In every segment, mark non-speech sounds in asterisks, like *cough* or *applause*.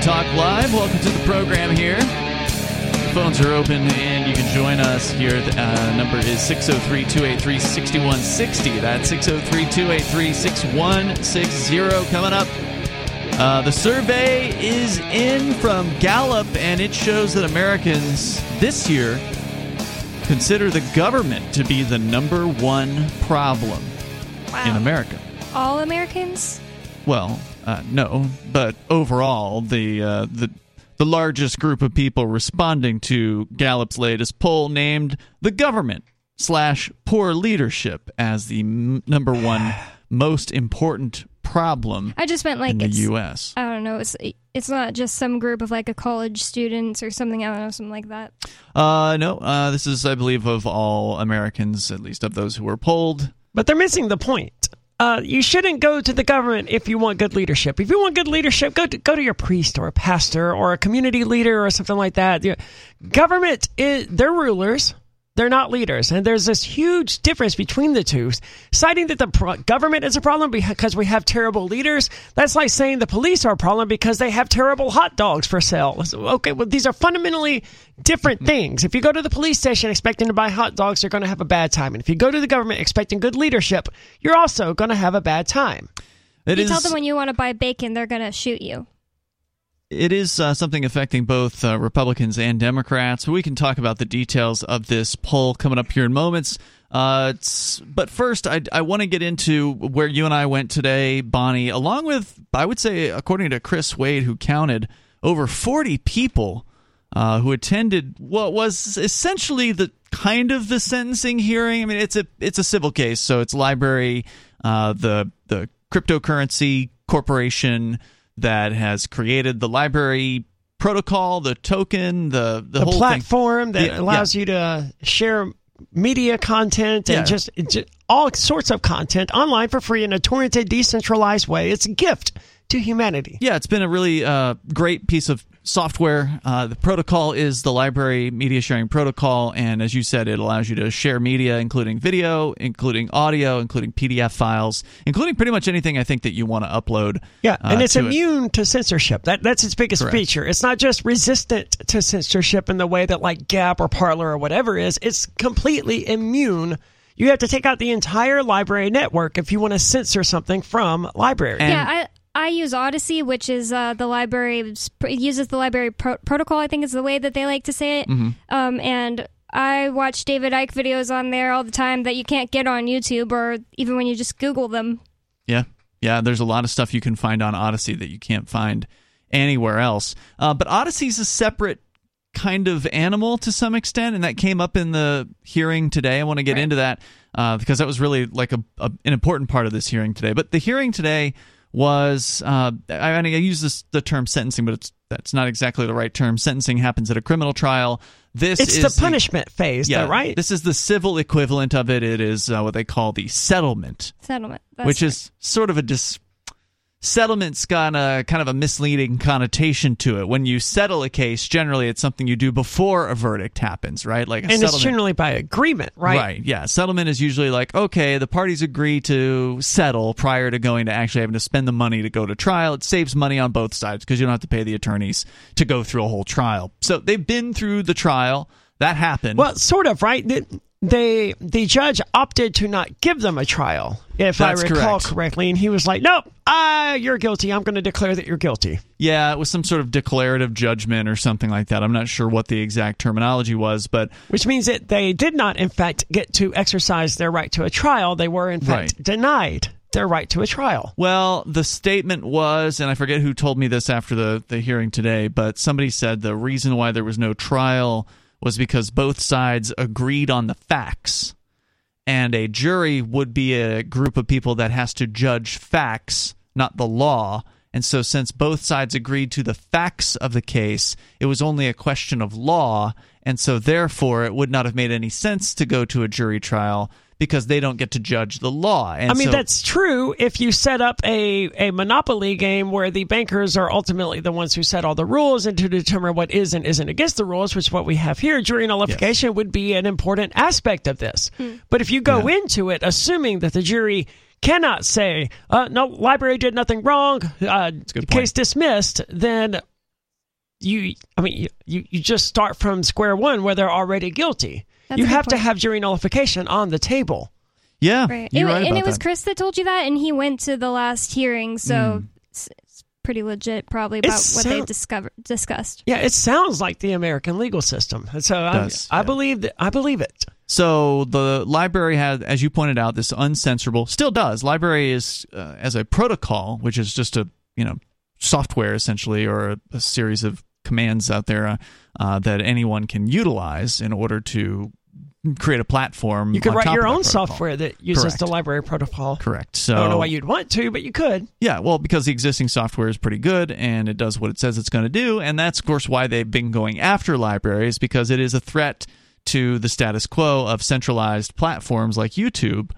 Talk Live. Welcome to the program here. The Phones are open and you can join us here. The uh, number is 603 283 6160. That's 603 283 6160. Coming up, uh, the survey is in from Gallup and it shows that Americans this year consider the government to be the number one problem Wow. in America. All Americans? Well, uh, no, but overall, the uh, the the largest group of people responding to Gallup's latest poll named the government slash poor leadership as the m- number one *sighs* most important problem I just meant like in the it's. U.S. I don't know. It's it's not just some group of like a college students or something. I don't know, something like that. Uh, no, uh, this is, I believe, of all Americans, at least of those who were polled. But they're missing the point. Uh, you shouldn't go to the government if you want good leadership. If you want good leadership, go to go to your priest or a pastor or a community leader or something like that. Government, is, they're rulers. They're not leaders, and there's this huge difference between the two. Citing that the pro- government is a problem because we have terrible leaders, that's like saying the police are a problem because they have terrible hot dogs for sale. Okay, well, these are fundamentally different mm-hmm. things. If you go to the police station expecting to buy hot dogs, you're going to have a bad time. And if you go to the government expecting good leadership, you're also going to have a bad time. It you is- tell them when you want to buy bacon, they're gonna shoot you. It is uh, something affecting both uh, Republicans and Democrats. We can talk about the details of this poll coming up here in moments. Uh, but first, I, I want to get into where you and I went today, Bonnie, along with, I would say, according to Chris Waid, who counted over 40 people uh, who attended what was essentially the kind of the sentencing hearing. I mean, it's a it's a civil case, so it's LBRY, uh, the the cryptocurrency corporation that has created the LBRY protocol, the token, the the, The whole platform that Yeah, allows you to share media content and Yeah. just, just all sorts of content online for free in a torrented, decentralized way. It's a gift to humanity. Yeah, it's been a really uh, great piece of software. Uh, the protocol is the LBRY media sharing protocol, and as you said, it allows you to share media, including video, including audio, including PDF files, including pretty much anything I think that you want to upload. Yeah, uh, and it's to it. immune to censorship. That that's its biggest Correct. feature. It's not just resistant to censorship in the way that like Gab or Parler or whatever is. It's completely immune. You have to take out the entire LBRY network if you want to censor something from LBRY. And- yeah, I I use Odysee, which is uh, the LBRY uses the LBRY pro- protocol. I think is the way that they like to say it. Mm-hmm. Um, and I watch David Icke videos on there all the time that you can't get on YouTube or even when you just Google them. Yeah, yeah. There's a lot of stuff you can find on Odysee that you can't find anywhere else. Uh, but Odysee's a separate kind of animal to some extent, and that came up in the hearing today. I want to get Right. into that uh, because that was really like a, a, an important part of this hearing today. But the hearing today was uh, I, I use this the term sentencing, but it's that's not exactly the right term. Sentencing happens at a criminal trial. This it's is the punishment phase, yeah, though, right? This is the civil equivalent of it. It is uh, what they call the settlement Settlement, That's which right. is sort of a dis- settlement's got a kind of a misleading connotation to it. When you settle a case, generally it's something you do before a verdict happens, right? Like a and it's generally by agreement, right? Right, yeah. Settlement is usually like, okay, the parties agree to settle prior to going to actually having to spend the money to go to trial. It saves money on both sides because you don't have to pay the attorneys to go through a whole trial. So they've been through the trial. That happened. Well, sort of, right? They, the judge opted to not give them a trial, if That's I recall correct. correctly, and he was like, "Nope, ah, you're guilty. I'm going to declare that you're guilty." yeah, it was some sort of declarative judgment or something like that. I'm not sure what the exact terminology was, but Which means that they did not, in fact, get to exercise their right to a trial. They were, in fact, Right. denied their right to a trial. Well, the statement was, and I forget who told me this after the, the hearing today, but somebody said the reason why there was no trial was because both sides agreed on the facts. And a jury would be a group of people that has to judge facts, not the law. And so, since both sides agreed to the facts of the case, it was only a question of law. And so, therefore, it would not have made any sense to go to a jury trial because they don't get to judge the law. And I mean, so- that's true if you set up a, a monopoly game where the bankers are ultimately the ones who set all the rules and to determine what is and isn't against the rules, which is what we have here. Jury nullification would be an important aspect of this. But if you go into it assuming that the jury cannot say, uh, "No, LBRY did nothing wrong. Uh, case dismissed," then you, I mean, you you just start from square one where they're already guilty. That's you a good have to have jury nullification on the table. Yeah, Right. you're It- right and about it was that. Chris that told you that, and he went to the last hearing, so it's, it's pretty legit, probably about It what they sound- discovered discussed. Yeah, it sounds like the American legal system, so I, does, I yeah. believe that I believe it. So the LBRY had, as you pointed out, this uncensorable. Still does. LBRY is uh, as a protocol, which is just a you know software essentially, or a, a series of commands out there uh, uh, that anyone can utilize in order to create a platform. You could write top your that own software that uses Correct. the LBRY protocol. Correct. So I don't know why you'd want to, but you could. Yeah, well, because the existing software is pretty good and it does what it says it's going to do, and that's of course why they've been going after libraries because it is a threat to the status quo of centralized platforms like YouTube,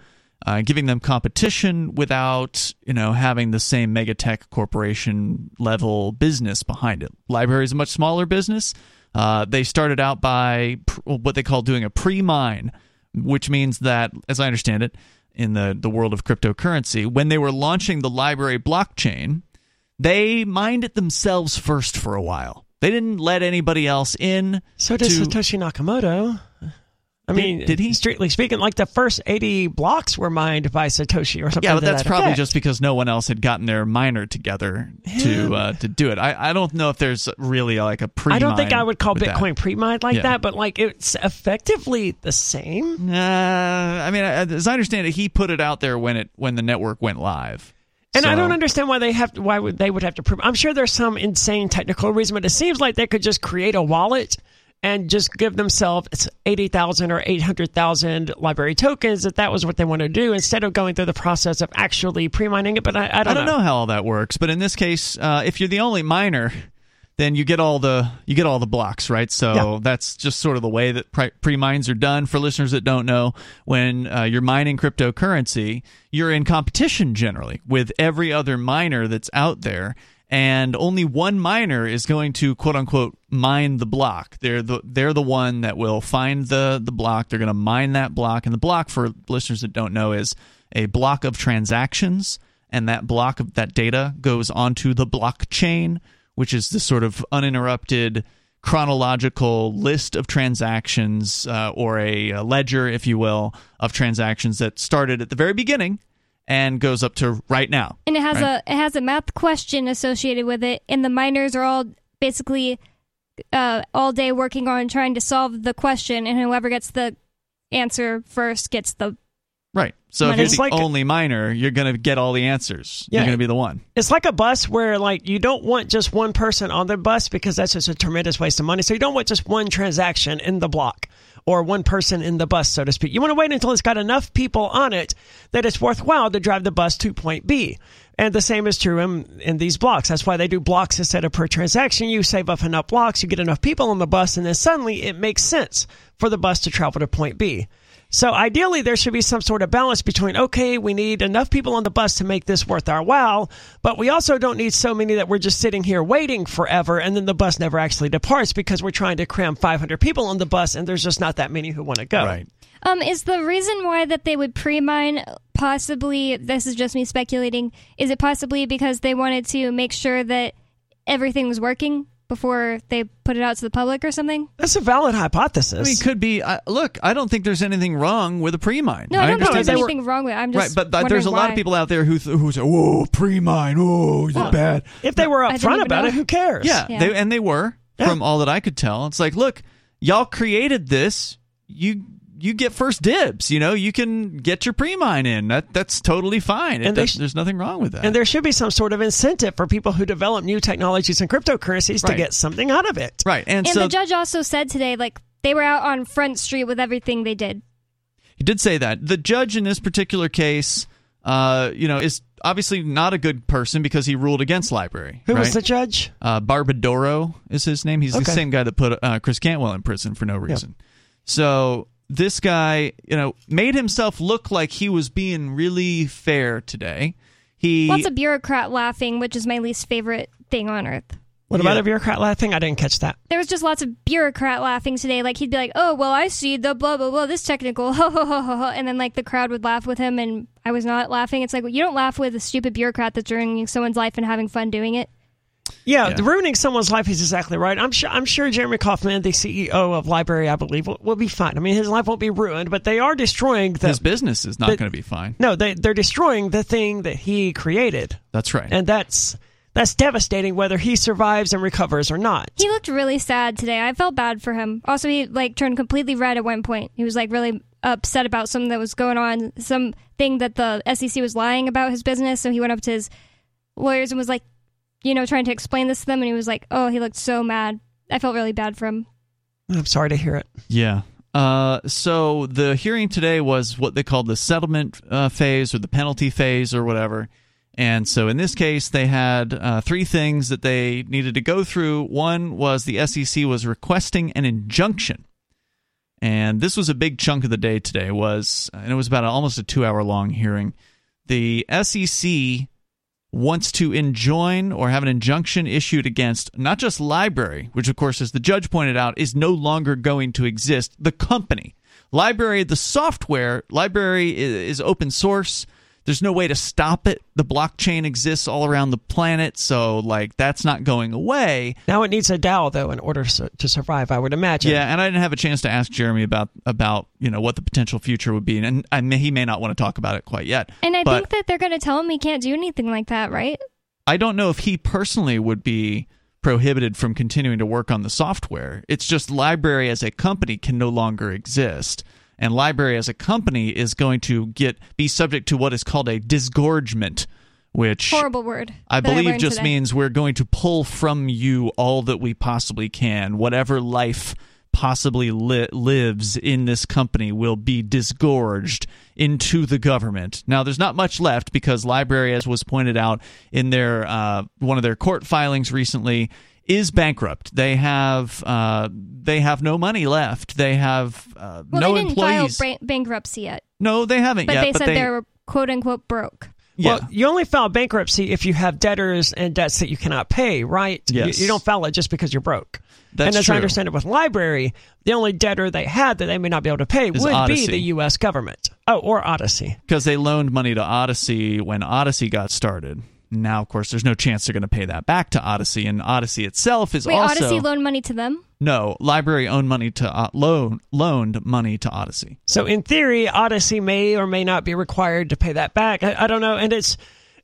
uh, giving them competition without you know having the same megatech corporation level business behind it. LBRY is a much smaller business. Uh, they started out by pr- what they call doing a pre-mine, which means that, as I understand it, in the, the world of cryptocurrency, when they were launching the LBRY blockchain, they mined it themselves first for a while. They didn't let anybody else in. So does to- Satoshi Nakamoto. I mean, did he? Strictly speaking, like the first 80 blocks were mined by Satoshi or something. Yeah, but that's that probably effect. just because no one else had gotten their miner together to uh, to do it. I, I don't know if there's really like a pre. I don't think I would call Bitcoin pre-mined like Yeah. that, but like it's effectively the same. Uh, I mean, as I understand it, he put it out there when it when the network went live. And I don't understand why they have to, why would they would have to prove. I'm sure there's some insane technical reason, but it seems like they could just create a wallet and just give themselves 80,000 or 800,000 LBRY tokens if that was what they want to do instead of going through the process of actually pre-mining it. But I, I don't, I don't know. how all that works, but in this case, uh, if you're the only miner, then you get all the you get all the blocks, right? So Yeah. that's just sort of the way that pre- pre-mines are done. For listeners that don't know, when uh, you're mining cryptocurrency, you're in competition generally with every other miner that's out there. And only one miner is going to quote unquote mine the block. They're the they're the one that will find the the block. They're going to mine that block, and the block for listeners that don't know is a block of transactions and that block of that data goes onto the blockchain, which is this sort of uninterrupted chronological list of transactions uh, or a, a ledger, if you will, of transactions that started at the very beginning and goes up to right now. And it has Right. a it has a math question associated with it, and the miners are all basically uh, all day working on trying to solve the question, and whoever gets the answer first gets the Right. So if you're It's the like- only miner, you're going to get all the answers. Yeah. You're going to be the one. It's like a bus where like you don't want just one person on the bus because that's just a tremendous waste of money. So you don't want just one transaction in the block or one person in the bus, so to speak. You want to wait until it's got enough people on it that it's worthwhile to drive the bus to point B. And the same is true in, in these blocks. That's why they do blocks instead of per transaction. You save up enough blocks, you get enough people on the bus, and then suddenly it makes sense for the bus to travel to point B. So ideally, there should be some sort of balance between okay, we need enough people on the bus to make this worth our while, but we also don't need so many that we're just sitting here waiting forever, and then the bus never actually departs because we're trying to cram 500 people on the bus, and there's just not that many who want to go. Right. Um, is the reason why that they would pre-mine possibly? This is just me speculating. Is it possibly because they wanted to make sure that everything was working before they put it out to the public or something? That's a valid hypothesis. I mean, could be. Uh, look, I don't think there's anything wrong with a pre-mine. No, I, don't think there's they were- anything wrong with it. I'm Right, just but, but there's a wondering lot of people out there who th- who say, "Whoa, pre-mine, oh, is it bad?" if they were upfront about know. it, who cares? Yeah, Yeah. They, and they were Yeah. from all that I could tell. It's like, look, y'all created this. You you get first dibs. You know, you can get your pre-mine in. That that's totally fine. And they sh- there's nothing wrong with that. And there should be some sort of incentive for people who develop new technologies and cryptocurrencies to get something out of it. right, and, And so the judge also said today, like they were out on Front Street with everything they did. He did say that. The judge in this particular case, uh, you know, is obviously not a good person because he ruled against LBRY. Who right? was the judge? uh, Barbadoro is his name. He's Okay. the same guy that put uh, Chris Cantwell in prison for no reason. So this guy, you know, made himself look like he was being really fair today. He Lots of bureaucrat laughing, which is my least favorite thing on earth. What about Yeah. a bureaucrat laughing? I didn't catch that. There was just lots of bureaucrat laughing today. Like he'd be like, "Oh, well, I see the blah blah blah, this technical," *laughs* ho ho ho ho, ho," and then like the crowd would laugh with him, and I was not laughing. It's like well, you don't laugh with a stupid bureaucrat that's ruining someone's life and having fun doing it. Yeah, Yeah. ruining someone's life is exactly right. I'm sure. I'm sure Jeremy Kauffman, the CEO of LBRY, I believe, will, will be fine. I mean, his life won't be ruined, but they are destroying the. His business is not going to be fine. no, they they're destroying the thing that he created, That's right. and that's that's devastating. Whether he survives and recovers or not. He looked really sad today. I felt bad for him. Also, he like turned completely red at one point. He was like really upset about something that was going on, something that the SEC was lying about his business. So he went up to his lawyers and was like, you know, trying to explain this to them. And he was like, oh, he looked so mad. I felt really bad for him. I'm sorry to hear it. Yeah. Uh, so the hearing today was what they called the settlement uh, phase or the penalty phase or whatever. And so in this case, they had uh, three things that they needed to go through. One was the SEC was requesting an injunction, and this was a big chunk of the day today. Was and it was about a, almost a two-hour long hearing. The SEC wants to enjoin or have an injunction issued against not just LBRY, which of course, as the judge pointed out, is no longer going to exist. The company, LBRY, the software, LBRY is, open source. There's no way to stop it. The blockchain exists all around the planet, so like that's not going away. Now it needs a DAO though in order to survive. I would imagine. Yeah, and I didn't have a chance to ask Jeremy about about you know what the potential future would be, and I may, he may not want to talk about it quite yet. And I But- think that they're going to tell him he can't do anything like that, right? I don't know if he personally would be prohibited from continuing to work on the software. It's just LBRY as a company can no longer exist. And LBRY as a company is going to get be subject to what is called a disgorgement, which Horrible word. I believe learned just today. means we're going to pull from you all that we possibly can. Whatever life possibly li- lives in this company will be disgorged into the government. Now, there's not much left because LBRY, as was pointed out in their uh, one of their court filings recently, is bankrupt. They have uh, they have no money left. They have uh, Well, no they didn't employees. file ba- bankruptcy yet, no, they haven't yet. but yet. they but said they, they were quote unquote broke. yeah. Well, you only file bankruptcy if you have debtors and debts that you cannot pay, right? You- Yes. You, don't file it just because you're broke. That's and as true. I understand it with LBRY, the only debtor they had that they may not be able to pay Is would Odysee. be the U.S. government. Oh, or Odysee. because they loaned money to Odysee when Odysee got started. Now, of course, there's no chance they're going to pay that back to Odysee, and Odysee itself is Wait, also Odysee loaned money to them? no LBRY owned money to uh, loan loaned money to Odysee. So in theory, Odysee may or may not be required to pay that back. I, I don't know, and it's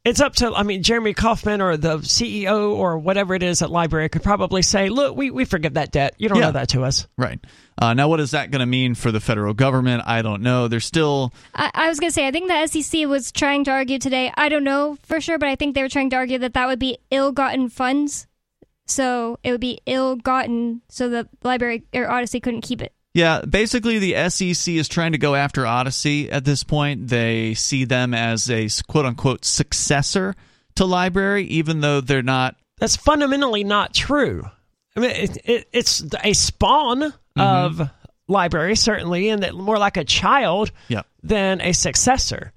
it's up to I mean Jeremy Kauffman or the CEO or whatever it is at LBRY could probably say, look, we we forgive that debt. You don't Yeah. owe that to us. Right uh, now, what is that going to mean for the federal government? I don't know. There's still I, I was going to say, I think the SEC was trying to argue today. I don't know for sure, but I think they were trying to argue that that would be ill gotten funds. So it would be ill gotten, so the LBRY or Odysee couldn't keep it. Yeah, basically, the SEC is trying to go after Odysee at this point. They see them as a quote unquote successor to LBRY, even though they're not. That's fundamentally not true. I mean, it, it, it's a spawn mm-hmm. of LBRY, certainly, and that more like a child Yeah. than a successor.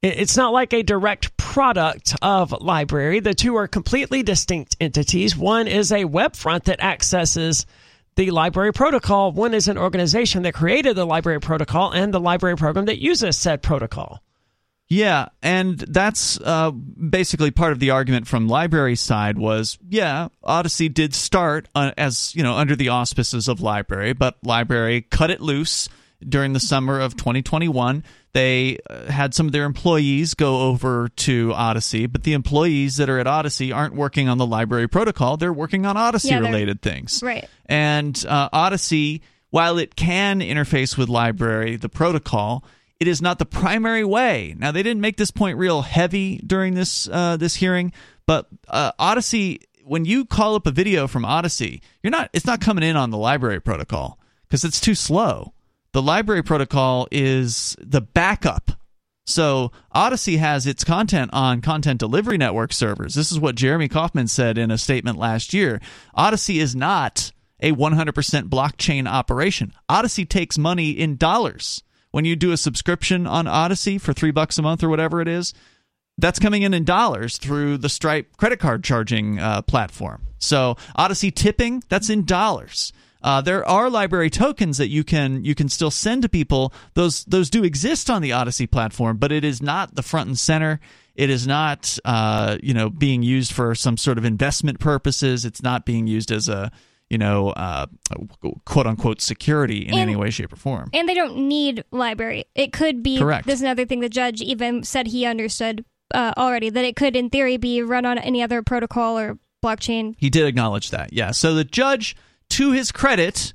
It- It's not like a direct product of LBRY. The two are completely distinct entities. One is a web front that accesses the LBRY protocol. One is an organization that created the LBRY protocol and the LBRY program that uses said protocol. Yeah, and that's uh, basically part of the argument from LBRY side was, yeah, Odysee did start uh, as you know under the auspices of LBRY, but LBRY cut it loose during the summer of 2021. They uh, had some of their employees go over to Odysee, but the employees that are at Odysee aren't working on the LBRY protocol; they're working on Odysee yeah, related things. Right. And uh, Odysee, while it can interface with LBRY, the protocol, it is not the primary way. Now they didn't make this point real heavy during this uh, this hearing, but uh, Odysee, when you call up a video from Odysee, you're not. It's not coming in on the LBRY protocol because it's too slow. The LBRY protocol is the backup. So Odysee has its content on content delivery network servers. This is what Jeremy Kauffman said in a statement last year. Odysee is not a 100% blockchain operation. Odysee takes money in dollars. When you do a subscription on Odysee for 3 bucks a month or whatever it is, that's coming in in dollars through the Stripe credit card charging uh, platform. So Odysee tipping, that's in dollars. Uh, there are LBRY tokens that you can you can still send to people. Those those do exist on the Odysee platform, but it is not the front and center. It is not uh, you know being used for some sort of investment purposes. It's not being used as a you know uh, quote unquote security in And- any way, shape, or form. And they don't need LBRY. It could be. Correct. This is another thing the judge even said he understood uh, already that it could, in theory, be run on any other protocol or blockchain. He did acknowledge that, yeah. So the judge, to his credit,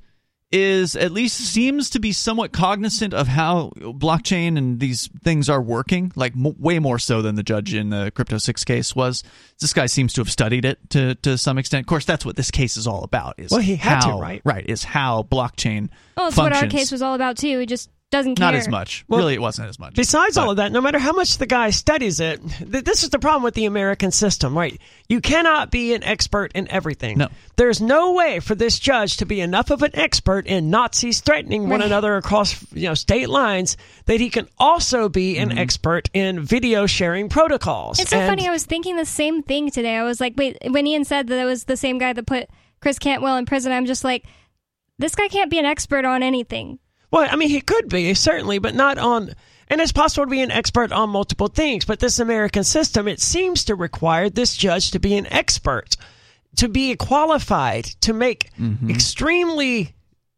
is at least seems to be somewhat cognizant of how blockchain and these things are working, like m- way more so than the judge in the Crypto Six case was. This guy seems to have studied it to to some extent. Of course, that's what this case is all about. Is Well, he had to, right? Right, is how blockchain Well, it's functions. what our case was all about too. He just doesn't care. Not as much. Well, really, it wasn't as much. Besides But- all of that, no matter how much the guy studies it, th- this is the problem with the American system, right? You cannot be an expert in everything. No. There's no way for this judge to be enough of an expert in Nazis threatening one another across you know state lines that he can also be Mm-hmm. an expert in video sharing protocols. It's so And- funny. I was thinking the same thing today. I was like, wait, when Ian said that it was the same guy that put Chris Cantwell in prison, I'm just like, this guy can't be an expert on anything. Well, I mean, he could be certainly, but not on. And it's possible to be an expert on multiple things. But this American system, it seems to require this judge to be an expert, to be qualified to make mm-hmm. extremely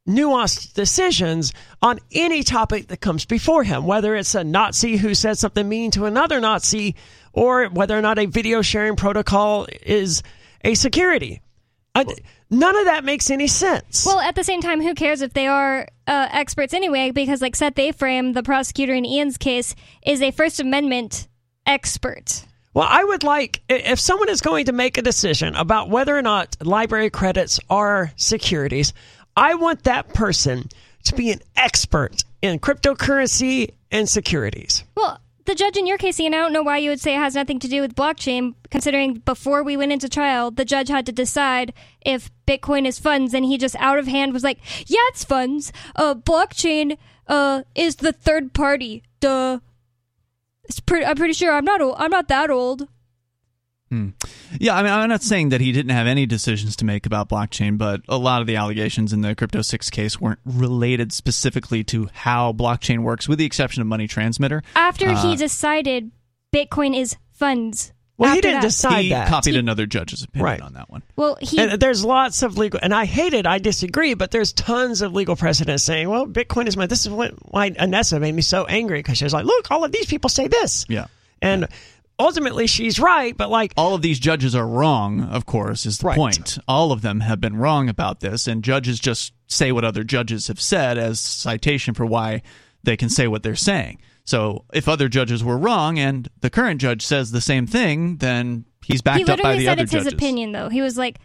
nuanced decisions on any topic that comes before him, whether it's a Nazi who said something mean to another Nazi, or whether or not a video sharing protocol is a security. I, none of that makes any sense. Well, at the same time, who cares if they are uh, experts anyway? Because like Seth Aframe, the prosecutor in Ian's case, is a First Amendment expert. Well, I would like if someone is going to make a decision about whether or not LBRY credits are securities, I want that person to be an expert in cryptocurrency and securities. Well, the judge in your case, Ian, I don't know why you would say it has nothing to do with blockchain, considering before we went into trial, the judge had to decide if Bitcoin is funds, and he just out of hand was like, "Yeah, it's funds. Uh, blockchain uh is the third party. Duh. Pretty. I'm pretty sure I'm not. Old, I'm not that old. Yeah, I mean, I'm not saying that he didn't have any decisions to make about blockchain, but a lot of the allegations in the Crypto 6 case weren't related specifically to how blockchain works, with the exception of Money Transmitter. After Uh, he decided Bitcoin is funds. Well, he didn't that. decide he that. copied another judge's opinion Right. on that one. Well, he And there's lots of legal, and I hate it. I disagree, but there's tons of legal precedents saying, "Well, Bitcoin is my." This is what why Anessa made me so angry because she was like, "Look, all of these people say this," Yeah. and ultimately she's right. But like, All of these judges are wrong, of course, is the Right. point. All of them have been wrong about this, and judges just say what other judges have said as citation for why they can say what they're saying. So if other judges were wrong and the current judge says the same thing, then he's backed he up by literally the said other it's judges. his opinion, though. He was like,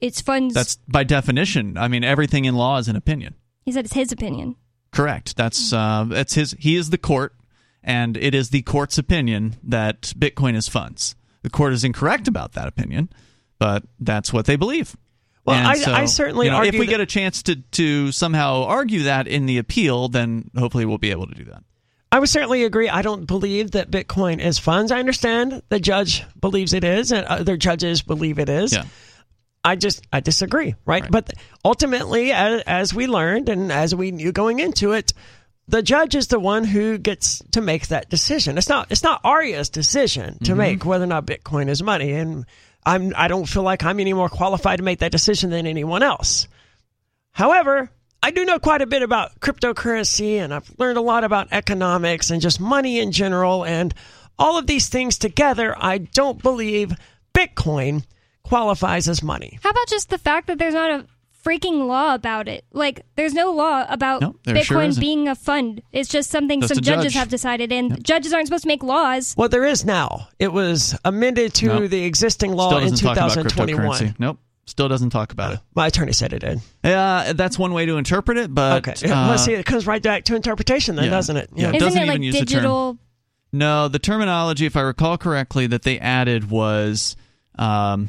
"It's fun." That's by definition. I mean, everything in law is an opinion. he said it's his opinion. Correct. That's uh, that's his. He is the court, and it is the court's opinion that Bitcoin is funds. The court is incorrect about that opinion, but that's what they believe. Well, I- I certainly you know, if we get a chance to to somehow argue that in the appeal, then hopefully we'll be able to do that. I would certainly agree. I don't believe that Bitcoin is funds. I understand the judge believes it is, and other judges believe it is. Yeah. I just I disagree, right? Right. But ultimately, as, as we learned and as we knew going into it, the judge is the one who gets to make that decision. It's not it's not Aria's decision to mm-hmm. make whether or not Bitcoin is money, and I'm I don't feel like I'm any more qualified to make that decision than anyone else. However, I do know quite a bit about cryptocurrency and I've learned a lot about economics and just money in general. And all of these things together, I don't believe Bitcoin qualifies as money. How about just the fact that there's not a freaking law about it? Like, there's no law about No, Bitcoin sure being a fund. It's just something Just some judges judge. have decided, and judges aren't supposed to make laws. Well, there is now. It was amended to No. the existing law in doesn't talk about 2021. Nope. Still doesn't talk about it. My attorney said it did. Yeah, that's one way to interpret it, but Okay. uh, well, see, it comes right back to interpretation, then, yeah. doesn't it? Yeah. It Isn't doesn't it even like use the term. no, the terminology, if I recall correctly, that they added was. Um,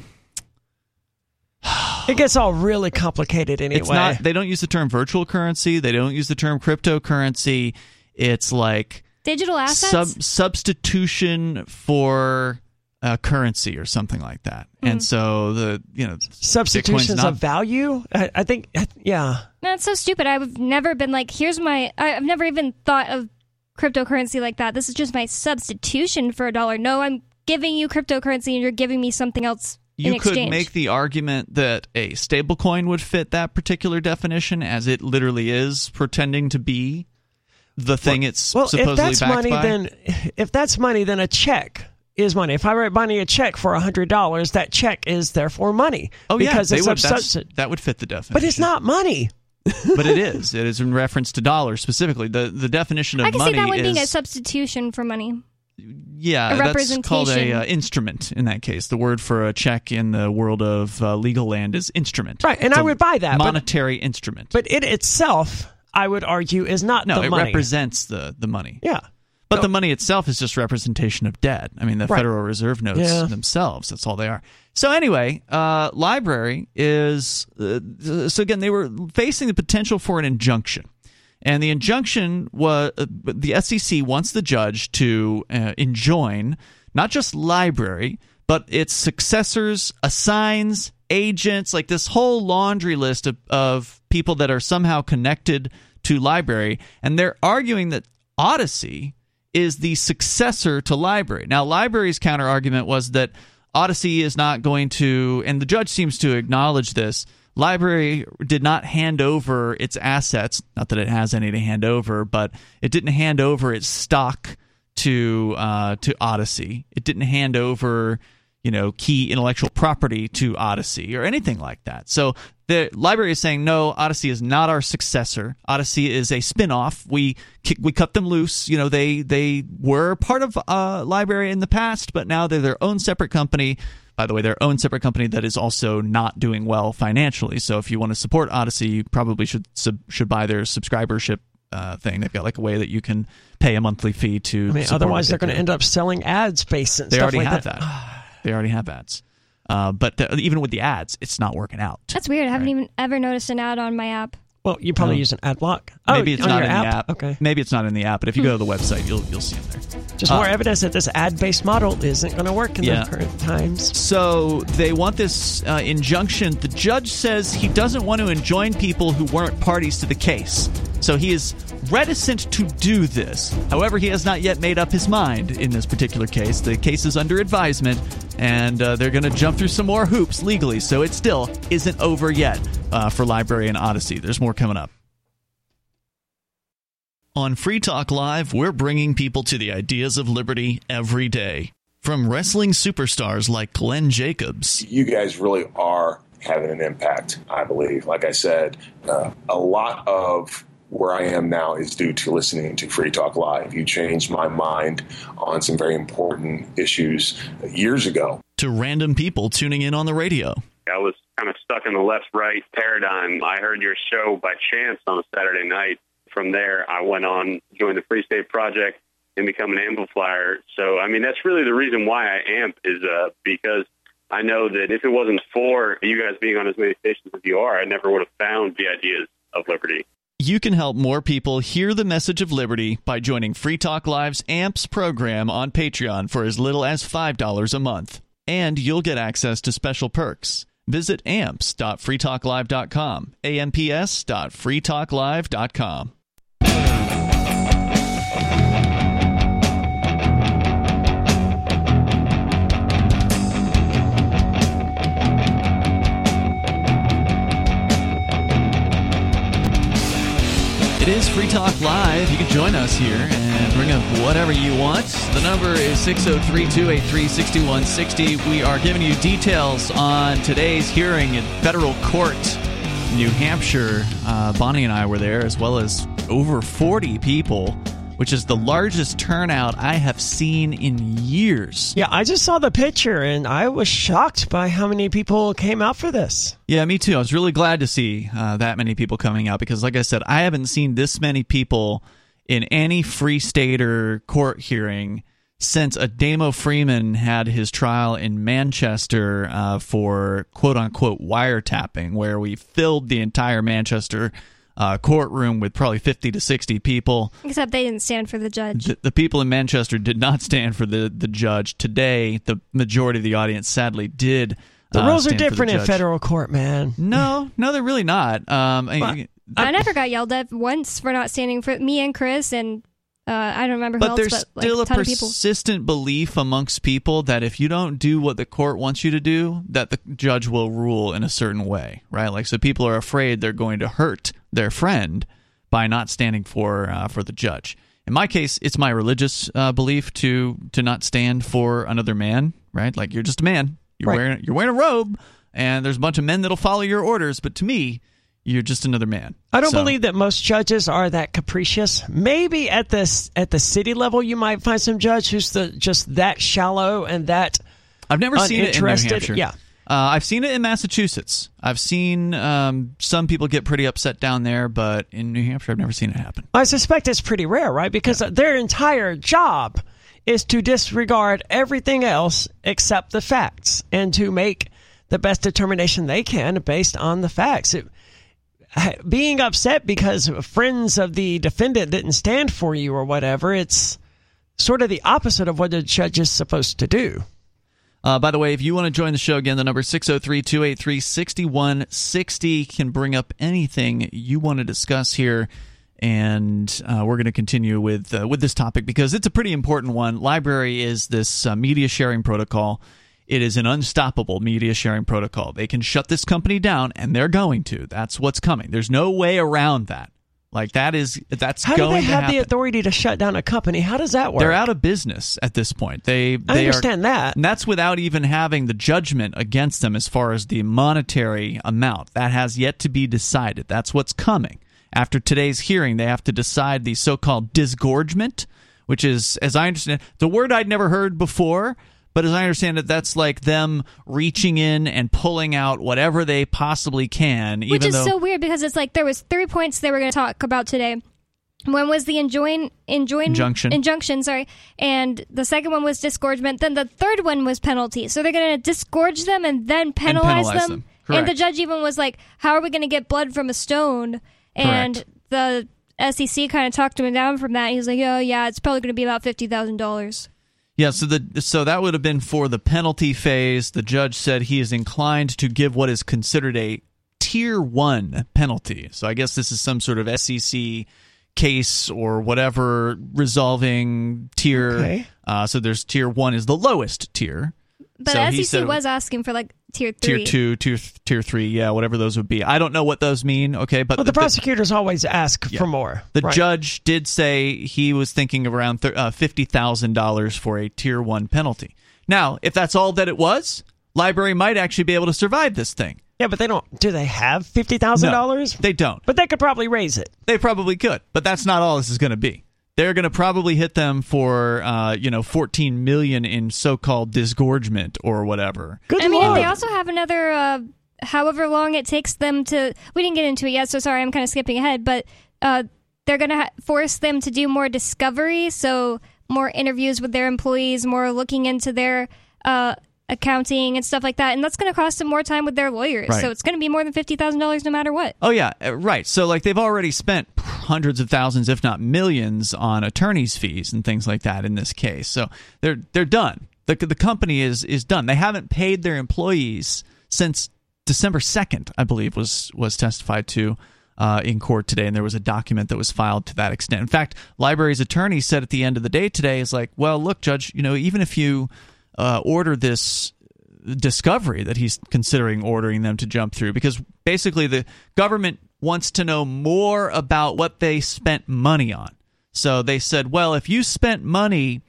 *sighs* It gets all really complicated anyway. It's not. They don't use the term virtual currency. They don't use the term cryptocurrency. It's like Digital assets. sub- substitution for uh, currency or something like that. Hmm. And so the you know Substitutions not- of value. I, I think. Yeah. That's so stupid. I've never been like, here's my. I- I've never even thought of cryptocurrency like that. This is just my substitution for a dollar. No, I'm giving you cryptocurrency and you're giving me something else in you could exchange. make the argument that a stablecoin would fit that particular definition, as it literally is pretending to be the thing it's Well, supposedly if that's backed money, by. then if that's money, then a check is money. If I write money a check for hundred dollars, that check is therefore money. oh yeah, because they it's would, a that would fit the definition. But it's not money. *laughs* but it is. It is in reference to dollars specifically. the The definition of I can money see that one is being a substitution for money. Yeah, that's called a uh, instrument. In that case, the word for a check in the world of uh, legal land is instrument. Right, and It's I would buy that, but- monetary instrument. But it itself, I would argue, is not no, the it money. represents the the money. yeah. But No. the money itself is just representation of debt. I mean, the Right. Federal Reserve notes Yeah. themselves, that's all they are. So, anyway, uh, LBRY is. Uh, so, again, they were facing the potential for an injunction. And the injunction was uh, the SEC wants the judge to uh, enjoin not just LBRY, but its successors, assigns, agents, like this whole laundry list of, of people that are somehow connected to LBRY. And they're arguing that Odysee is the successor to LBRY. Now, LBRY's counter argument was that Odysee is not going to, and the judge seems to acknowledge this. LBRY did not hand over its assets, not that it has any to hand over, but it didn't hand over its stock to uh, to Odysee. It didn't hand over, you know, key intellectual property to Odysee or anything like that. So the LBRY is saying no, Odysee is not our successor. Odysee is a spin-off. We we cut them loose. You know, they they were part of uh, LBRY in the past, but now they're their own separate company. By the way, their own separate company that is also not doing well financially. So if you want to support Odysee, you probably should sub- should buy their subscribership uh, thing. They've got like a way that you can pay a monthly fee to. I mean, otherwise they're going to end up selling ad space and They stuff already like have that. that. they already have ads, uh, but the, even with the ads, it's not working out. That's weird. I haven't even ever noticed an ad on my app. Well, you probably Oh. use an ad block. Oh, Maybe it's not in app? the app. Okay. Maybe it's not in the app, but if you go to the website, you'll you'll see them there. Just Uh, more evidence that this ad-based model isn't going to work in Yeah. the current times. So they want this uh, injunction. The judge says he doesn't want to enjoin people who weren't parties to the case. So he is reticent to do this. However, he has not yet made up his mind in this particular case. The case is under advisement, and uh, they're going to jump through some more hoops legally. So it still isn't over yet uh, for LBRY and Odysee. There's more coming up. On Free Talk Live, we're bringing people to the ideas of liberty every day. From wrestling superstars like Glenn Jacobs you guys really are having an impact, I believe. Like I said, uh, a lot of where I am now is due to listening to Free Talk Live. You changed my mind on some very important issues years ago. to random people tuning in on the radio. I was kind of stuck in the left right paradigm. I heard your show by chance on a Saturday night. From there, I went on, joined the Free State Project, and become an amplifier. So, I mean, that's really the reason why I amp is uh, because I know that if it wasn't for you guys being on as many stations as you are, I never would have found the ideas of liberty. You can help more people hear the message of liberty by joining Free Talk Live's AMPS program on Patreon for as little as $5 a month. And you'll get access to special perks. Visit amps.freetalklive.com, amps.freetalklive.com. It is Free Talk Live. You can join us here and bring up whatever you want. The number is 603 283 6160. We are giving you details on today's hearing in federal court, New Hampshire. Uh, Bonnie and I were there, as well as over 40 people, which is the largest turnout I have seen in years. Yeah, I just saw the picture and I was shocked by how many people came out for this. Yeah, me too. I was really glad to see uh, that many people coming out because, like I said, I haven't seen this many people in any free state or court hearing since Ademo Freeman had his trial in Manchester uh, for quote unquote wiretapping, where we filled the entire Manchester uh, courtroom with probably 50 to 60 people. Except they didn't stand for the judge. The, the people in Manchester did not stand for the, the judge. Today, the majority of the audience sadly did. The uh, rules are stand for different in judge. federal court, man. No, no, they're really not. Um, I- I never got yelled at once for not standing for me and Chris and uh, I don't remember but else, there's but like, still a a persistent belief amongst people that if you don't do what the court wants you to do, that the judge will rule in a certain way, right? Like, so people are afraid they're going to hurt their friend by not standing for uh, for the judge. In my case, it's my religious uh, belief to to not stand for another man, right? Like, you're just a man. You're Right. wearing you're wearing a robe, and there's a bunch of men that'll follow your orders, but to me, you're just another man. I don't So- believe that most judges are that capricious. Maybe at this at the city level, you might find some judge who's the, just that shallow and that I've never seen it in New. Hampshire. Yeah. Uh, I've seen it in Massachusetts. I've seen um, some people get pretty upset down there, but in New Hampshire, I've never seen it happen. I suspect it's pretty rare, right? Because their entire job is to disregard everything else except the facts and to make the best determination they can based on the facts. It, *laughs* being upset because friends of the defendant didn't stand for you or whatever, it's sort of the opposite of what a judge is supposed to do. Uh, by the way, if you want to join the show again, the number 603 283 6160 can bring up anything you want to discuss here. And uh, we're going to continue with uh, with this topic because it's a pretty important one. LBRY is this uh, media sharing protocol. It is an unstoppable media sharing protocol. They can shut this company down, and they're going to. That's what's coming. There's no way around that. Like that is that's How do they to have the authority to shut down a company? How does that work? They're out of business at this point. They, they I understand are, that. and that's without even having the judgment against them as far as the monetary amount. That has yet to be decided. That's what's coming. After today's hearing, they have to decide the so-called disgorgement, which is, as I understand, the word I'd never heard before. But as I understand it, that's like them reaching in and pulling out whatever they possibly can, Which is though so weird because it's like there was three points they were going to talk about today. One was the enjoin, enjoin Injunction. injunction, sorry, and the second one was disgorgement. Then the third one was penalty. So they're going to disgorge them and then penalize, penalize them. them. And the judge even was like, "How are we going to get blood from a stone?" And the SEC kind of talked him down from that. He was like, "Oh yeah, it's probably going to be about fifty thousand dollars." Yeah, so the so that would have been for the penalty phase. The judge said he is inclined to give what is considered a tier one penalty. So I guess this is some sort of SEC case or whatever resolving tier. Okay. Uh, so there's tier one is the lowest tier. But So SEC said- was asking for like tier Tier two, tier tier three, yeah, whatever those would be. I don't know what those mean. Okay, but But the prosecutors always ask Yeah. for more. The right? judge did say he was thinking of around th- uh, fifty thousand dollars for a tier one penalty. Now, if that's all that it was, LBRY might actually be able to survive this thing. Yeah, but they don't. Do they have fifty thousand dollars? They don't. But they could probably raise it. They probably could, but that's not all this is going to be. They're going to probably hit them for uh, you know fourteen million in so-called disgorgement or whatever. Good I mean, they also have another, uh, however long it takes them to. We didn't get into it yet, so sorry, I'm kind of skipping ahead. But uh, they're going to ha- force them to do more discovery, so more interviews with their employees, more looking into their uh, accounting and stuff like that, and that's going to cost them more time with their lawyers. Right. So it's going to be more than fifty thousand dollars no matter what. Oh yeah, uh, right. So like they've already spent hundreds of thousands, if not millions, on attorneys' fees and things like that in this case. So they're they're done. The the company is is done. They haven't paid their employees since December second, I believe was was testified to. Uh, in court today, and there was a document that was filed to that extent. In fact, LBRY's attorney said at the end of the day today is like, "Well, look, judge, you know, even if you uh, order this discovery that he's considering ordering them to jump through because basically the government wants to know more about what they spent money on. So they said, well, if you spent money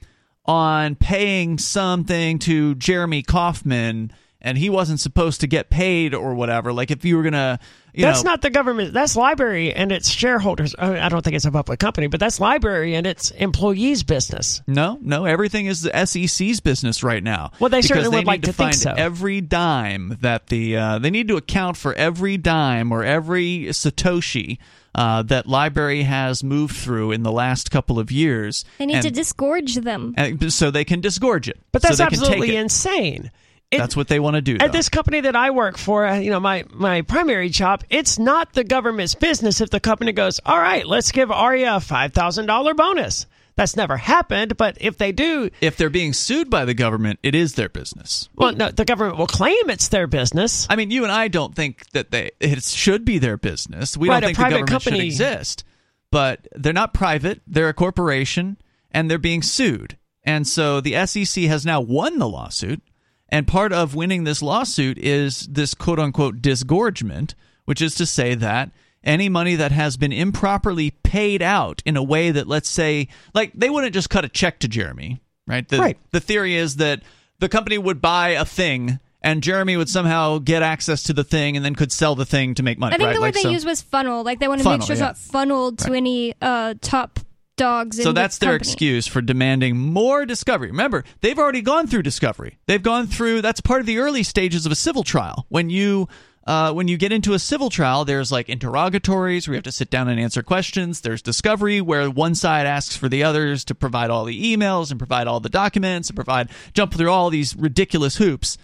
on paying something to Jeremy Kauffman and he wasn't supposed to get paid or whatever, like if you were going to, you that's know, not the government. That's LBRY and its shareholders. I I don't think it's a public company, but that's LBRY and its employees' business. No, no, everything is the SEC's business right now. Well, they certainly they would need like to, to think find so. every dime that the uh, they need to account for every dime or every satoshi uh, that LBRY has moved through in the last couple of years. They need and, to disgorge them. and so they can disgorge it. But that's they can take absolutely it. insane. It- That's what they want to do. At though. this company that I work for, uh, you know, my, my primary job, it's not the government's business if the company goes, all right, let's give Aria a $5,000 bonus. That's never happened, but if they do, if they're being sued by the government, it is their business. well, no, the government will claim it's their business. I mean, you and I don't think that they it should be their business. We Right, don't think the government should company- exist. But they're not private; they're a corporation, and they're being sued. And so the SEC has now won the lawsuit, and part of winning this lawsuit is this quote unquote disgorgement, which is to say that any money that has been improperly paid out in a way that let's say like they wouldn't just cut a check to Jeremy, right? The, Right. the theory is that the company would buy a thing and Jeremy would somehow get access to the thing and then could sell the thing to make money. I think right? the word Like, they so, used was funnel. Like they want to make Funnel, sure it's yeah. not funneled to any uh, top dogs. In so that's their company. excuse for demanding more discovery. Remember, they've already gone through discovery. They've gone through that's part of the early stages of a civil trial. When you uh, when you get into a civil trial, there's like interrogatories where you have to sit down and answer questions. There's discovery where one side asks for the others to provide all the emails and provide all the documents and provide jump through all these ridiculous hoops.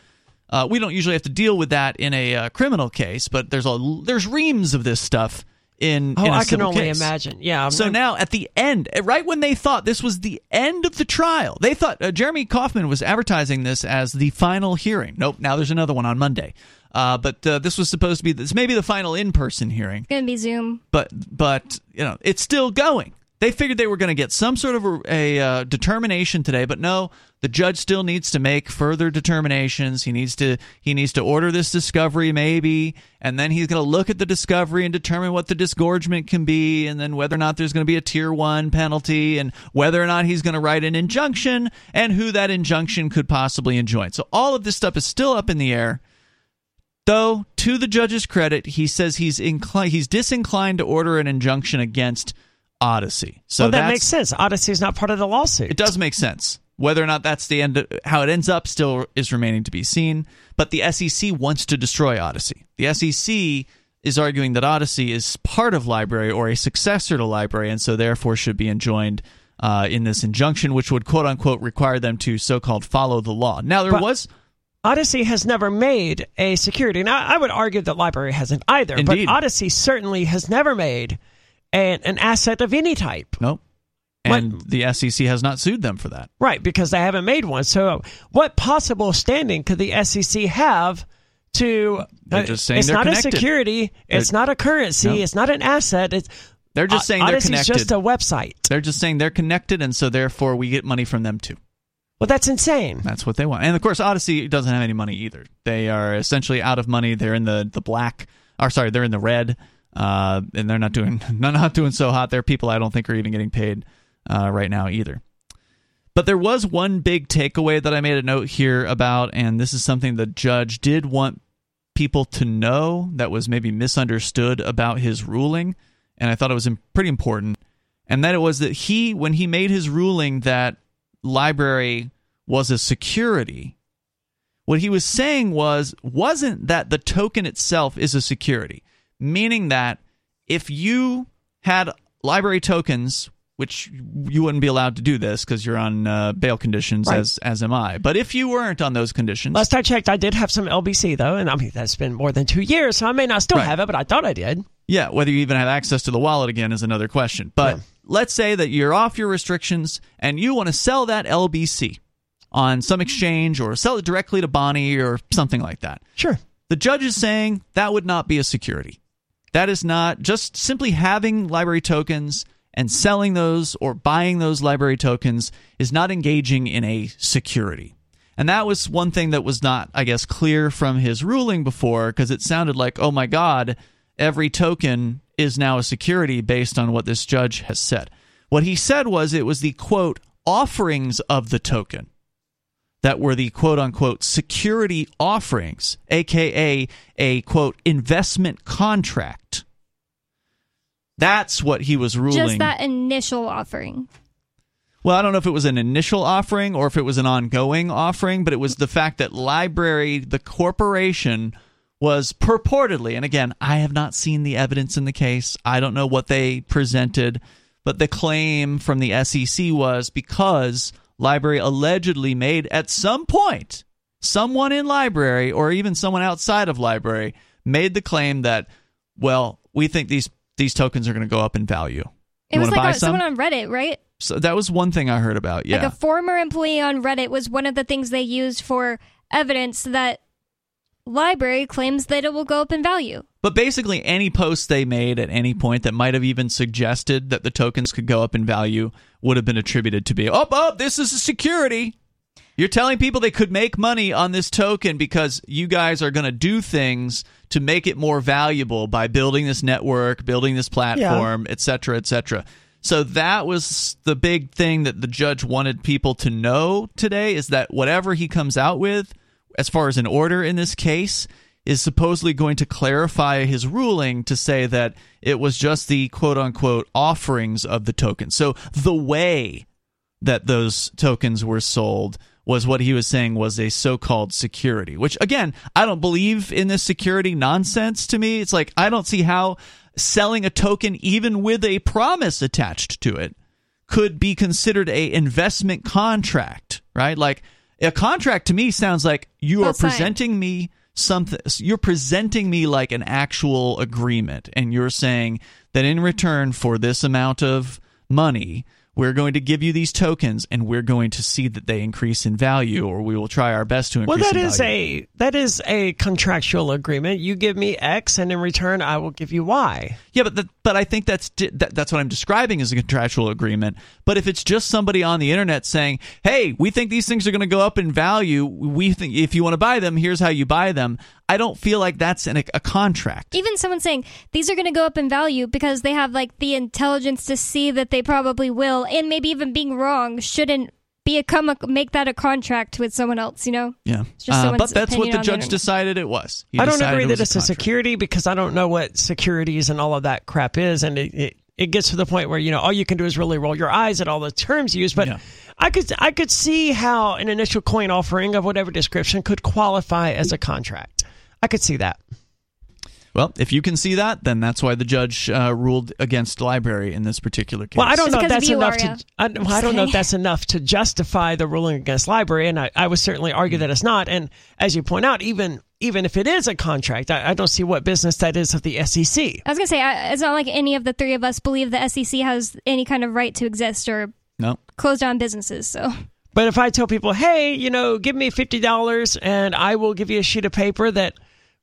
Uh, we don't usually have to deal with that in a uh, criminal case, but there's a there's reams of this stuff in. Oh, in a I can only case. imagine. Yeah. I'm- So now, at the end, right when they thought this was the end of the trial, they thought uh, Jeremy Kauffman was advertising this as the final hearing. Nope, now there's another one on Monday. Uh, but uh, this was supposed to be this maybe the final in-person hearing, It's Gonna be Zoom. but but you know it's still going. They figured they were going to get some sort of a, a uh, determination today, but no, the judge still needs to make further determinations. He needs to he needs to order this discovery maybe, and then he's going to look at the discovery and determine what the disgorgement can be, and then whether or not there's going to be a tier one penalty, and whether or not he's going to write an injunction, and who that injunction could possibly enjoin. So all of this stuff is still up in the air. Though, to the judge's credit, he says he's inclined he's disinclined to order an injunction against Odysee. So well, that makes sense. Odysee is not part of the lawsuit. It does make sense. Whether or not that's the end, how it ends up, still is remaining to be seen. But the SEC wants to destroy Odysee. The SEC is arguing that Odysee is part of LBRY or a successor to LBRY, and so therefore should be enjoined uh, in this injunction, which would quote unquote require them to so-called follow the law. Now there But- was Odysee has never made a security. Now, I would argue that LBRY hasn't either, Indeed. but Odysee certainly has never made an, an asset of any type. nope, What- and the SEC has not sued them for that. Right, because they haven't made one. So, what possible standing could the SEC have to? They're uh, just saying it's not connected. a security. It's not a currency. No. It's not an asset. It's They're just uh, saying they're Odysee's connected. just a website. They're just saying they're connected, and so therefore we get money from them too. Well, that's insane. That's what they want. And of course, Odysee doesn't have any money either. They are essentially out of money. They're in the the black. Or sorry, they're in the red. Uh, and they're not doing *laughs* not doing so hot. There are people I don't think are even getting paid uh, right now either. But there was one big takeaway that I made a note here about, and this is something the judge did want people to know that was maybe misunderstood about his ruling, and I thought it was pretty important. And that it was that he, when he made his ruling that LBRY was a security, what he was saying was wasn't that the token itself is a security, meaning that if you had LBRY tokens, which you wouldn't be allowed to do this because you're on uh, bail conditions, Right. as as am I. But if you weren't on those conditions, Last I checked, I did have some LBC though, and I mean that's been more than two years, so I may not still Right. have it, but I thought I did. Yeah, whether you even have access to the wallet again is another question. But Yeah. let's say that you're off your restrictions and you want to sell that LBC on some exchange or sell it directly to Bonnie or something like that. Sure. The judge is saying that would not be a security. That is not just simply having LBRY tokens and selling those or buying those LBRY tokens is not engaging in a security. And that was one thing that was not, I guess, clear from his ruling before because it sounded like, oh my God, every token is now a security based on what this judge has said. What he said was it was the quote, offerings of the token that were the quote unquote security offerings, aka a quote investment contract. That's what he was ruling. Just that initial offering. Well, I don't know if it was an initial offering or if it was an ongoing offering, but it was the fact that LBRY, the corporation, was purportedly, and again, I have not seen the evidence in the case. I don't know what they presented, but the claim from the SEC was because LBRY allegedly made at some point someone in LBRY or even someone outside of LBRY made the claim that, well, we think these these tokens are going to go up in value. It You was wanna buy like a, some? someone on Reddit, right? So that was one thing I heard about. Yeah. Like a former employee on Reddit was one of the things they used for evidence that LBRY claims that it will go up in value. But basically, any post they made at any point that might have even suggested that the tokens could go up in value would have been attributed to be, oh, oh, this is a security. You're telling people they could make money on this token because you guys are going to do things to make it more valuable by building this network, building this platform, et cetera, et cetera. So that was the big thing that the judge wanted people to know today is that whatever he comes out with, as far as an order in this case, is supposedly going to clarify his ruling to say that it was just the quote unquote offerings of the token. So the way that those tokens were sold was what he was saying was a so-called security which again i don't believe in this security nonsense to me it's like i don't see how selling a token even with a promise attached to it could be considered a investment contract right like a contract to me sounds like you are presenting me something you're presenting me like an actual agreement and you're saying that in return for this amount of money we're going to give you these tokens and we're going to see that they increase in value or we will try our best to Well, increase that in is a that is a contractual agreement. You give me X, and in return, I will give you Y. Yeah, but the, but I think that's that, that's what I'm describing as a contractual agreement. But if it's just somebody on the internet saying, "Hey, we think these things are going to go up in value. We think if you want to buy them, here's how you buy them." I don't feel like that's an, a contract. Even someone saying these are going to go up in value because they have like the intelligence to see that they probably will, and maybe even being wrong shouldn't be a come a, make that a contract with someone else. You know, Yeah, just Uh, but that's what the on the judge decided it was. He I don't agree it that it's a contract. security because I don't know what securities and all of that crap is, and it, it, it gets to the point where you know all you can do is really roll your eyes at all the terms used. But Yeah. I could I could see how an initial coin offering of whatever description could qualify as a contract. I could see that. Well, if you can see that, then that's why the judge uh, ruled against LBRY in this particular case. Well, I don't It's know if that's enough to. I, well, I don't know if that's enough to justify the ruling against LBRY, and I, I would certainly argue that it's not. And as you point out, even even if it is a contract, I, I don't see what business that is of the SEC. I was gonna say I, it's not like any of the three of us believe the SEC has any kind of right to exist or No. close down businesses. So But if I tell people, hey, you know, give me fifty dollars and I will give you a sheet of paper that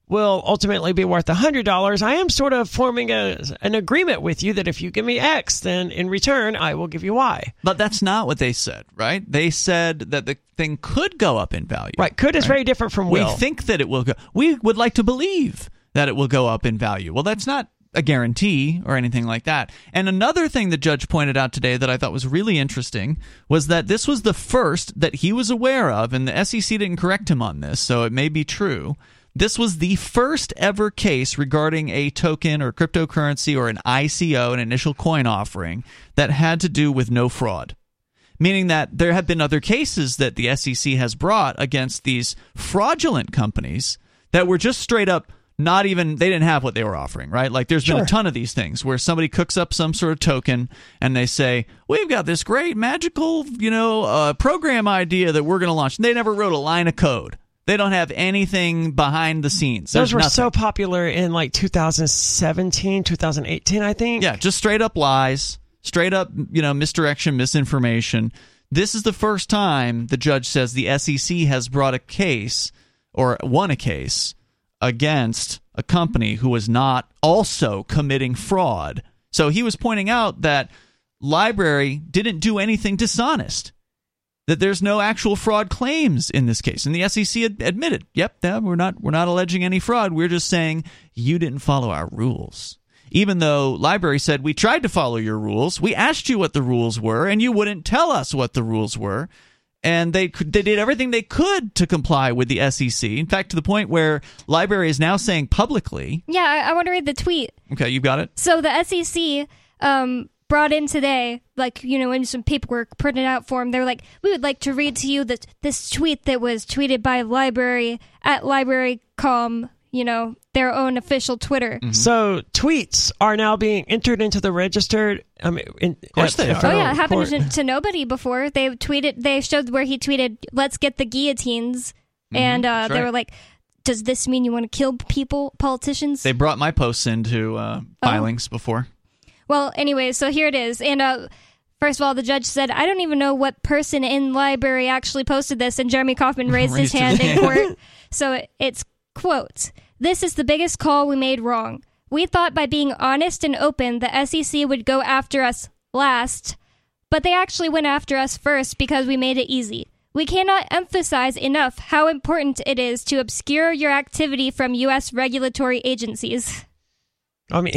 will ultimately be worth hundred dollars, I am sort of forming a an agreement with you that if you give me X, then in return I will give you Y. But that's not what they said, right? They said that the thing could go up in value. Right? Could is very different from We think that it will go. We would like to believe that it will go up in value. Well, that's not a guarantee or anything like that. And another thing the judge pointed out today that I thought was really interesting was that this was the first that he was aware of, and the SEC didn't correct him on this, so it may be true. This was the first ever case regarding a token or cryptocurrency or an ICO, an initial coin offering, that had to do with no fraud meaning that there have been other cases that the SEC has brought against these fraudulent companies that were just straight up not even they didn't have what they were offering, right? Like there's been a ton of these things where somebody cooks up some sort of token and they say, "We've got this great magical, you know, uh, program idea that we're going to launch." And they never wrote a line of code. They don't have anything behind the scenes. Those were nothing. so popular in like 2017, 2018, I think. Yeah, just straight up lies, straight up, you know, misdirection, misinformation. This is the first time the judge says the SEC has brought a case or won a case against a company who was not also committing fraud. So he was pointing out that LBRY didn't do anything dishonest. That there's no actual fraud claims in this case, and the SEC ad- admitted, "Yep, yeah, we're not we're not alleging any fraud. We're just saying you didn't follow our rules." Even though LBRY said we tried to follow your rules, we asked you what the rules were, and you wouldn't tell us what the rules were, and they they did everything they could to comply with the SEC. In fact, to the point where LBRY is now saying publicly, yeah, I, I want to read the tweet. "Okay, you've got it." So the SEC um, brought in today, like you know, in some paperwork printed out for them. They were like, "We would like to read to you that this tweet that was tweeted by LBRY at LBRYcom, you know, their own official Twitter." So tweets are now being entered into the registered. I mean, in, of course they are. Oh yeah, it happened to, to nobody before. They tweeted. They showed where he tweeted, "Let's get the guillotines." and uh, that's they right. were like, "Does this mean you want to kill people, politicians?" They brought my posts into uh, Oh. filings before. Well, anyway, so here it is. And uh, first of all, the judge said, I don't even know what person in LBRY actually posted this. And Jeremy Kauffman raised, his Raised his hand in court. so it- it's, quote, This is the biggest call we made wrong. We thought by being honest and open, the SEC would go after us last, but they actually went after us first because we made it easy. We cannot emphasize enough how important it is to obscure your activity from U.S. regulatory agencies. I mean,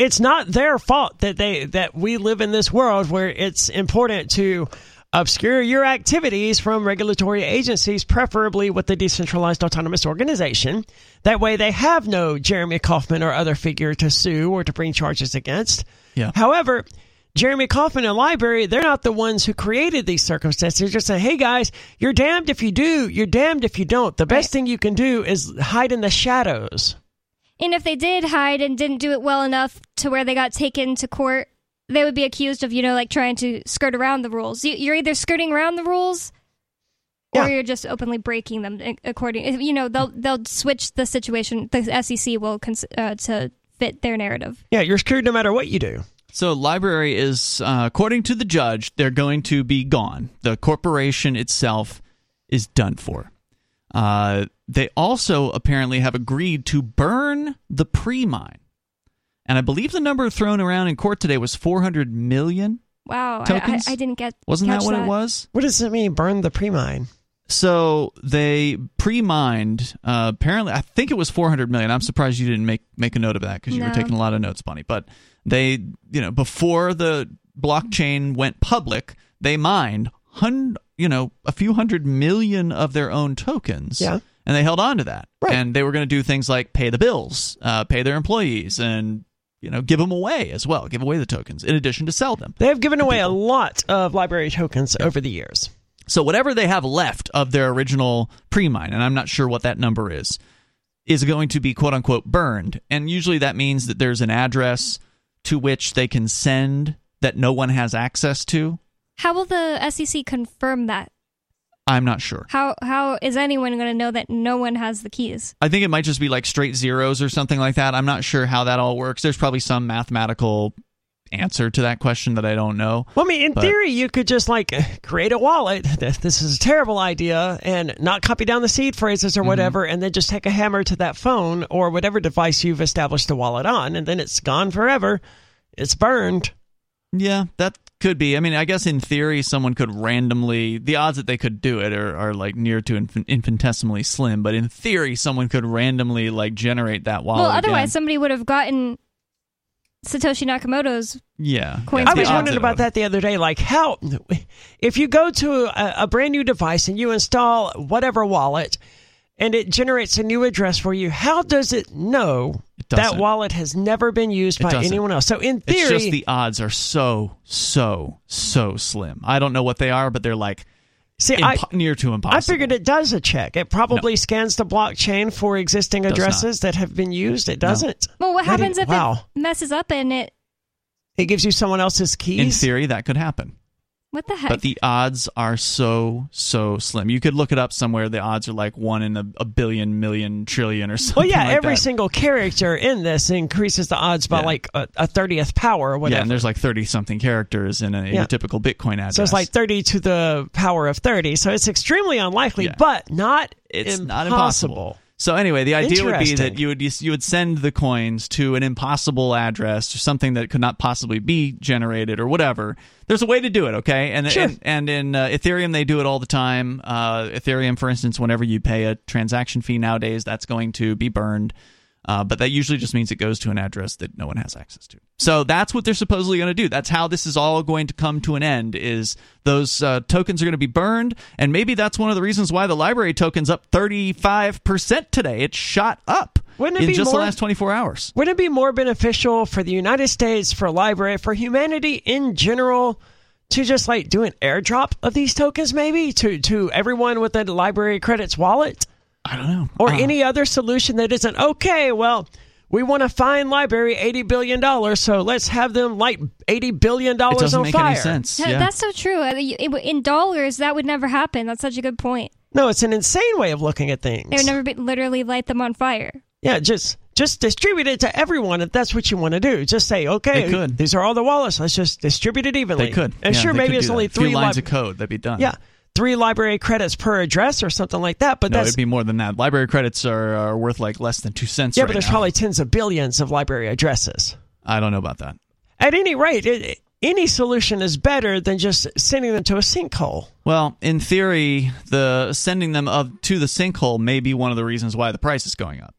it's not their fault that they that we live in this world where it's important to obscure your activities from regulatory agencies, preferably with the decentralized autonomous organization. That way, they have no Jeremy Kauffman or other figure to sue or to bring charges against. Yeah. However, Jeremy Kauffman and LBRY, they're not the ones who created these circumstances. They're just saying, hey guys, you're damned if you do, you're damned if you don't. The best Right. thing you can do is hide in the shadows. And if they did hide and didn't do it well enough to where they got taken to court, they would be accused of, you know, like trying to skirt around the rules. You- You're either skirting around the rules or you're just openly breaking them according you know they'll they'll switch the situation the SEC will cons- uh, to fit their narrative. Yeah, you're screwed no matter what you do. So, LBRY is, uh, according to the judge, they're going to be gone. The corporation itself is done for. Uh, they also apparently have agreed to burn the pre mine. And I believe the number thrown around in court today was 400 million. Wow, I, I, Tokens? I didn't get Wasn't that what it was? What does it mean, burn the pre-mine? So they pre-mined. Uh, apparently, I think it was 400 million. I'm surprised you didn't make make a note of that because you were taking a lot of notes, Bonnie. But they, you know, before the blockchain went public, they mined hun, you know, a few hundred million of their own tokens. Yeah. And they held on to that. Right. And they were going to do things like pay the bills, uh, pay their employees, and you know, give them away as well, give away the tokens in addition to sell them. They have given away a lot of LBRY tokens over the years. So whatever they have left of their original pre-mine, and I'm not sure what that number is, is going to be quote unquote burned. And usually that means that there's an address to which they can send that no one has access to. How will the SEC confirm that? I'm not sure. How how is anyone going to know that no one has the keys? I think it might just be like straight zeros or something like that. I'm not sure how that all works. There's probably some mathematical answer to that question that I don't know. Well, I mean, in But- theory, you could just like create a wallet. This, this is a terrible idea, and not copy down the seed phrases Mm-hmm. or whatever, and then just take a hammer to that phone or whatever device you've established the wallet on, and then it's gone forever. It's burned. Yeah, that could be. I mean, I guess in theory, someone could randomly. The odds that they could do it are, are like near to infin- infinitesimally slim. But in theory, someone could randomly like generate that wallet. well, otherwise again. somebody would have gotten Satoshi Nakamoto's yeah. coins yeah, I was wondering about that the other day. Like, how, if you go to a, a brand new device and you install whatever wallet and it generates a new address for you, how does it know It that doesn't. wallet has never been used It by doesn't. anyone else? So, in theory, It's just the odds are so so so slim. I don't know what they are, but they're like see, I, impo- near to impossible. I figured it does a check. It probably scans the blockchain for existing addresses that have been used. It doesn't. Well, what happens even- if wow. it messes up and it? It gives you someone else's keys. In theory, that could happen. What the heck? But the odds are so so slim. You could look it up somewhere. The odds are like one in a, a billion, million, trillion, or something. well, yeah, like every that. single character in this increases the odds by Yeah. like a, a 30th power or whatever. Yeah, and there's like 30 something characters in a, Yeah. a typical Bitcoin address. So it's like 30 to the power of 30. So it's extremely unlikely, Yeah. but not it's impossible. not impossible. So anyway, the idea would be that you would you would send the coins to an impossible address or something that could not possibly be generated or whatever. There's a way to do it, okay? And Sure. and, and in uh, Ethereum they do it all the time. Uh, Ethereum, for instance, whenever you pay a transaction fee nowadays, that's going to be burned. Uh, but that usually just means it goes to an address that no one has access to. So that's what they're supposedly going to do. That's how this is all going to come to an end. Is those uh, tokens are going to be burned, and maybe that's one of the reasons why the LBRY token's up thirty five percent today. It shot up Wouldn't it in be just more- the last twenty four hours. Wouldn't it be more beneficial for the United States, for LBRY, for humanity in general, to just like do an airdrop of these tokens, maybe to to everyone with a LBRY credits wallet, I don't know. or Uh, any other solution that isn't okay? Well, we want to fine LBRY eighty billion dollars, so let's have them light eighty billion dollars It dollars doesn't on make fire. any sense. Yeah. That's so true. Uh, you- it- In dollars, that would never happen. That's such a good point. No, it's an insane way of looking at things. They would never be, literally light them on fire. Yeah, just just distribute it to everyone if that's what you want to do. Just say, okay, could. these are all the wallets. Let's just distribute it evenly. They could. And Yeah, sure, maybe could it's only that. A few three lines lib- of code. That'd be done. Yeah, three LBRY credits per address or something like that. But No, that's it'd be more than that. LBRY credits are, are worth like less than two cents. yeah, right but there's now. probably tens of billions of LBRY addresses. I don't know about that. At any rate, it, any solution is better than just sending them to a sinkhole. Well, in theory, the sending them of to the sinkhole may be one of the reasons why the price is going up.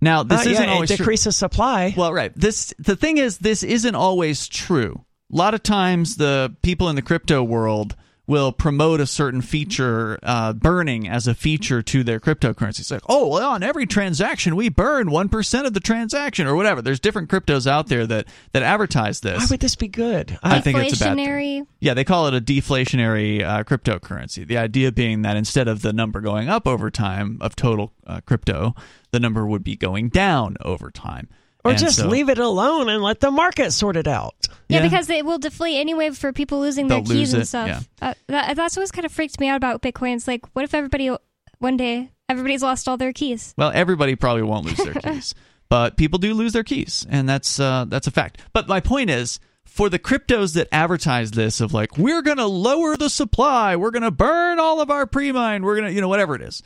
Now, this Uh, isn't yeah, always it true. decreases supply. Well, right. This the thing is, this isn't always true. A lot of times, the people in the crypto world will promote a certain feature, uh, burning as a feature to their cryptocurrency. It's like, oh, well, on every transaction we burn one percent of the transaction, or whatever. There's different cryptos out there that that advertise this. Why would this be good? I think it's a bad thing. Deflationary. Yeah, they call it a deflationary uh, cryptocurrency. The idea being that instead of the number going up over time of total uh, crypto, the number would be going down over time. Or And just so- leave it alone and let the market sort it out. Yeah, Yeah. because it will deflate anyway for people losing their They'll keys lose and it, stuff. yeah. Uh, that, that's what's kind of freaked me out about Bitcoin. It's like, what if everybody one day everybody's lost all their keys? Well, everybody probably won't lose their *laughs* keys, but people do lose their keys, and that's uh, that's a fact. But my point is, for the cryptos that advertise this of like we're going to lower the supply, we're going to burn all of our pre-mine, we're going to you know whatever it is,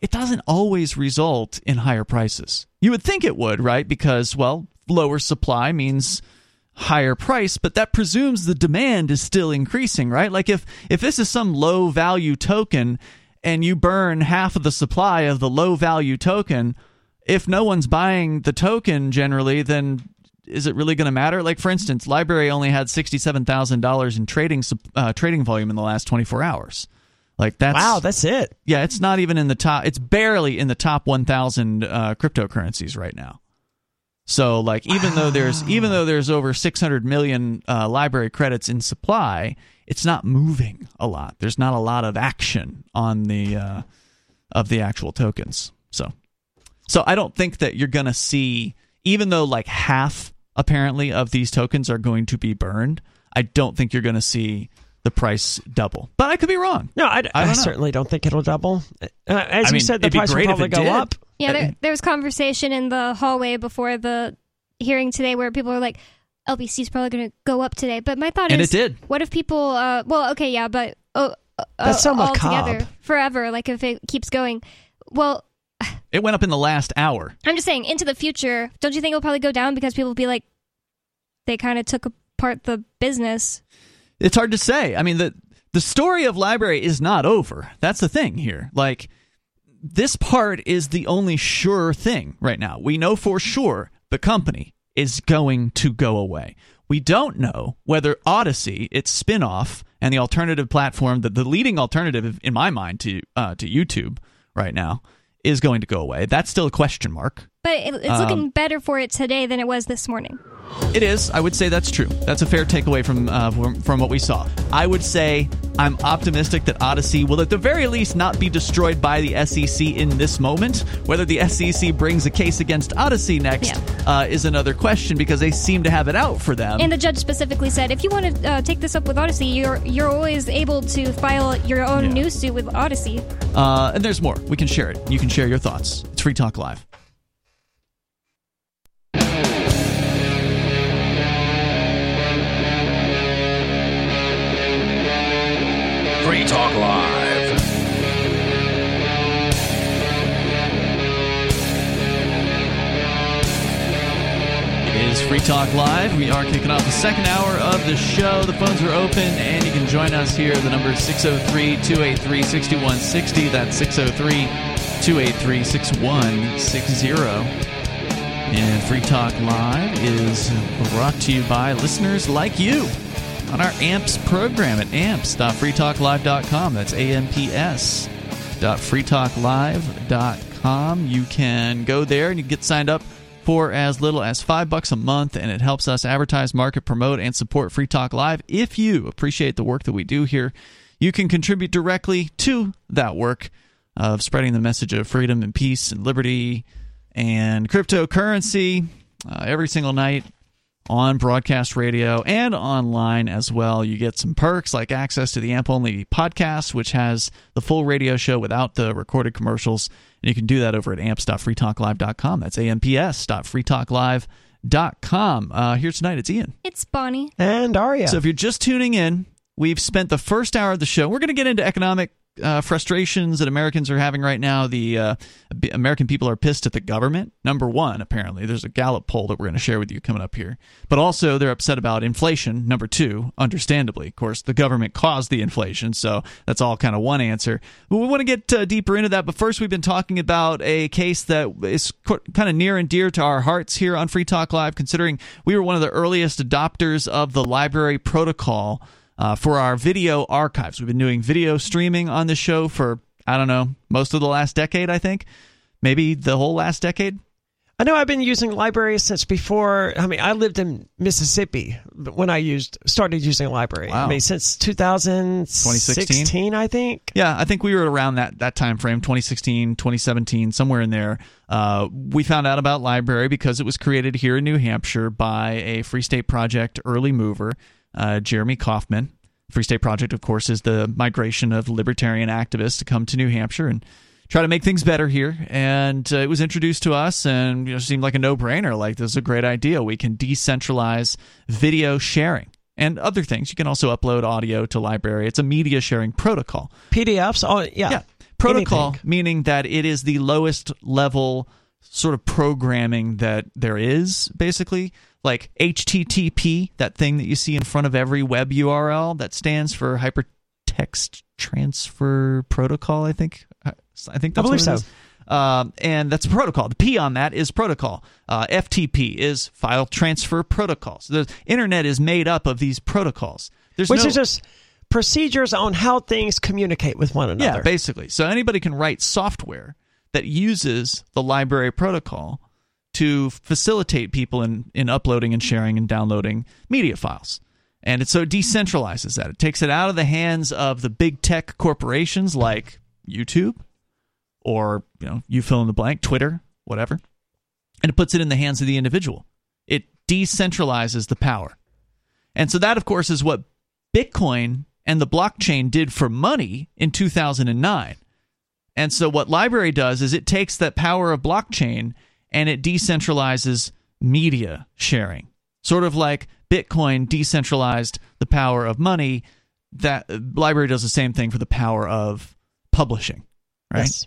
it doesn't always result in higher prices. You would think it would, right? Because well, lower supply means higher price but that presumes the demand is still increasing right like if if this is some low value token and you burn half of the supply of the low value token if no one's buying the token generally then is it really going to matter like for instance LBRY only had $67000 in trading uh, trading volume in the last 24 hours like that's wow, that's it. yeah it's not even in the top it's barely in the top 1000 uh, cryptocurrencies right now so like even though there's even though there's over 600 million uh, LBRY credits in supply, it's not moving a lot. There's not a lot of action on the uh, of the actual tokens. So so I don't think that you're going to see even though like half apparently of these tokens are going to be burned, I don't think you're going to see the price double. But I could be wrong. No, I, I I don't know. certainly don't think it'll double. Uh, as I you mean, said, the price will probably go did. up. Yeah, there, there was conversation in the hallway before the hearing today where people were like, LBC is probably going to go up today. But my thought And is, it did. what if people? Uh, well, okay, yeah, but oh, uh, That's so all together forever. Like if it keeps going. Well, *sighs* It went up in the last hour. I'm just saying, into the future, don't you think it'll probably go down because people will be like, they kind of took apart the business. It's hard to say. I mean, the the story of LBRY is not over. That's the thing here. Like this part is the only sure thing right now. We know for sure the company is going to go away. We don't know whether Odysee, its spin-off and the alternative platform, the, the leading alternative in my mind to uh, to YouTube right now, is going to go away. That's still a question mark. But it, it's Um, looking better for it today than it was this morning. It is. I would say that's true. That's a fair takeaway from, uh, from from what we saw. I would say I'm optimistic that Odysee will, at the very least, not be destroyed by the SEC in this moment. Whether the SEC brings a case against Odysee next uh, is another question because they seem to have it out for them. And the judge specifically said, if you want to uh, take this up with Odysee, you're you're always able to file your own Yeah. news suit with Odysee. Uh, and there's more. We can share it. You can share your thoughts. It's Free Talk Live. Talk Live. It is Free Talk Live. We are kicking off the second hour of the show. The phones are open, and you can join us here. The number is 603 283 6160. That's 603 283 6160. And Free Talk Live is brought to you by listeners like you on our AMPS program at amps.freetalklive.com. That's A-M-P-S freetalklive.com. You can go there and you get signed up for as little as five bucks a month, and it helps us advertise, market, promote, and support Free Talk Live. If you appreciate the work that we do here, you can contribute directly to that work of spreading the message of freedom and peace and liberty and cryptocurrency uh, every single night on broadcast radio and online as well. You get some perks like access to the AMP only podcast, which has the full radio show without the recorded commercials. And you can do that over at amps.freetalklive.com. That's amps.freetalklive.com. Uh, here tonight, it's Ian. It's Bonnie. And Aria. So if you're just tuning in, we've spent the first hour of the show. We're going to get into economic uh, frustrations that Americans are having right now. The uh, American people are pissed at the government. Number one, apparently, there's a Gallup poll that we're going to share with you coming up here. But also, they're upset about inflation. Number two, understandably, of course, the government caused the inflation, so that's all kind of one answer. But we want to get uh, deeper into that. But first, we've been talking about a case that is kind of near and dear to our hearts here on Free Talk Live, considering we were one of the earliest adopters of the LBRY protocol uh, for our video archives. We've been doing video streaming on the show for, I don't know, most of the last decade, I think. Maybe the whole last decade. I know I've been using LBRY since before. I mean, I lived in Mississippi when I used started using LBRY. Wow. I mean, since 2016, I think. Yeah, I think we were around that that time frame, 2016, 2017, somewhere in there. Uh, we found out about LBRY because it was created here in New Hampshire by a Free State Project early mover uh, Jeremy Kauffman. Free State Project, of course, is the migration of libertarian activists to come to New Hampshire and try to make things better here. And uh, it was introduced to us and you know, seemed like a no brainer. Like, this is a great idea. We can decentralize video sharing and other things. You can also upload audio to LBRY. It's a media sharing protocol. PDFs, oh, yeah. Yeah. Protocol, Anything. meaning that it is the lowest level sort of programming that there is, basically like HTTP, that thing that you see in front of every web URL that stands for Hypertext Transfer Protocol. I think. I think that's I believe what it so. is. Um, and that's a protocol. The P on that is protocol. Uh, FTP is file transfer protocol. So the internet is made up of these protocols. There's Which no, is just procedures on how things communicate with one another. yeah, basically. So anybody can write software that uses the LBRY protocol to facilitate people in, in uploading and sharing and downloading media files. And it so it decentralizes that. It takes it out of the hands of the big tech corporations like YouTube or, you know, you fill in the blank, Twitter, whatever. And it puts it in the hands of the individual. It decentralizes the power. And so that of course is what Bitcoin and the blockchain did for money in 2009. And so what LBRY does is it takes that power of blockchain and it decentralizes media sharing. Sort of like Bitcoin decentralized the power of money, that LBRY does the same thing for the power of publishing, right? Yes.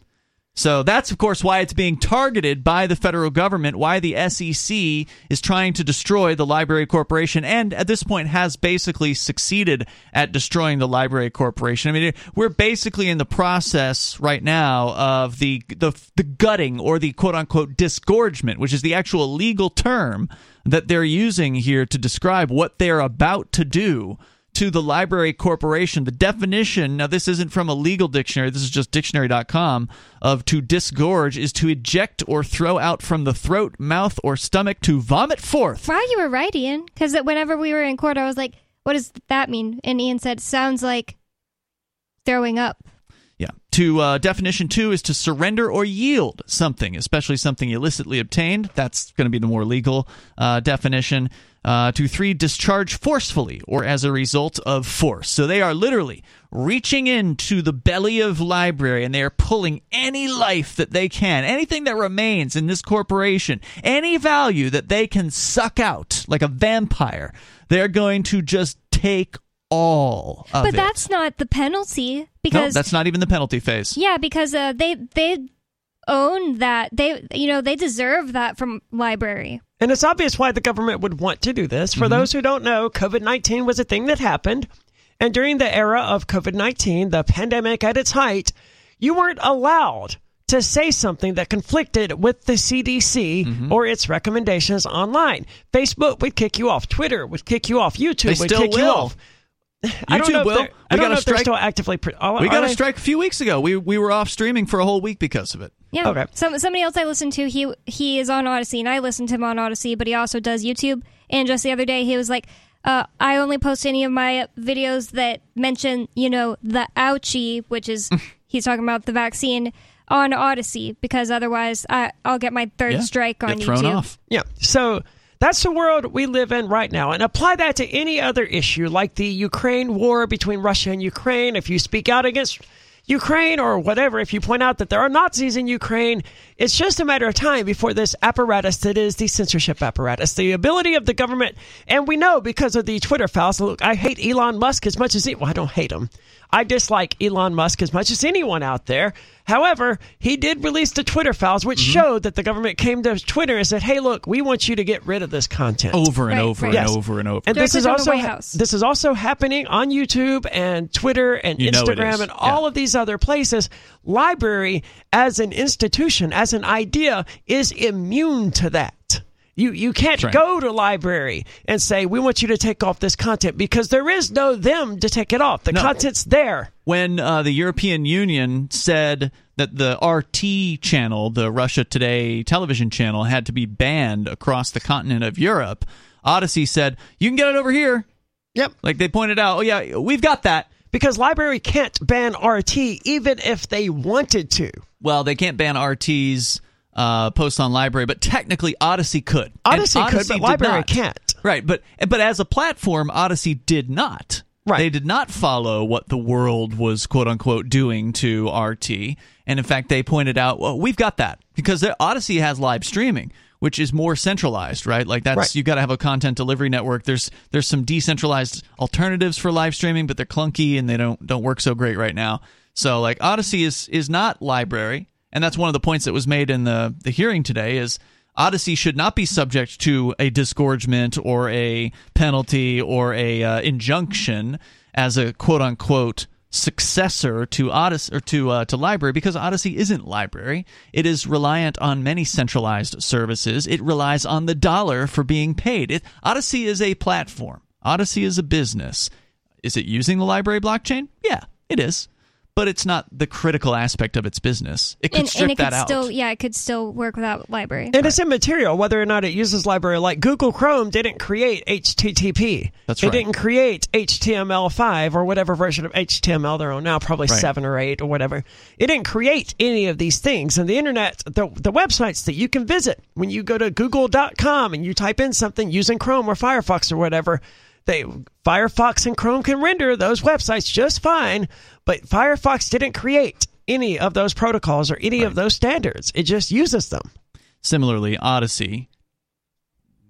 So that's, of course, why it's being targeted by the federal government, why the SEC is trying to destroy the LBRY Corporation, and at this point has basically succeeded at destroying the LBRY Corporation. I mean, we're basically in the process right now of the, the, the gutting or the quote unquote disgorgement, which is the actual legal term that they're using here to describe what they're about to do to the LBRY Corporation. The definition, now this isn't from a legal dictionary, this is just dictionary.com, of to disgorge is to eject or throw out from the throat, mouth, or stomach to vomit forth. Wow, you were right, Ian. Because whenever we were in court, I was like, what does that mean? And Ian said, sounds like throwing up. Yeah. To uh, definition two is to surrender or yield something, especially something illicitly obtained. That's going to be the more legal uh, definition. Uh, to three, discharge forcefully or as a result of force. So they are literally reaching into the belly of LBRY and they are pulling any life that they can, anything that remains in this corporation, any value that they can suck out like a vampire. They're going to just take all of But it. that's not the penalty no, because that's not even the penalty phase. yeah, because uh, they they own that they you know they deserve that from LBRY. And it's obvious why the government would want to do this. For those who don't know, COVID 19 was a thing that happened. And during the era of COVID 19, the pandemic at its height, you weren't allowed to say something that conflicted with the CDC or its recommendations online. Facebook would kick you off, Twitter would kick you off, YouTube They would still kick you off. *laughs* I don't YouTube know will. they're- I We don't got a know if they're strike- still actively. Pre- are- We are got a strike a few weeks ago. We we were off streaming for a whole week because of it. Yeah. Okay. Some somebody else I listened to, he he is on Odysee, and I listened to him on Odysee, but he also does YouTube. And just the other day, he was like, uh, "I only post any of my videos that mention, you know, the ouchie, which is *laughs* he's talking about the vaccine." On Odysee, because otherwise I, I'll get my third Yeah. strike on Get thrown YouTube. off. Yeah. So That's the world we live in right now. And apply that to any other issue, like the Ukraine war between Russia and Ukraine. If you speak out against Ukraine or whatever, if you point out that there are Nazis in Ukraine, it's just a matter of time before this apparatus that is the censorship apparatus, the ability of the government, and we know because of the Twitter files. Look, I hate Elon Musk as much as he, well, I don't hate him. I dislike Elon Musk as much as anyone out there. However, he did release the Twitter files, which mm-hmm. showed that the government came to Twitter and said, "Hey, look, we want you to get rid of this content over and right, over right. and yes. over and over." And this is also this is also happening on YouTube and Twitter and you Instagram and all of these other places. LBRY, as an institution, as an idea, is immune to that. You you can't right. go to LBRY and say we want you to take off this content because there is no them to take it off. The no. content's there. When uh, the European Union said that the RT channel, the Russia Today television channel, had to be banned across the continent of Europe, Odysee said you can get it over here. Yep. Like they pointed out, oh yeah, we've got that because LBRY can't ban RT even if they wanted to. Well, they can't ban RT's uh, posts on LBRY, but technically Odysee could. Odysee, Odysee could, but LBRY not. can't. Right, but but as a platform, Odysee did not. Right. They did not follow what the world was quote unquote doing to RT, and in fact, they pointed out, well, we've got that because Odysee has live streaming, which is more centralized, right? Like that's right. you got to have a content delivery network. There's there's some decentralized alternatives for live streaming, but they're clunky and they don't don't work so great right now. So like Odysee is is not LBRY, and that's one of the points that was made in the the hearing today is Odysee should not be subject to a disgorgement or a penalty or a uh, injunction as a quote unquote successor to Odysee or to uh, to LBRY because Odysee isn't LBRY. It is reliant on many centralized services. It relies on the dollar for being paid. It, Odysee is a platform. Odysee is a business. Is it using the LBRY blockchain? Yeah, it is but it's not the critical aspect of its business. It could and, strip and it that could out. Still, yeah, it could still work without LBRY. And right. it's immaterial whether or not it uses LBRY. Like Google Chrome didn't create HTTP. That's right. It didn't create HTML5 or whatever version of HTML they're on now, probably right. 7 or 8 or whatever. It didn't create any of these things. And the internet, the, the websites that you can visit when you go to google.com and you type in something using Chrome or Firefox or whatever, they Firefox and Chrome can render those websites just fine, but Firefox didn't create any of those protocols or any right. of those standards. It just uses them. Similarly, Odysee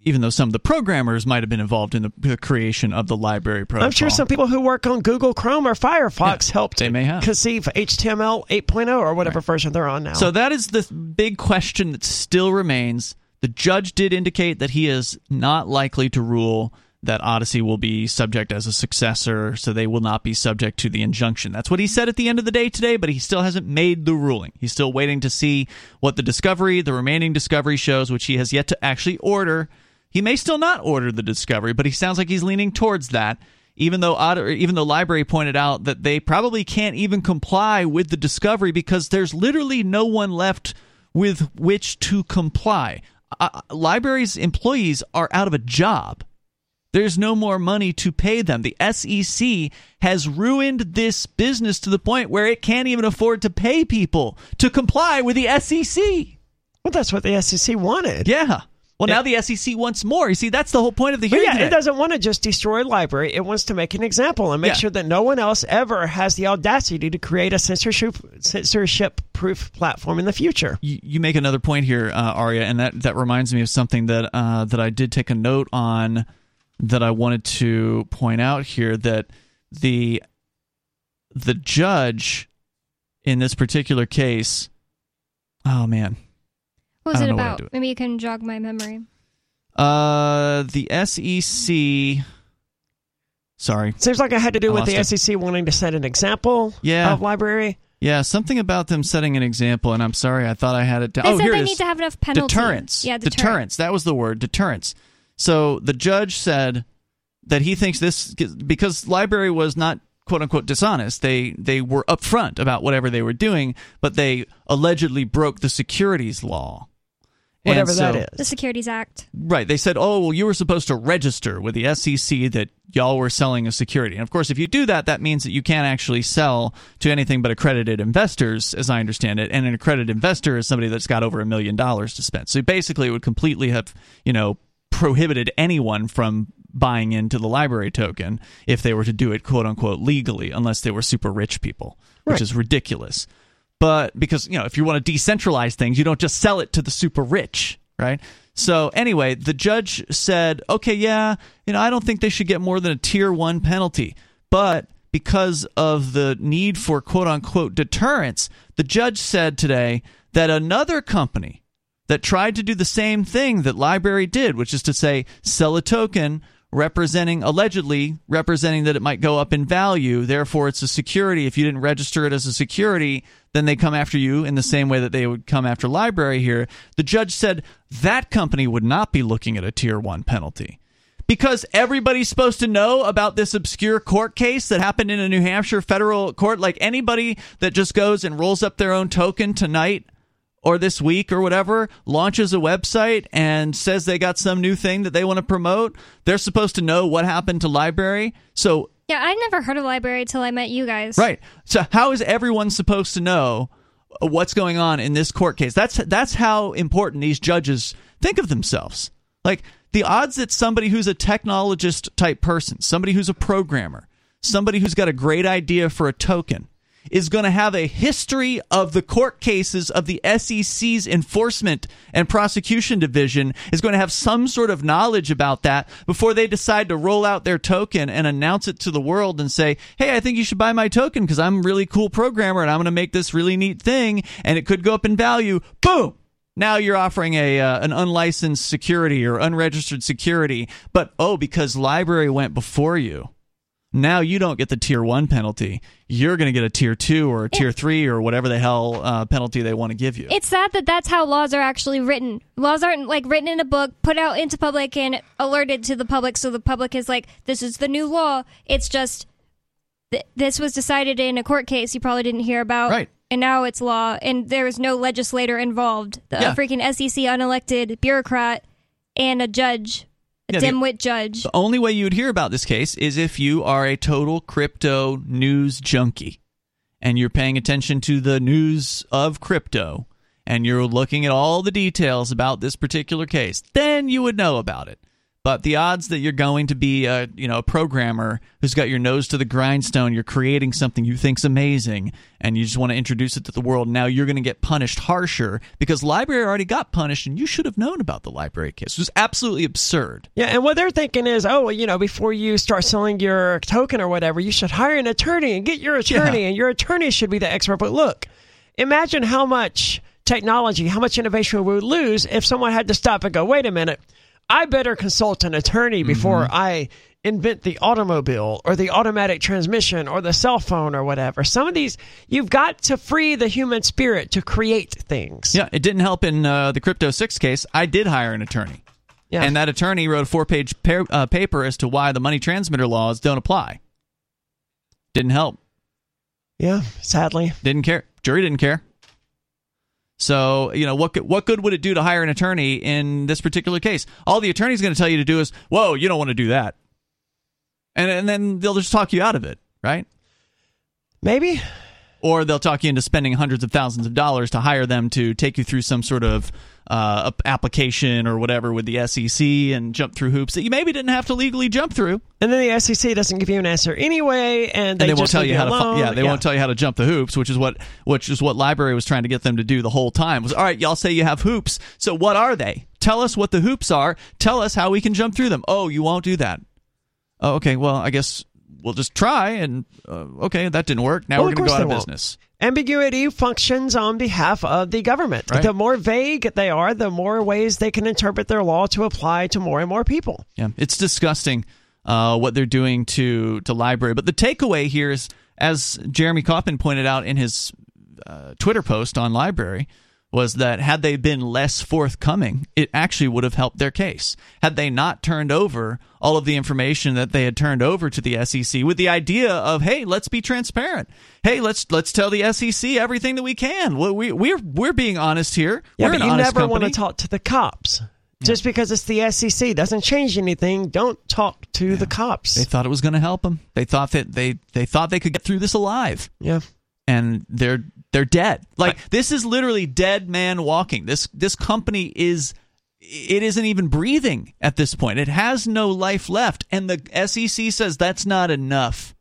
even though some of the programmers might have been involved in the, the creation of the LBRY protocol. I'm sure some people who work on Google Chrome or Firefox yeah, helped they may have. conceive HTML 8.0 or whatever right. version they're on now. So that is the big question that still remains. The judge did indicate that he is not likely to rule that Odysee will be subject as a successor, so they will not be subject to the injunction. That's what he said at the end of the day today, but he still hasn't made the ruling. He's still waiting to see what the discovery, the remaining discovery shows, which he has yet to actually order. He may still not order the discovery, but he sounds like he's leaning towards that. Even though even though LBRY pointed out that they probably can't even comply with the discovery because there's literally no one left with which to comply. Uh, LBRY's employees are out of a job there's no more money to pay them. The SEC has ruined this business to the point where it can't even afford to pay people to comply with the SEC. Well, that's what the SEC wanted. Yeah. Well, now the SEC wants more. You see, that's the whole point of the hearing. yeah, today. it doesn't want to just destroy LBRY. It wants to make an example and make yeah. sure that no one else ever has the audacity to create a censorship censorship proof platform in the future. You, you make another point here, uh, Aria, and that that reminds me of something that uh, that I did take a note on that I wanted to point out here that the the judge in this particular case oh man what was it about maybe you can jog my memory uh the sec sorry seems like i had to do I with the it. sec wanting to set an example yeah. of LBRY yeah, something about them setting an example, and I'm sorry, I thought I had it down. They oh, said here they it need to have enough penalty. Deterrence. Yeah, deterrence. deterrence. That was the word. Deterrence. So the judge said that he thinks this because LBRY was not quote unquote dishonest. They they were upfront about whatever they were doing, but they allegedly broke the securities law. Whatever so, that is. The Securities Act. Right. They said, oh, well, you were supposed to register with the SEC that y'all were selling a security. And of course, if you do that, that means that you can't actually sell to anything but accredited investors, as I understand it. And an accredited investor is somebody that's got over a million dollars to spend. So basically, it would completely have, you know, prohibited anyone from buying into the LBRY token if they were to do it quote unquote legally, unless they were super rich people, which is ridiculous. But because, you know, if you want to decentralize things, you don't just sell it to the super rich, right? So anyway, the judge said, okay, yeah, you know, I don't think they should get more than a tier one penalty. But because of the need for quote unquote deterrence, the judge said today that another company that tried to do the same thing that LBRY did, which is to say, sell a token representing allegedly representing that it might go up in value. Therefore it's a security. If you didn't register it as a security then they come after you in the same way that they would come after LBRY here. The judge said that company would not be looking at a tier 1 penalty. Because everybody's supposed to know about this obscure court case that happened in a New Hampshire federal court like anybody that just goes and rolls up their own token tonight or this week or whatever launches a website and says they got some new thing that they want to promote, they're supposed to know what happened to LBRY. So, Yeah, I never heard of LBRY till I met you guys. right. So how is everyone supposed to know what's going on in this court case? That's that's how important these judges think of themselves. Like the odds that somebody who's a technologist type person, somebody who's a programmer, somebody who's got a great idea for a token is going to have a history of the court cases of the SEC's enforcement and prosecution division is going to have some sort of knowledge about that before they decide to roll out their token and announce it to the world and say, "Hey, I think you should buy my token because I'm a really cool programmer and I'm going to make this really neat thing and it could go up in value." Boom. Now you're offering a uh, an unlicensed security or unregistered security, but oh, because LBRY went before you, now you don't get the tier one penalty. You're going to get a tier two or a tier three or whatever the hell uh, penalty they want to give you. It's sad that that's how laws are actually written. Laws aren't like written in a book, put out into public, and alerted to the public, so the public is like, "This is the new law." It's just th- this was decided in a court case you probably didn't hear about, Right. And now it's law, and there is no legislator involved. The Yeah. freaking SEC unelected bureaucrat and a judge, a Yeah, the- dimwit judge. The only way you would hear about this case is if you are a total crypto news junkie and you're paying attention to the news of crypto and you're looking at all the details about this particular case, then you would know about it. But the odds that you're going to be a you know a programmer who's got your nose to the grindstone, you're creating something you think's amazing, and you just want to introduce it to the world. Now you're going to get punished harsher because LBRY already got punished, and you should have known about the LBRY case. It was absolutely absurd. Yeah, and what they're thinking is, oh, well, you know, before you start selling your token or whatever, you should hire an attorney and get your attorney, Yeah. and your attorney should be the expert. But look, imagine how much technology, how much innovation we would lose if someone had to stop and go, wait a minute, I better consult an attorney before I invent the automobile or the automatic transmission or the cell phone or whatever. Some of these, you've got to free the human spirit to create things. Yeah, it didn't help in uh, the Crypto 6 case. I did hire an attorney. Yeah. And that attorney wrote a four page pa- uh, paper as to why the money transmitter laws don't apply. Didn't help. yeah, sadly. Didn't care. Jury didn't care. So, you know, what what good would it do to hire an attorney in this particular case? All the attorney's going to tell you to do is, whoa, you don't want to do that. And, and then they'll just talk you out of it, right? Maybe. Or they'll talk you into spending hundreds of thousands of dollars to hire them to take you through some sort of uh, application or whatever with the SEC and jump through hoops that you maybe didn't have to legally jump through. And then the SEC doesn't give you an answer anyway, and they, and they won't just tell you how to. alone. Fi- yeah, they won't tell you how to jump the hoops, which is what which is what LBRY was trying to get them to do the whole time. Was all right. Y'all say you have hoops, so what are they? Tell us what the hoops are. Tell us how we can jump through them. Oh, you won't do that. Oh, okay. Well, I guess we'll just try. And uh, okay, that didn't work. Now Well, we're going to go out of won't. business. Ambiguity functions on behalf of the government. Right. The more vague they are, the more ways they can interpret their law to apply to more and more people. Yeah, it's disgusting uh, what they're doing to to LBRY. But the takeaway here is, as Jeremy Kauffman pointed out in his uh, Twitter post on LBRY, was that had they been less forthcoming, it actually would have helped their case. Had they not turned over all of the information that they had turned over to the SEC with the idea of, hey, let's be transparent. Hey, let's let's tell the SEC everything that we can. We, we, we're we're being honest here. Yeah, we're but you never want to talk to the cops. Just because it's the SEC doesn't change anything. Don't talk to the cops. They thought it was going to help them. They thought that they they thought they could get through this alive. yeah. and they're they're dead. Like this is literally dead man walking. This this company is it isn't even breathing at this point. It has no life left. And the SEC says that's not enough.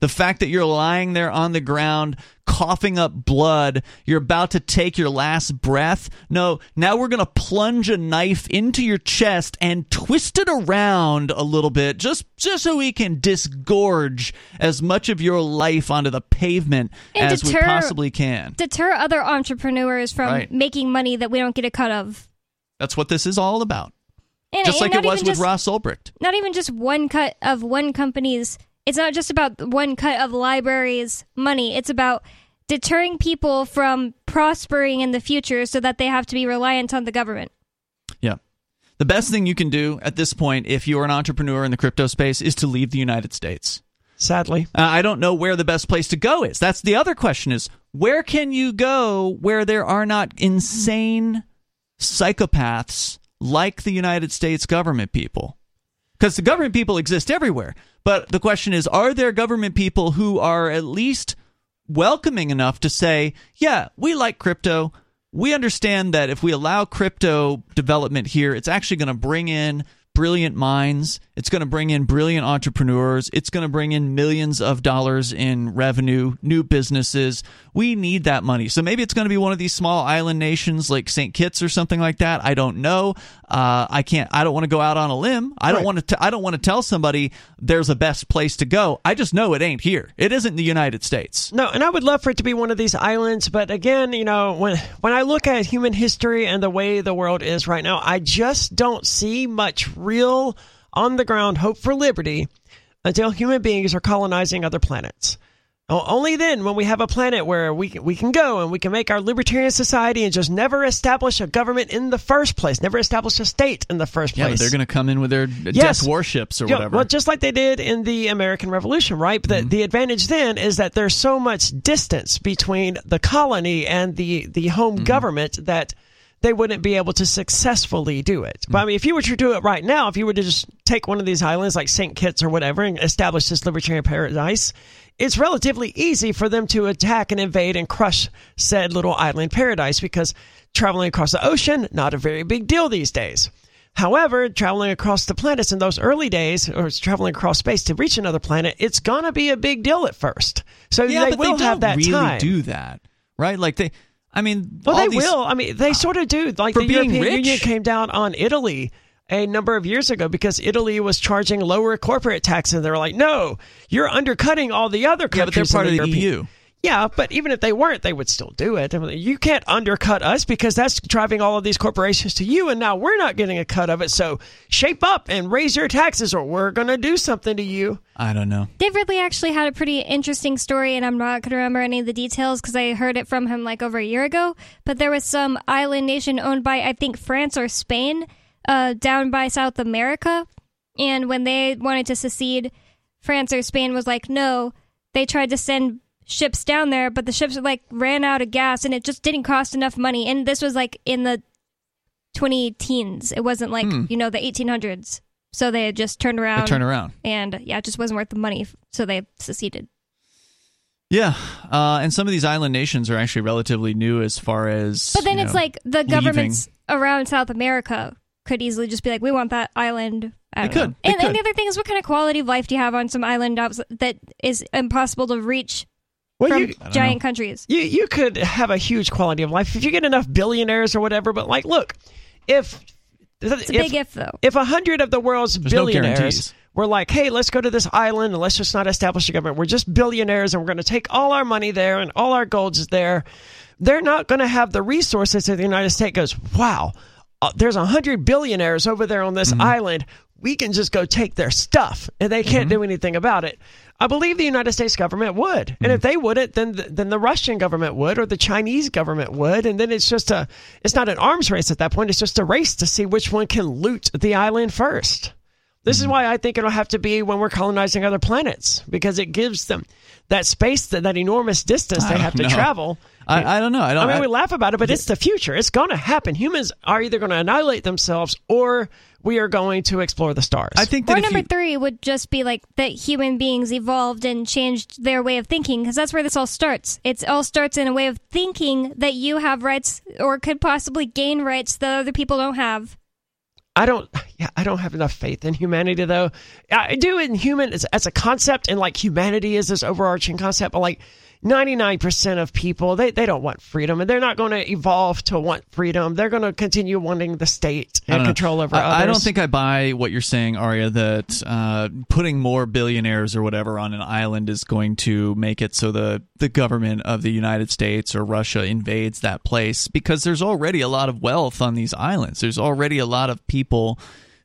The fact that you're lying there on the ground, coughing up blood, you're about to take your last breath. No, now we're going to plunge a knife into your chest and twist it around a little bit just just so we can disgorge as much of your life onto the pavement And as we possibly can. Deter other entrepreneurs from Right. making money that we don't get a cut of. That's what this is all about. And, Just and like it was with just, Ross Ulbricht. Not even just one cut of one company's. It's not just about one cut of the LBRY's money. It's about deterring people from prospering in the future so that they have to be reliant on the government. Yeah. The best thing you can do at this point, if you're an entrepreneur in the crypto space, is to leave the United States. Sadly. Uh, I don't know where the best place to go is. That's the other question is where can you go where there are not insane psychopaths like the United States government people? Because the government people exist everywhere. But the question is are there government people who are at least welcoming enough to say, yeah, we like crypto. We understand that if we allow crypto development here, it's actually going to bring in brilliant minds. It's going to bring in brilliant entrepreneurs. It's going to bring in millions of dollars in revenue, new businesses. We need that money. So maybe it's going to be one of these small island nations like St. Kitts or something like that. I don't know. Uh, I can't. I don't want to go out on a limb. I don't Right. want to. I don't want to tell somebody there's a best place to go. I just know it ain't here. It isn't the United States. No, and I would love for it to be one of these islands, but again, you know, when when I look at human history and the way the world is right now, I just don't see much real on the ground hope for liberty until human beings are colonizing other planets. Only then, when we have a planet where we can, we can go and we can make our libertarian society and just never establish a government in the first place, never establish a state in the first place. but they're going to come in with their Yes. death warships or Yeah, whatever. Well, just like they did in the American Revolution, right? But Mm-hmm. the, the advantage then is that there's so much distance between the colony and the, the home Mm-hmm. government that they wouldn't be able to successfully do it. Mm. But I mean, if you were to do it right now, if you were to just take one of these islands like St. Kitts or whatever and establish this libertarian paradise, it's relatively easy for them to attack and invade and crush said little island paradise because traveling across the ocean, not a very big deal these days. However, traveling across the planets in those early days, or traveling across space to reach another planet, it's gonna be a big deal at first. So yeah, they but will they have that really time. do that, right? Like they, I mean, Well, they these- will. I mean, they sort of do. Like the European rich? Union came down on Italy a number of years ago because Italy was charging lower corporate taxes. They were like, "No, you're undercutting all the other countries." Yeah, but they're countries." in part of the European- EU. Yeah, but even if they weren't, they would still do it. I mean, you can't undercut us because that's driving all of these corporations to you, and now we're not getting a cut of it. So shape up and raise your taxes, or we're going to do something to you. I don't know. Dave Ridley actually had a pretty interesting story, and I'm not going to remember any of the details because I heard it from him like over a year ago. But there was some island nation owned by, I think, France or Spain uh, down by South America. And when they wanted to secede, France or Spain was like, no. They tried to send ships down there, but the ships like ran out of gas and it just didn't cost enough money. And this was like in the 20 teens. It wasn't like, you know, the 1800s. So they had just turned around turn around. and yeah, it just wasn't worth the money, so they seceded. Yeah, uh, and some of these island nations are actually relatively new as far as. But then you it's know, like the governments around South America could easily just be like, "We want that island." I They don't know. could. They And, and could. the other thing is, what kind of quality of life do you have on some island outs- that is impossible to reach Well, from you, giant countries? you you could have a huge quality of life if you get enough billionaires or whatever. But like, look, if It's a big if, though. if a hundred of the world's There's no billionaires guarantees. were like, "Hey, let's go to this island and let's just not establish a government. We're just billionaires and we're going to take all our money there and all our gold is there," they're not going to have the resources that the United States goes, "Wow, uh, there's a hundred billionaires over there on this island. We can just go take their stuff and they can't mm-hmm. do anything about it." I believe the United States government would, and if mm. they wouldn't, then the, then the Russian government would, or the Chinese government would, and then it's just a, it's not an arms race at that point. It's just a race to see which one can loot the island first. This is mm-hmm. why I think it'll have to be when we're colonizing other planets because it gives them that space, that, that enormous distance they oh, have to know. travel. I, I don't know. I I don't. mean, I- mean we laugh about it, but it's the future. It's going to happen. Humans are either going to annihilate themselves or we are going to explore the stars. I think that Or if number you, three would just be like that human beings evolved and changed their way of thinking because that's where this all starts. It all starts in a way of thinking that you have rights or could possibly gain rights that other people don't have. I don't. Yeah, I don't have enough faith in humanity, though. I do in human as, as a concept, and like humanity is this overarching concept. But like 99% of people, they, they don't want freedom and they're not going to evolve to want freedom. They're going to continue wanting the state and control over I, others. I don't think I buy what you're saying, Aria, that uh, putting more billionaires or whatever on an island is going to make it so the, the government of the United States or Russia invades that place because there's already a lot of wealth on these islands. There's already a lot of people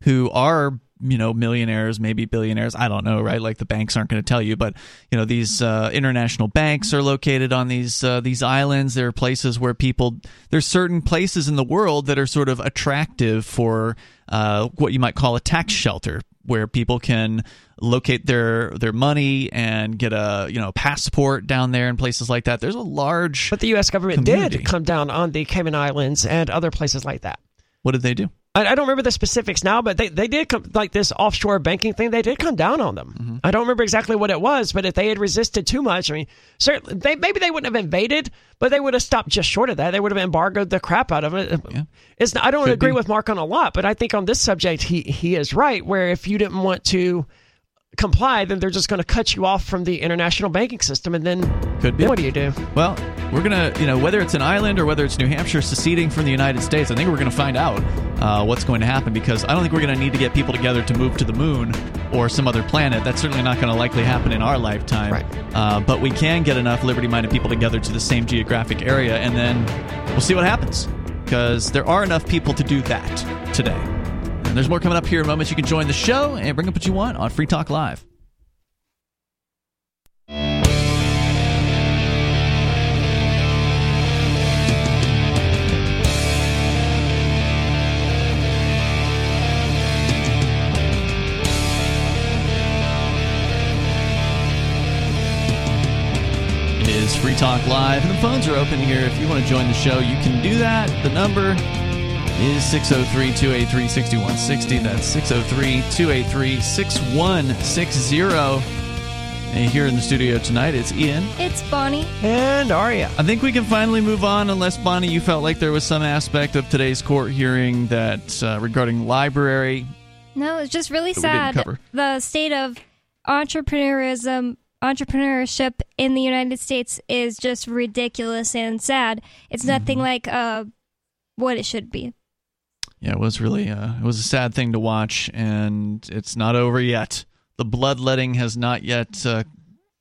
who are you know millionaires maybe billionaires i don't know right? Like the banks aren't going to tell you but you know these uh, international banks are located on these uh, these islands. There are places where people there's certain places in the world that are sort of attractive for uh, what you might call a tax shelter where people can locate their their money and get a you know passport down there and places like that. There's a large but the us government community. did come down on the cayman islands and other places like that. What did they do I, I don't remember the specifics now, but they, they did come, like this offshore banking thing. They did come down on them. Mm-hmm. I don't remember exactly what it was, but if they had resisted too much, I mean, certainly they, maybe they wouldn't have invaded, but they would have stopped just short of that. They would have embargoed the crap out of it. Yeah. It's I don't Could agree be. with Mark on a lot, but I think on this subject he he is right. Where if you didn't want to comply, then they're just going to cut you off from the international banking system, and then Could be. then what do you do? Well, we're gonna, you know, whether it's an island or whether it's New Hampshire seceding from the United States, I think we're gonna find out uh, what's going to happen because I don't think we're gonna need to get people together to move to the moon or some other planet. That's certainly not going to likely happen in our lifetime. Right. Uh, but we can get enough liberty-minded people together to the same geographic area, and then we'll see what happens because there are enough people to do that today. There's more coming up here in moments. You can join the show and bring up what you want on Free Talk Live. Free Talk Live, and the phones are open here. If you want to join the show, you can do that. The number is 603 283 6160. That's 603 283 6160. And here in the studio tonight, it's Ian. It's Bonnie. And Aria. I think we can finally move on, unless Bonnie, you felt like there was some aspect of today's court hearing that uh, regarding LBRY. No, it's just really That we didn't sad. The state of entrepreneurism, entrepreneurship in the United States is just ridiculous and sad. It's Mm-hmm. nothing like uh, what it should be. Yeah, it was really uh, it was a sad thing to watch, and it's not over yet. The bloodletting has not yet uh,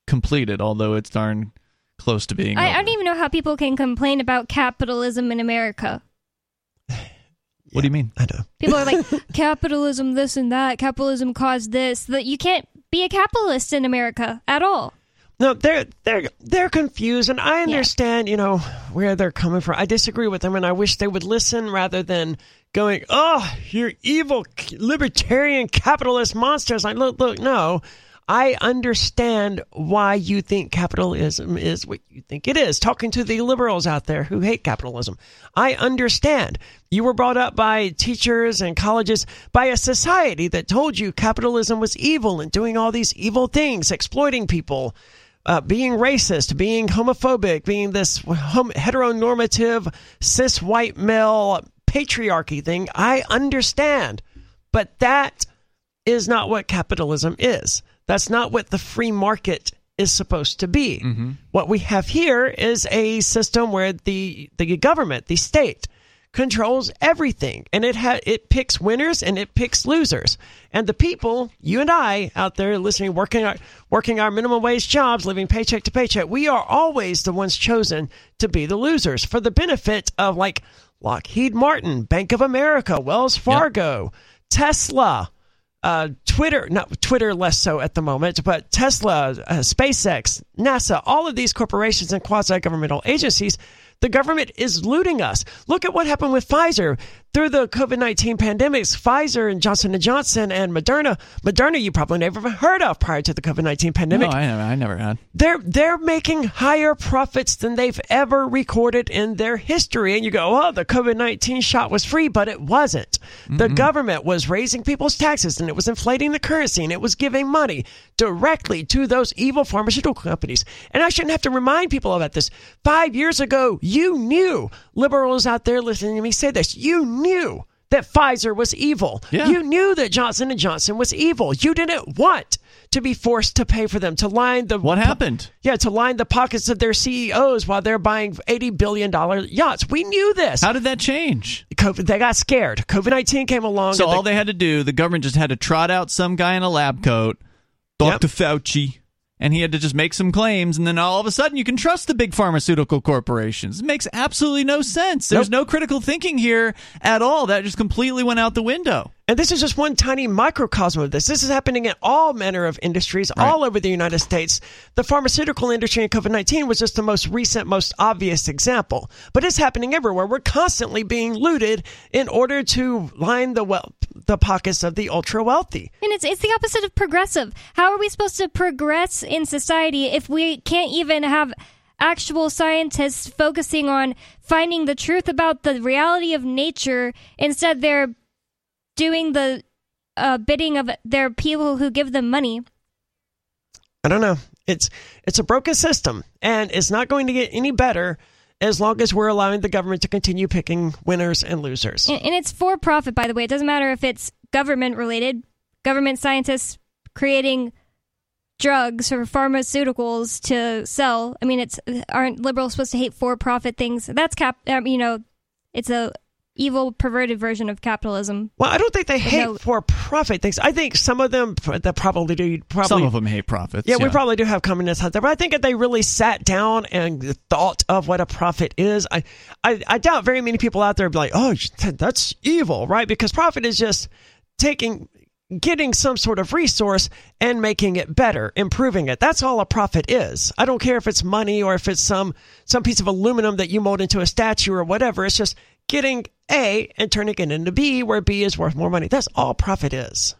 completed, although it's darn close to being. I, I don't even know how people can complain about capitalism in America. *sighs* What do you mean? I know. People are like, *laughs* capitalism, this and that. Capitalism caused this. That you can't be a capitalist in America at all. No, they're they're they're confused, and I understand, you know, where they're coming from. I disagree with them, and I wish they would listen rather than going, "Oh, you're evil libertarian capitalist monsters." Like, look, look, no. I understand why you think capitalism is what you think it is. Talking to the liberals out there who hate capitalism, I understand. You were brought up by teachers and colleges by a society that told you capitalism was evil and doing all these evil things, exploiting people, uh, being racist, being homophobic, being this hom- heteronormative cis white male patriarchy thing. I understand. But that is not what capitalism is. That's not what the free market is supposed to be. Mm-hmm. What we have here is a system where the the government, the state, controls everything, and it ha- it picks winners and it picks losers. And the people, you and I, out there listening, working our working our minimum wage jobs, living paycheck to paycheck, we are always the ones chosen to be the losers for the benefit of like Lockheed Martin, Bank of America, Wells Fargo, Tesla uh, Twitter, not Twitter less so at the moment, but Tesla, uh, SpaceX, NASA, all of these corporations and quasi governmental agencies, the government is looting us. Look at what happened with Pfizer through the COVID nineteen pandemics. Pfizer and Johnson and Johnson and Moderna. Moderna, you probably never heard of prior to the COVID nineteen pandemic No, I never, I never had. they're they're making higher profits than they've ever recorded in their history. And you go, oh, the COVID nineteen shot was free, but it wasn't. The government was raising people's taxes and it was inflating the currency and it was giving money directly to those evil pharmaceutical companies. And I shouldn't have to remind people about this. Five years ago, you knew liberals out there listening to me say this. You knew that Pfizer was evil. Yeah. You knew that Johnson and Johnson was evil. You didn't want to be forced to pay for them to line the What happened? Yeah, to line the pockets of their CEOs while they're buying eighty billion dollar yachts. We knew this. How did that change? COVID, they got scared. COVID nineteen came along. So all they had to do, the government just had to trot out some guy in a lab coat, Dr. Fauci, and he had to just make some claims, and then all of a sudden you can trust the big pharmaceutical corporations. It makes absolutely no sense. There's Nope. no critical thinking here at all. That just completely went out the window. And this is just one tiny microcosm of this. This is happening in all manner of industries all over the United States. The pharmaceutical industry in COVID 19 was just the most recent, most obvious example. But it's happening everywhere. We're constantly being looted in order to line the, well, the pockets of the ultra wealthy. And it's it's the opposite of progressive. How are we supposed to progress in society if we can't even have actual scientists focusing on finding the truth about the reality of nature? Instead, they're doing the uh, bidding of their people who give them money. I don't know. It's it's a broken system, and it's not going to get any better as long as we're allowing the government to continue picking winners and losers. And, and it's for profit, by the way. It doesn't matter if it's government related, government scientists creating drugs or pharmaceuticals to sell. I mean, it's aren't liberals supposed to hate for profit things? That's cap. Um, you know, it's a evil, perverted version of capitalism. Well, I don't think they hate no- for profit things. I think some of them that probably do probably Some of them hate profits. Yeah, we probably do have communists out there, but I think if they really sat down and thought of what a profit is, I, I, I doubt very many people out there would be like, "Oh, that's evil," right? Because profit is just taking, getting some sort of resource and making it better, improving it. That's all a profit is. I don't care if it's money or if it's some some piece of aluminum that you mold into a statue or whatever. It's just getting A and turning it into B, where B is worth more money. That's all profit is.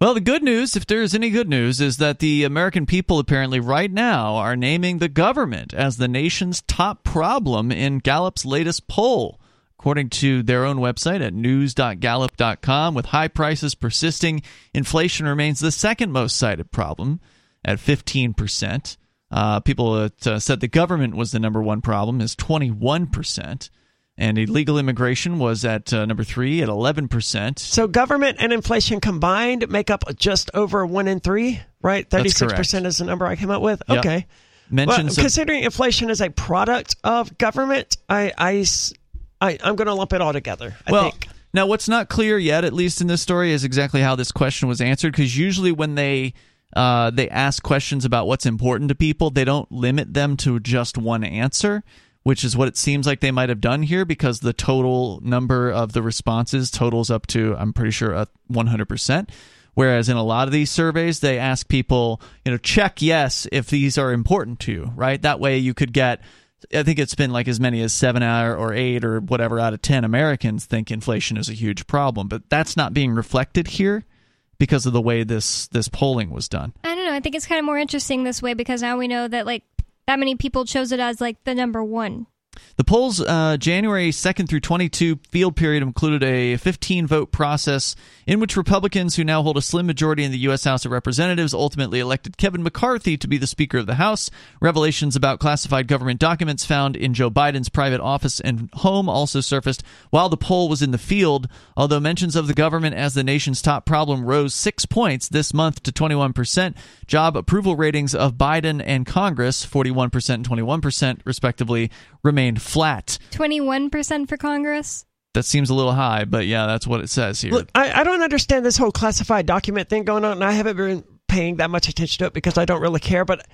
Well, the good news, if there's any good news, is that the American people apparently right now are naming the government as the nation's top problem in Gallup's latest poll. According to their own website at news.gallup.com, with high prices persisting, inflation remains the second most cited problem at 15%. Uh, people that uh, said the government was the number one problem is 21%. And illegal immigration was at uh, number three at 11%. So government and inflation combined make up just over one in three, right? Thirty-six percent is the number I came up with. Yep. Okay. Well, Mentions of- considering inflation is a product of government, I, I, I, am going to lump it all together. I well, think. now what's not clear yet, at least in this story, is exactly how this question was answered. Because usually when they uh, they ask questions about what's important to people, they don't limit them to just one answer, which is what it seems like they might have done here. Because the total number of the responses totals up to, I'm pretty sure, a 100 percent. Whereas in a lot of these surveys, they ask people, you know, check yes if these are important to you, right? That way you could get I think it's been like as many as seven or eight or whatever out of ten Americans think inflation is a huge problem, but that's not being reflected here because of the way this this polling was done. I don't know. I think it's kind of more interesting this way because now we know that like that many people chose it as like the number one. The poll's uh, January 2nd through 22 field period included a 15 vote process in which Republicans, who now hold a slim majority in the U.S. House of Representatives, ultimately elected Kevin McCarthy to be the Speaker of the House. Revelations about classified government documents found in Joe Biden's private office and home also surfaced while the poll was in the field, although mentions of the government as the nation's top problem rose six points this month to 21%. Job approval ratings of Biden and Congress, 41% and 21% respectively, remained flat. Twenty one percent for Congress. That seems a little high, but yeah, that's what it says here. Look, I, I don't understand this whole classified document thing going on, and I haven't been paying that much attention to it because I don't really care. But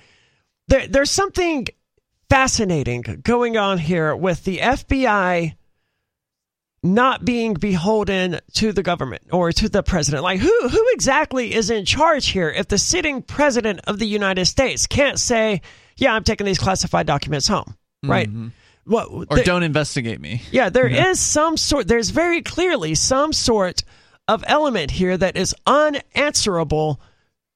there, there's something fascinating going on here with the FBI not being beholden to the government or to the president. Like, who who exactly is in charge here? If the sitting president of the United States can't say, "Yeah, I'm taking these classified documents home," right? Mm-hmm. What or don't investigate me. yeah, there is some sort, there's very clearly some sort of element here that is unanswerable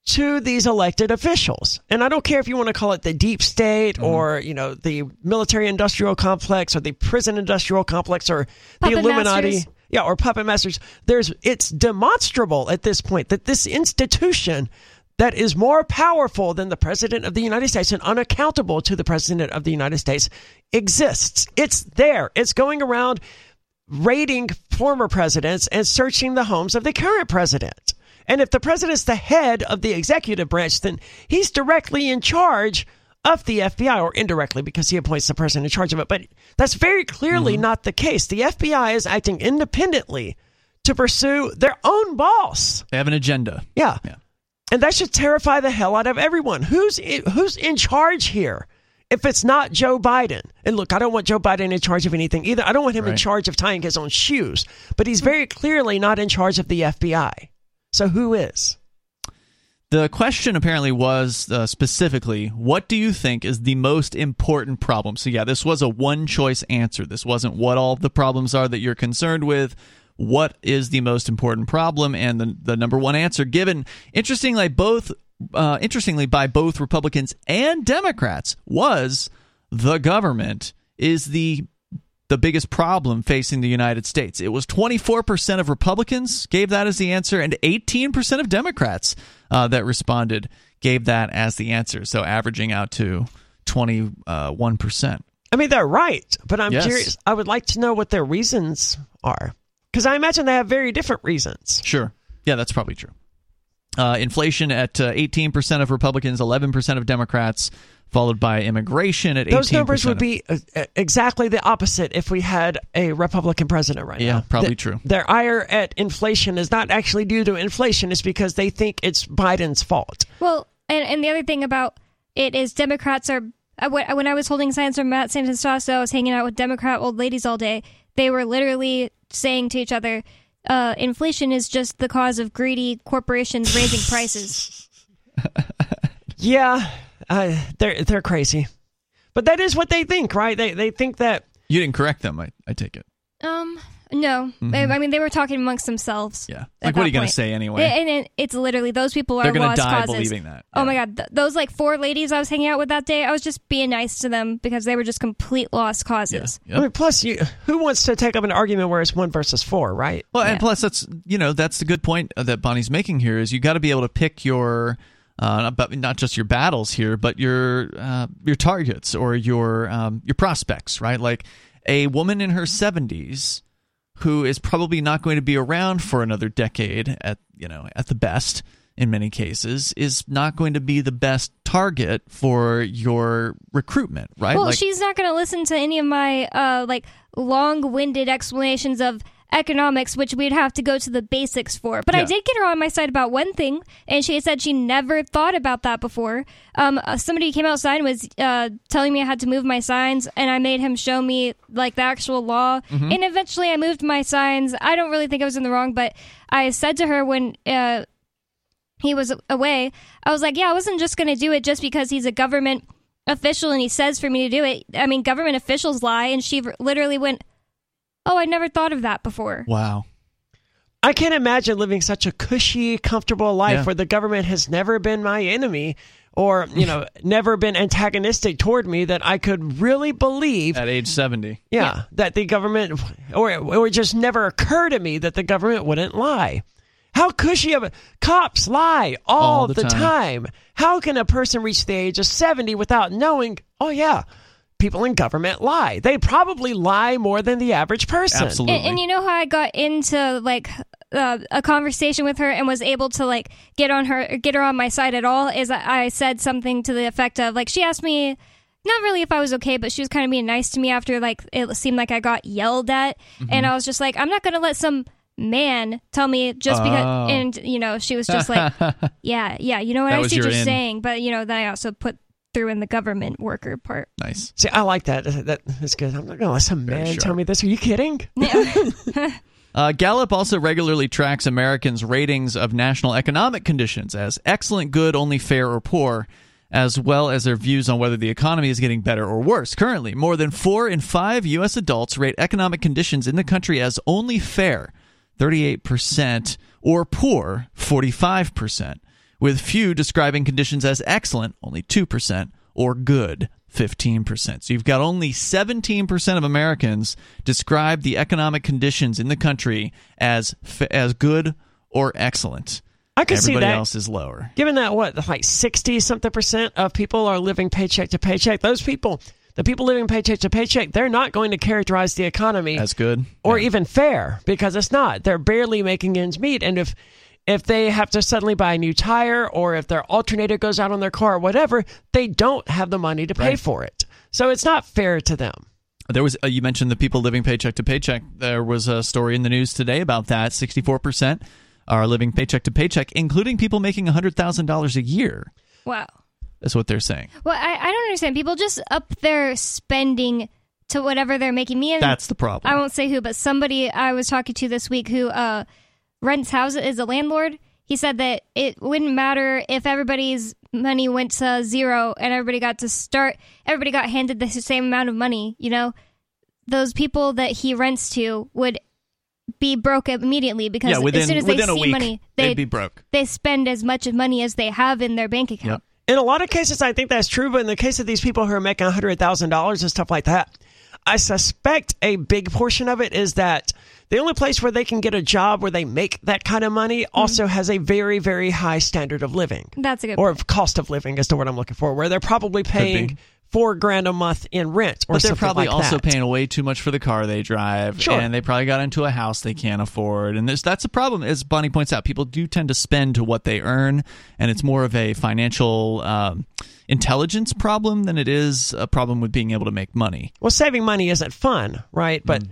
to these elected officials. And I don't care if you want to call it the deep state mm-hmm. or, you know, the military industrial complex or the prison industrial complex or the Illuminati. masters. Yeah, or puppet masters. There's it's demonstrable at this point that this institution that is more powerful than the president of the United States and unaccountable to the president of the United States exists. It's there. It's going around raiding former presidents and searching the homes of the current president. And if the president's the head of the executive branch, then he's directly in charge of the FBI, or indirectly because he appoints the person in charge of it. But that's very clearly Mm-hmm. not the case. The FBI is acting independently to pursue their own boss. They have an agenda. Yeah. Yeah. And that should terrify the hell out of everyone. Who's in, who's in charge here? If it's not Joe Biden, and look, I don't want Joe Biden in charge of anything either. I don't want him in charge of tying his own shoes, but he's very clearly not in charge of the FBI. So who is? The question apparently was uh, specifically, what do you think is the most important problem? So, yeah, this was a one choice answer. This wasn't what all the problems are that you're concerned with. What is the most important problem? And the, the number one answer given, interestingly, both uh, interestingly by both Republicans and Democrats, was the government is the the biggest problem facing the United States. It was 24% of Republicans gave that as the answer, and 18% of Democrats uh, that responded gave that as the answer. So averaging out to 21%. I mean, they're right, but I'm Yes. curious. I would like to know what their reasons are. Because I imagine they have very different reasons. Sure. Yeah, that's probably true. Uh, inflation at uh, 18% of Republicans, 11% of Democrats, followed by immigration at 18%. Those numbers would be uh, uh, exactly the opposite if we had a Republican president right Yeah, now. Yeah, probably The- true. Their ire at inflation is not actually due to inflation, it's because they think it's Biden's fault. Well, and, and the other thing about it is Democrats are. When when I was holding signs from Matt Santonastaso, I was hanging out with Democrat old ladies all day. They were literally saying to each other, uh, inflation is just the cause of greedy corporations raising prices. *laughs* Yeah, uh, they're they're crazy, but that is what they think, right? They they think that You didn't correct them, I, I take it. Um, no. I, I mean, they were talking amongst themselves. Mm-hmm. Yeah. Like, what are you going to say anyway? And, and it, it's literally those people are gonna lost die causes. believing that. Oh my god, th- those like four ladies I was hanging out with that day, I was just being nice to them because they were just complete lost Yeah. causes. Yep. I mean, plus you who wants to take up an argument where it's one versus four, right? Well, and Yeah. plus that's you know that's the good point that Bonnie's making here is you got to be able to pick your uh, not- but not just your battles here, but your uh, your targets or your um, your prospects, right? Like a woman in her seventies who is probably not going to be around for another decade at you know at the best in many cases is not going to be the best target for your recruitment, right? Well, like, she's not going to listen to any of my uh like long-winded explanations of economics which we'd have to go to the basics for. But I did get her on my side about one thing and she said she never thought about that before. Um uh, somebody came outside and was uh telling me I had to move my signs and I made him show me like the actual law Mm-hmm. and eventually I moved my signs. I don't really think I was in the wrong, but I said to her when uh he was away, I was like, yeah, I wasn't just going to do it just because he's a government official and he says for me to do it. I mean, government officials lie. And she literally went, oh, I never thought of that before. wow. I can't imagine living such a cushy, comfortable life Yeah. where the government has never been my enemy or, you know, *laughs* never been antagonistic toward me that I could really believe At age seventy, yeah, that the government or or it just never occurred to me that the government wouldn't lie. How cushy of it. Cops lie all, All the the, time. time. How can a person reach the age of 70 without knowing, oh yeah, people in government lie. They probably lie more than the average person. absolutely. And, and you know how I got into like uh, a conversation with her and was able to like get on her get her on my side at all is I, I said something to the effect of like she asked me not really if I was okay, but she was kind of being nice to me after like it seemed like I got yelled at, Mm-hmm. and I was just like I'm not gonna let some man tell me just because Oh. and you know she was just like *laughs* yeah yeah you know what That I was see what you're in. saying but you know then I also put through in the government worker part nice. See, I like that. That is good. I'm not going to let some Very man sharp. tell me this. Are you kidding? *laughs* Uh, Gallup also regularly tracks Americans' ratings of national economic conditions as excellent, good, only fair, or poor, as well as their views on whether the economy is getting better or worse. Currently, more than four in five U.S. adults rate economic conditions in the country as only fair, 38%, or poor, 45%, with few describing conditions as excellent, only 2%, or good, 15%. So you've got only 17% of Americans describe the economic conditions in the country as as good or excellent. I could see Everybody that. else is lower. Given that what like 60 something percent of people are living paycheck to paycheck, those people The people living paycheck to paycheck, they're not going to characterize the economy as good. or Yeah. even fair because it's not. They're barely making ends meet, and if if they have to suddenly buy a new tire or if their alternator goes out on their car or whatever, they don't have the money to pay Right. for it. So it's not fair to them. There was uh, you mentioned the people living paycheck to paycheck. There was a story in the news today about that. Sixty-four percent are living paycheck to paycheck, including people making hundred thousand dollars a year. Wow. That's what they're saying. Well, I, I don't understand. People just up their spending to whatever they're making. Me and That's the problem. I won't say who, but somebody I was talking to this week who uh, rents houses is a landlord. He said that it wouldn't matter if everybody's money went to zero and everybody got to start. Everybody got handed the same amount of money. You know, those people that he rents to would be broke immediately because yeah, within as soon as they see week, money, they'd be broke. they spend as much money as they have in their bank account. In a lot of cases, I think that's true, but in the case of these people who are making $100,000 and stuff like that, I suspect a big portion of it is that the only place where they can get a job where they make that kind of money also has a very, very high standard of living. That's a good Or point. of cost of living is the word I'm looking for, where they're probably paying four grand a month in rent or But they're something probably like also that. paying way too much for the car they drive, Sure. and they probably got into a house they can't afford. And this, that's a problem, as Bonnie points out. People do tend to spend to what they earn, and it's more of a financial um, intelligence problem than it is a problem with being able to make money. Well, saving money isn't fun, right? But Mm.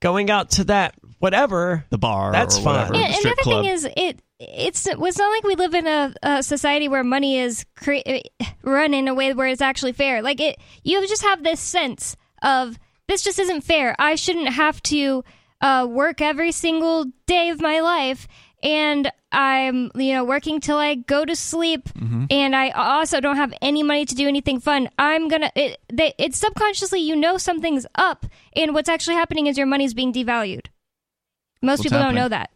Going out to that whatever The bar, That's or fine. whatever, Yeah, the and the other club. thing is, it it's it's not like we live in a, a society where money is cre- run in a way where it's actually fair. Like it, you just have this sense of this just isn't fair. I shouldn't have to uh, work every single day of my life, and I'm you know working till I go to sleep, Mm-hmm. and I also don't have any money to do anything fun. I'm gonna it, they, it's subconsciously you know something's up, and what's actually happening is your money's being devalued. Most What's people happening? don't know that.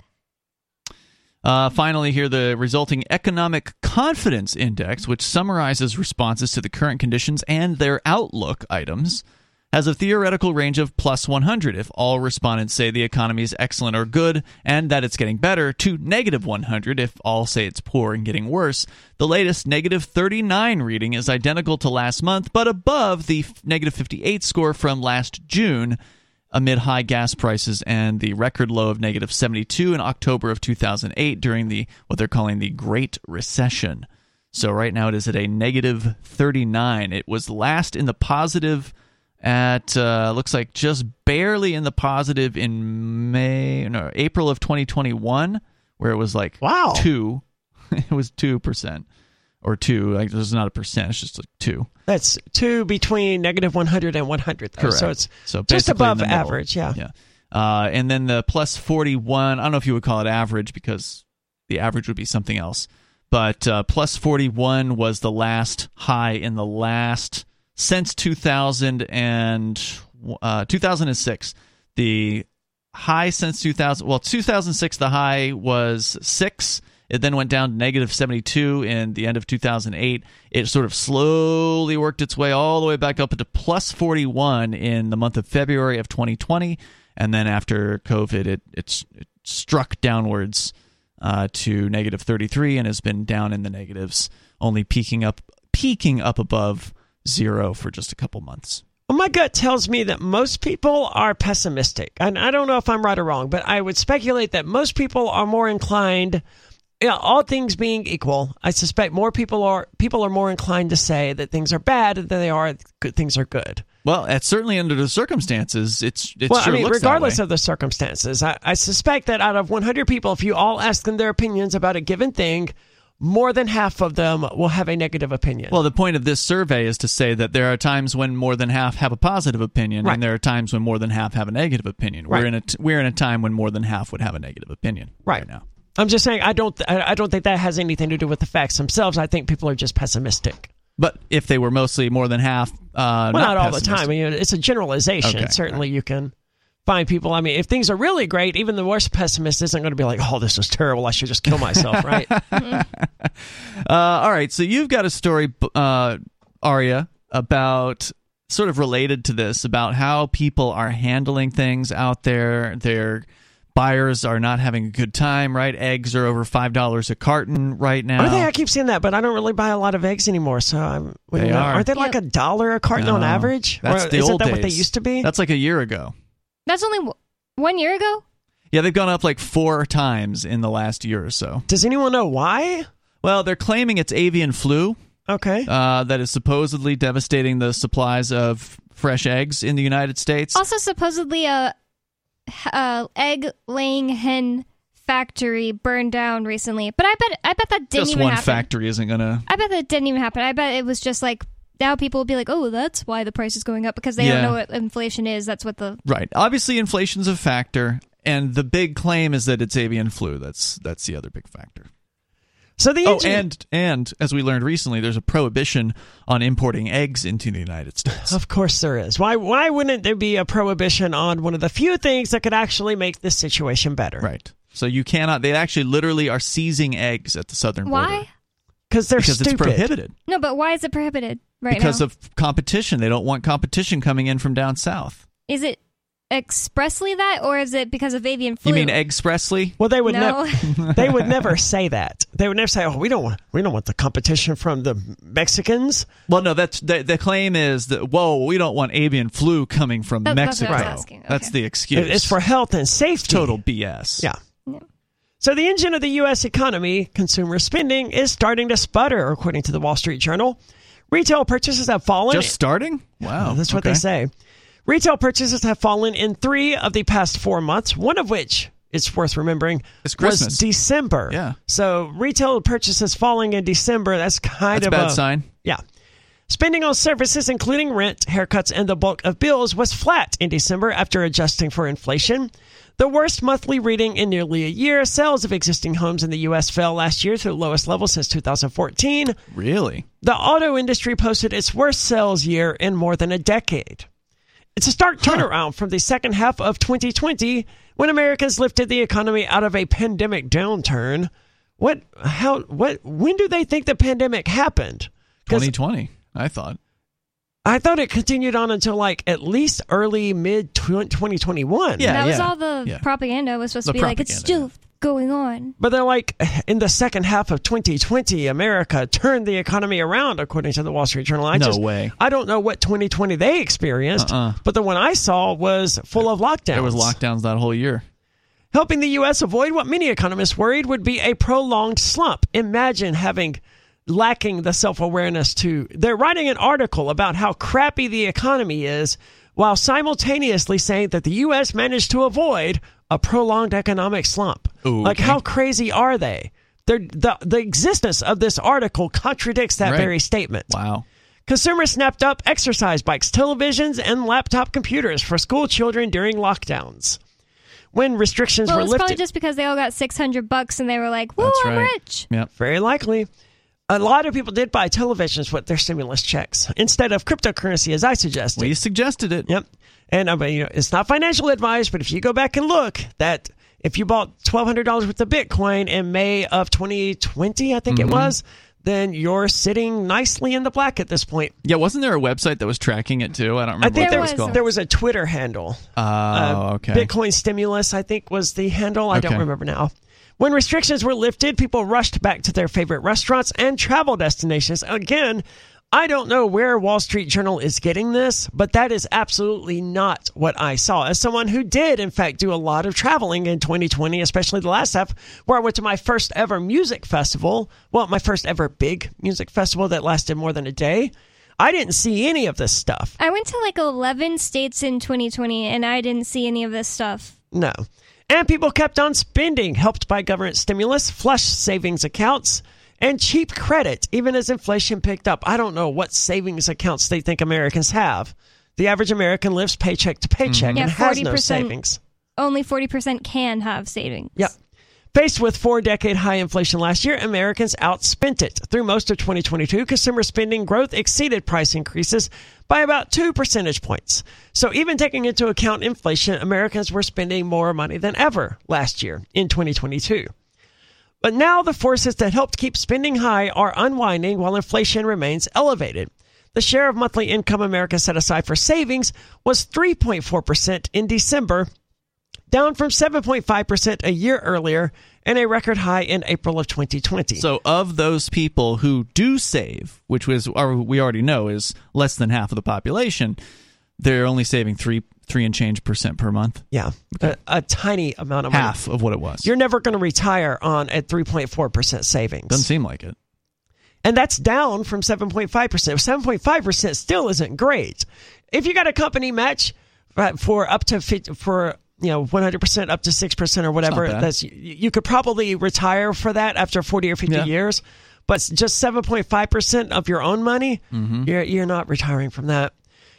Uh, finally, here the resulting economic confidence index, which summarizes responses to the current conditions and their outlook items, has a theoretical range of plus 100 if all respondents say the economy is excellent or good and that it's getting better, to negative 100 if all say it's poor and getting worse. The latest negative 39 reading is identical to last month, but above the negative 58 score from last June amid high gas prices and the record low of negative 72 in October of 2008 during the what they're calling the Great Recession. So right now it is at a negative 39. It was last in the positive at uh, looks like just barely in the positive in May no April of 2021 where it was like Wow. 2 *laughs* it was 2% or 2 like there's not a percent it's just like 2 That's two between negative 100 and 100. Though. Correct. So it's so just above average. Yeah. Yeah. Uh, and then the plus 41, I don't know if you would call it average because the average would be something else. But uh, plus 41 was the last high in the last, since 2000 and, uh, 2006. The high since 2000, well, 2006, the high was 6. It then went down to negative 72 in the end of 2008. It sort of slowly worked its way all the way back up to plus 41 in the month of February of 2020. And then after COVID, it, it's it struck downwards uh, to negative 33 and has been down in the negatives, only peaking up peaking up above zero for just a couple months. Well, my gut tells me that most people are pessimistic. And I don't know if I'm right or wrong, but I would speculate that most people are more inclined. Yeah, all things being equal, I suspect more people are people are more inclined to say that things are bad than they are good things are good. Well, that's certainly under the circumstances. It's it well, sure I mean, regardless of the circumstances, I, I suspect that out of 100 people, if you all ask them their opinions about a given thing, more than half of them will have a negative opinion. Well, the point of this survey is to say that there are times when more than half have a positive opinion, Right. and there are times when more than half have a negative opinion. Right. We're in a t- we're in a time when more than half would have a negative opinion Right. now. I'm just saying I don't I I don't think that has anything to do with the facts themselves. I think people are just pessimistic. But if they were mostly more than half, uh, Well, not, all the time. I mean, it's a generalization. Okay, Certainly, you can find people. I mean, if things are really great, even the worst pessimist isn't going to be like, "Oh, this is terrible. I should just kill myself." *laughs* right? Uh, all right, so you've got a story, uh, Aria, about sort of related to this about how people are handling things out there. They're buyers are not having a good time. Right, eggs are over five dollars a carton right now. Are they? I keep seeing that, but I don't really buy a lot of eggs anymore. So I'm. They know, are. Aren't they like a dollar a carton on average? That's or the isn't old that days. what they used to be? That's like a year ago. That's only w- one year ago. Yeah, they've gone up like four times in the last year or so. Does anyone know why? Well, they're claiming it's avian flu Okay. uh, that is supposedly devastating the supplies of fresh eggs in the United States. Also, supposedly a, a egg laying hen factory burned down recently. But I bet I bet that didn't Just even one happen. factory isn't gonna. I bet that didn't even happen. I bet it was just like now people will be like, "Oh, that's why the price is going up because they Yeah. don't know what inflation is." That's what the Right. Obviously, inflation's a factor, and the big claim is that it's avian flu. That's that's the other big factor. So the Oh, and and as we learned recently, there's a prohibition on importing eggs into the United States. Of course there is. Why why wouldn't there be a prohibition on one of the few things that could actually make this situation better? Right. So you cannot. They actually literally are seizing eggs at the southern border why? Because they're because stupid. it's prohibited No, but why is it prohibited right because now? of competition. They don't want competition coming in from down south. is it expressly that, or is it because of avian flu? You mean expressly? Well, they would No. never. *laughs* they would never say that. They would never say, "Oh, we don't want. We don't want the competition from the Mexicans." Well, no. That's the, the claim is that whoa, we don't want avian flu coming from That- that's what Mexico. I was asking. That's Okay. the excuse. It's for health and safety. total BS. Yeah. So the engine of the U.S. economy, consumer spending, is starting to sputter, according to the Wall Street Journal. Retail purchases have fallen. Just starting? Wow. That's what okay. they say. Retail purchases have fallen in three of the past four months, one of which, it's worth remembering, It's was Christmas. December. Yeah. So retail purchases falling in December, that's kind That's a of bad a sign. Yeah. Spending on services, including rent, haircuts, and the bulk of bills, was flat in December after adjusting for inflation. The worst monthly reading in nearly a year. Sales of existing homes in the U.S. fell last year to the lowest level since 2014. Really? The auto industry posted its worst sales year in more than a decade. It's a stark turnaround from the second half of 2020 when Americans lifted the economy out of a pandemic downturn. What how what when do they think the pandemic happened? 2020, I thought. I thought it continued on until like at least early mid 2021. Yeah. that was all the yeah. propaganda was supposed The to be like it's still going on. But they're like, in the second half of 2020, America turned the economy around, according to the Wall Street Journal. I No just, way. I don't know what 2020 they experienced, Uh-uh. but the one I saw was full of lockdowns. There was lockdowns that whole year. Helping the U.S. avoid what many economists worried would be a prolonged slump. Imagine having lacking the self awareness to. They're writing an article about how crappy the economy is while simultaneously saying that the U.S. managed to avoid a prolonged economic slump. Ooh, like, okay. how crazy are they? They're, the, the existence of this article contradicts that Right. very statement. Wow. Consumers snapped up exercise bikes, televisions, and laptop computers for school children during lockdowns. When restrictions Well, were it's lifted, probably just because they all got six hundred bucks and they were like, "Whoa, That's I'm right. rich." Yep. very likely, a lot of people did buy televisions with their stimulus checks instead of cryptocurrency, as I suggested. We suggested it. Yep. And I mean, you know, it's not financial advice, but if you go back and look, that if you bought twelve hundred dollars worth of Bitcoin in May of 2020, I think Mm-hmm. it was, then you're sitting nicely in the black at this point. Yeah, wasn't there a website that was tracking it too? I don't remember I think what there that was was called. there was a Twitter handle. Oh, Uh, okay. Bitcoin stimulus, I think, was the handle. I don't remember now. When restrictions were lifted, people rushed back to their favorite restaurants and travel destinations. Again, I don't know where Wall Street Journal is getting this, but that is absolutely not what I saw. As someone who did, in fact, do a lot of traveling in 2020, especially the last half, where I went to my first ever music festival. Well, my first ever big music festival that lasted more than a day. I didn't see any of this stuff. I went to like eleven states in 2020, and I didn't see any of this stuff. No. And people kept on spending, helped by government stimulus, flush savings accounts, and cheap credit, even as inflation picked up. I don't know what savings accounts they think Americans have. The average American lives paycheck to paycheck mm-hmm. Yeah, and has no savings. Only forty percent can have savings. Yep. Faced with four decade high inflation last year, Americans outspent it. Through most of 2022, consumer spending growth exceeded price increases by about two percentage points. So even taking into account inflation, Americans were spending more money than ever last year in 2022. But now the forces that helped keep spending high are unwinding while inflation remains elevated. The share of monthly income America set aside for savings was 3.4% in December, down from 7.5% a year earlier and a record high in April of 2020. So, of those people who do save, which was or we already know is less than half of the population, they're only saving three three and change percent per month, yeah, a, a tiny amount of money. half of what it was. You're never going to retire on at 3.4% savings. Doesn't seem like it. and that's down from 7.5%. 7.5% still isn't great. If you got a company match uh, for up to 50, for you know 100% up to 6% or whatever that's you, could probably retire for that after 40 or 50 Yeah. years. But just 7.5% of your own money, Mm-hmm. you're you're not retiring from that.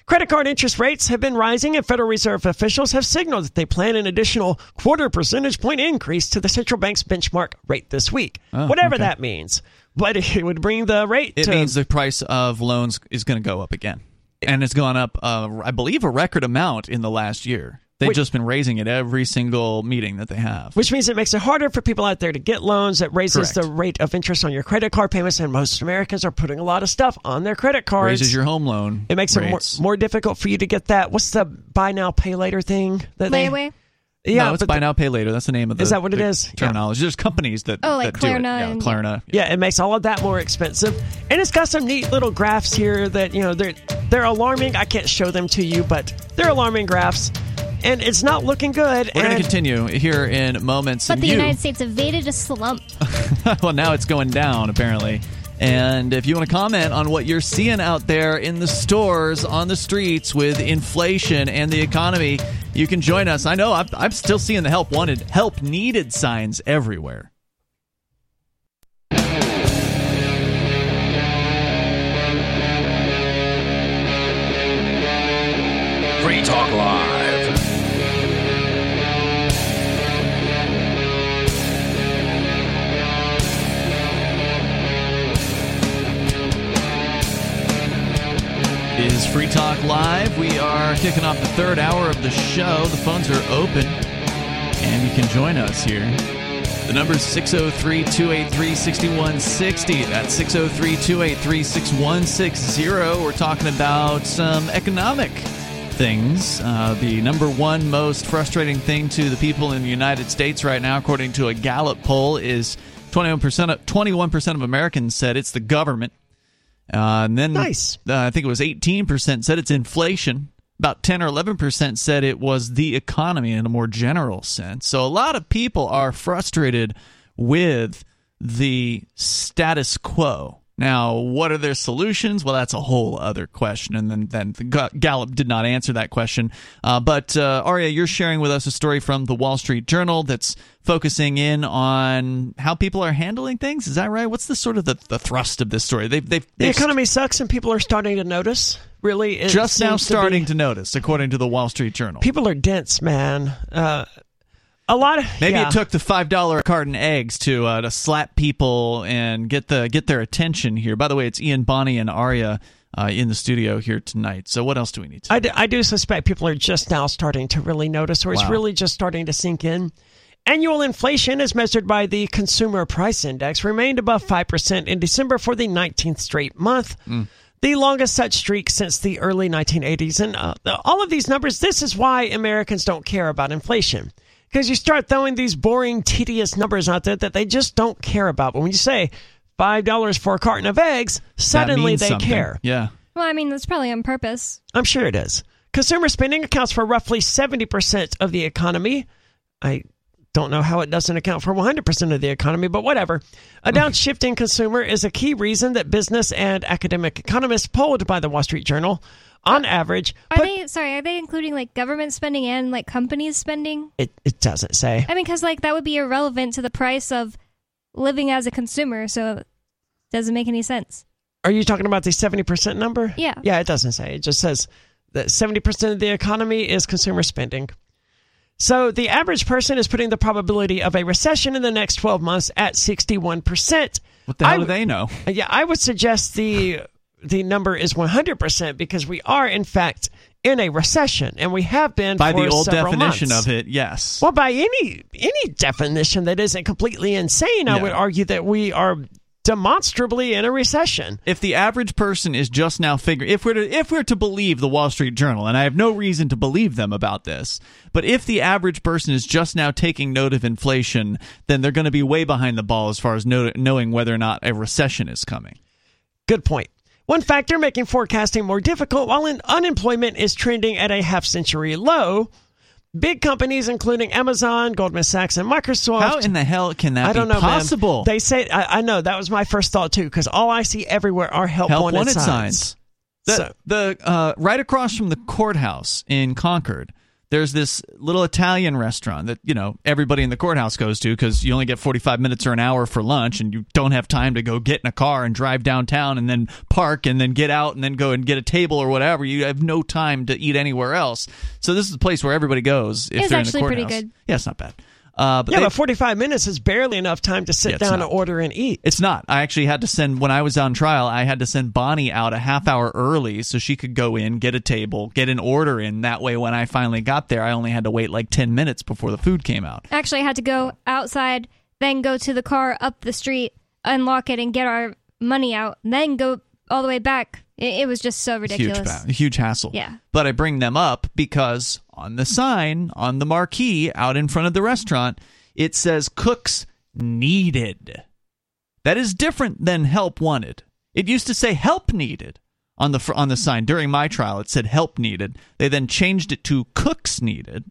Credit card interest rates have been rising, and Federal Reserve officials have signaled that they plan an additional quarter percentage point increase to the central bank's benchmark rate this week. Oh, Whatever okay. that means. But *laughs* it would bring the rate It to means the price of loans is going to go up again, and it's gone up, uh, I believe, a record amount in the last year. They've Wait. just been raising it every single meeting that they have. which means it makes it harder for people out there to get loans. It raises Correct. the rate of interest on your credit card payments, and most Americans are putting a lot of stuff on their credit cards. Raises your home loan. it makes rates. it more, more difficult for you to get that. What's the buy now, pay later thing? That they- Layaway. Yeah, no, it's buy the- now, pay later. That's the name of the. Is that what it is? the is? Yeah. Terminology. There's companies that. Oh, like that do it. Klarna Yeah, Klarna. Yeah, it makes all of that more expensive, and it's got some neat little graphs here that you know they're they're alarming. I can't show them to you, but they're alarming graphs, and it's not looking good. We're going to continue here in moments. But and the you, United States evaded a slump. *laughs* well, now it's going down apparently. And if you want to comment on what you're seeing out there in the stores, on the streets with inflation and the economy, you can join us. I know I'm, I'm still seeing the help wanted, help needed signs everywhere. Is Free Talk Live. We are kicking off the third hour of the show. The phones are open, and you can join us here. The number is 603 283 6160. That's 603 283 6160. We're talking about some economic things. Uh, the number one most frustrating thing to the people in the United States right now, according to a Gallup poll, is 21% of, 21% of Americans said it's the government. Uh, and then Nice. uh, I think it was 18% said it's inflation. About 10 or 11% said it was the economy in a more general sense. So a lot of people are frustrated with the status quo. Now, what are their solutions? Well, that's a whole other question. And then, then the Gallup did not answer that question. Uh, but, uh, Aria, you're sharing with us a story from the Wall Street Journal that's focusing in on how people are handling things. Is that right? What's the sort of the, the thrust of this story? They've, they've, the they've economy sucks, and people are starting to notice. Really, just now seems to be- starting to, notice, according to the Wall Street Journal. people are dense, man. Uh, a lot of Maybe yeah. it took the five dollar carton eggs to uh, to slap people and get the get their attention here. By the way, it's Ian Bonnie and Aria uh, in the studio here tonight. So what else do we need to? I do, I do suspect people are just now starting to really notice, or it's Wow. really just starting to sink in. Annual inflation, as measured by the Consumer Price Index, remained above 5% in December for the 19th straight month, the longest such streak since the early 1980s. And uh, all of these numbers, this is why Americans don't care about inflation. Because you start throwing these boring, tedious numbers out there that they just don't care about. But when you say $5 for a carton of eggs, suddenly they something. care. Yeah. Well, I mean, that's probably on purpose. I'm sure it is. Consumer spending accounts for roughly 70% of the economy. I don't know how it doesn't account for 100% of the economy, but whatever. A downshifting consumer is a key reason that business and academic economists polled by the Wall Street Journal, on average, Are put- they sorry? Are they including like government spending and like companies spending? it, it doesn't say. I mean, because like that would be irrelevant to the price of living as a consumer, so it doesn't make any sense. Are you talking about the 70% number? Yeah. Yeah, it doesn't say. It just says that 70% of the economy is consumer spending. So the average person is putting the probability of a recession in the next 12 months at 61%. What the hell I do they know? Yeah, I would suggest the the number is 100% because we are in fact in a recession and we have been By for the old several definition months. of it, yes. Well, by any any definition that isn't completely insane, I would argue that we are demonstrably in a recession. if the average person is just now figuring if we're to if we're to believe the Wall Street Journal and I have no reason to believe them about this but if the average person is just now taking note of inflation then they're going to be way behind the ball as far as know, knowing whether or not a recession is coming Good point. One factor making forecasting more difficult while in unemployment is trending at a half century low. Big companies, including Amazon, Goldman Sachs, and Microsoft. how in the hell can that I don't be know, man. possible They say I, I know that was my first thought too, because all I see everywhere are help, help wanted, wanted signs. signs. The, So- the uh, right across from the courthouse in Concord, there's this little Italian restaurant that you know everybody in the courthouse goes to because you only get 45 minutes or an hour for lunch, and you don't have time to go get in a car and drive downtown and then park and then get out and then go and get a table or whatever. You have no time to eat anywhere else. So this is the place where everybody goes if It's they're actually in the pretty good. Yeah, it's not bad. Uh, but Yeah, they- but 45 minutes is barely enough time to sit Yeah, down not. and order and eat. It's not. I actually had to send when I was on trial. I had to send Bonnie out a half hour early so she could go in, get a table, get an order in. That way, when I finally got there, I only had to wait like ten minutes before the food came out. Actually, I had to go outside, then go to the car up the street, unlock it, and get our money out, then go all the way back. It, it was just so ridiculous. Huge, huge hassle. Yeah. But I bring them up because on the sign on the marquee out in front of the restaurant, it says cooks needed. That is different than help wanted. It used to say help needed on the fr- on the sign during my trial. It said help needed. They then changed it to cooks needed.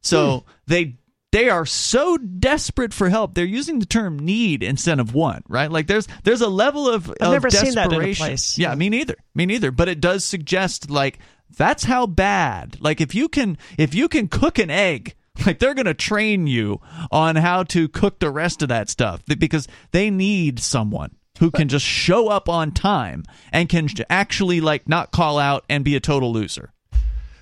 So Hmm. they they are so desperate for help. They're using the term need instead of want, right? Like there's there's a level of I've of never seen that in a desperation. place. Yeah, me neither. Me neither. But it does suggest like that's how bad. Like if you can if you can cook an egg, like they're going to train you on how to cook the rest of that stuff because they need someone who can just show up on time and can actually like not call out and be a total loser.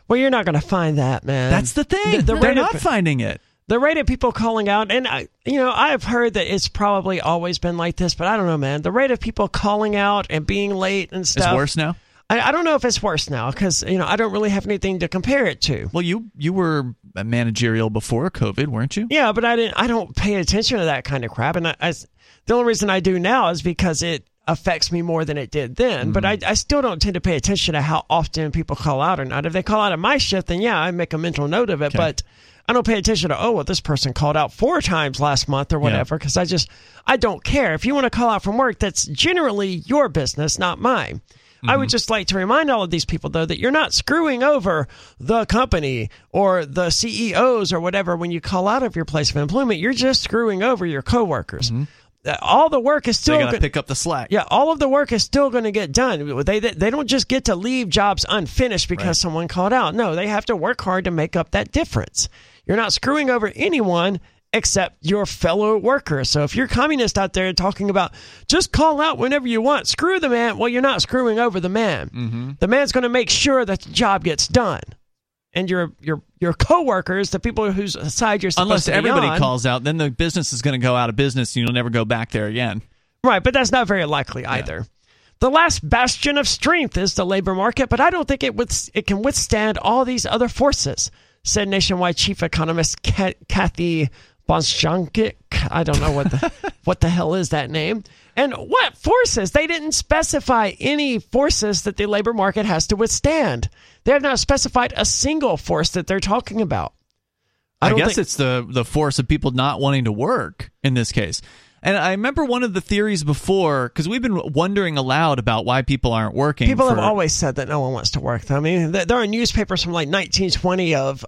Well, you're not going to find that, man. That's the thing. The, the they're not of, finding it. the rate of people calling out, and I, you know, I've heard that it's probably always been like this, but I don't know, man. The rate of people calling out and being late and stuff. It's worse now. I, I don't know if it's worse now because you know I don't really have anything to compare it to. Well, you you were managerial before COVID, weren't you? Yeah, but I didn't. I don't pay attention to that kind of crap, and I, I the only reason I do now is because it affects me more than it did then. But mm-hmm. I, I still don't tend to pay attention to how often people call out or not. If they call out at my shift, then yeah, I make a mental note of it. But I don't pay attention to oh, well, this person called out four times last month or whatever because I just I don't care. If you want to call out from work, that's generally your business, not mine. I would just like to remind all of these people, though, that you're not screwing over the company or the CEOs or whatever when you call out of your place of employment. You're just screwing over your coworkers. Uh, All the work is still got to pick up the slack. yeah, all of the work is still going to get done. They, they they don't just get to leave jobs unfinished because Right. someone called out. No, they have to work hard to make up that difference. You're not screwing over anyone except your fellow workers. So if you're communist out there talking about just call out whenever you want, screw the man. Well, you're not screwing over the man. Mm-hmm. The man's going to make sure that the job gets done. And your your your coworkers, the people whose side you're supposed Unless to be everybody on- calls out, then the business is going to go out of business and you'll never go back there again. Right, but that's not very likely either. The last bastion of strength is the labor market, but I don't think it with, it can withstand all these other forces, said nationwide chief economist Kathy Bostjancic. I don't know what the *laughs* what the hell is that name. And what forces? They didn't specify any forces that the labor market has to withstand. They have not specified a single force that they're talking about. I, don't guess think- it's the the force of people not wanting to work in this case. And I remember one of the theories before because we've been wondering aloud about why people aren't working. People have always said that no one wants to work. I mean, there are newspapers from like 1920 of,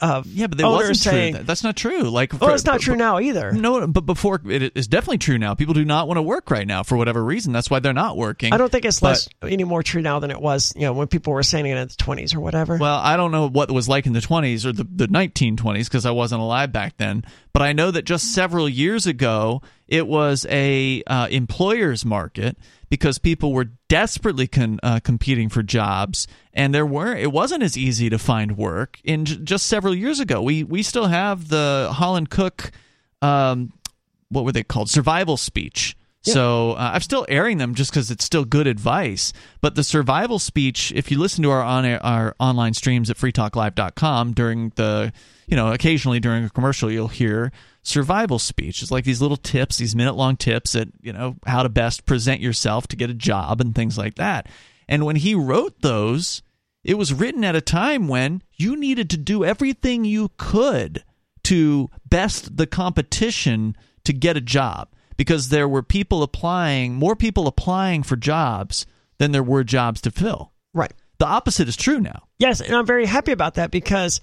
of yeah, but they wasn't saying, true. That's not true. Like, "Well, for- it's not true now either." No, but before it is definitely true now. People do not want to work right now for whatever reason. That's why they're not working. I don't think it's But- less any more true now than it was, you know, when people were saying it in the 20s or whatever. Well, I don't know what it was like in the 20s or the, the 1920s because I wasn't alive back then. But I know that just several years ago, it was a uh, employer's market because people were desperately con- uh, competing for jobs, and there were it wasn't as easy to find work. In j- just several years ago, we we still have the Holland Cooke, um, what were they called? Survival speech. So uh, I'm still airing them just because it's still good advice. But the survival speech, if you listen to our on our online streams at freetalklive.com during the, you know, occasionally during a commercial, you'll hear survival speech. It's like these little tips, these minute long tips at, you know, how to best present yourself to get a job and things like that. And when he wrote those, it was written at a time when you needed to do everything you could to best the competition to get a job because there were people applying, more people applying for jobs than there were jobs to fill. Right. The opposite is true now. Yes, and I'm very happy about that because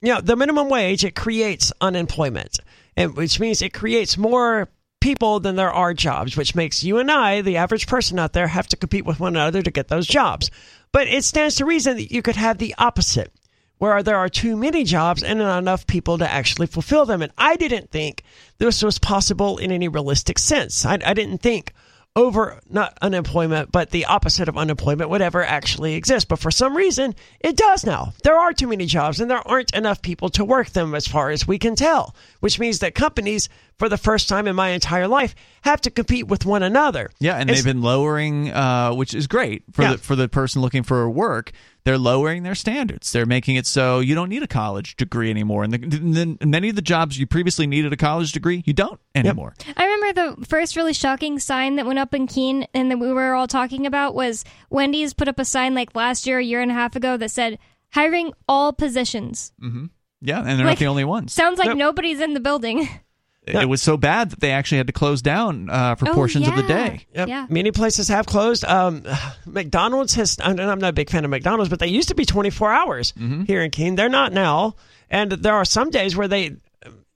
you know, the minimum wage it creates unemployment. And which means it creates more people than there are jobs, which makes you and I, the average person out there, have to compete with one another to get those jobs. But it stands to reason that you could have the opposite, where there are too many jobs and not enough people to actually fulfill them. And I didn't think this was possible in any realistic sense. I, I didn't think over not unemployment, but the opposite of unemployment would ever actually exist. But for some reason, it does now. There are too many jobs and there aren't enough people to work them as far as we can tell, which means that companies, for the first time in my entire life, have to compete with one another. Yeah, and It's- they've been lowering, uh, which is great for Yeah. the for the person looking for work. They're lowering their standards. They're making it so you don't need a college degree anymore. And the, then many of the jobs you previously needed a college degree, you don't anymore. I remember the first really shocking sign that went up in Keene and that we were all talking about was Wendy's put up a sign like last year, a year and a half ago that said hiring all positions. Mm-hmm. Yeah, and they're Like, not the only ones. Sounds like Yep. nobody's in the building. *laughs* it, it was so bad that they actually had to close down uh, for Oh, portions of the day. Yep. Yeah. Many places have closed. Um, *sighs* McDonald's has, and I'm not a big fan of McDonald's, but they used to be 24 hours Mm-hmm. here in Keene. They're not now. And there are some days where they,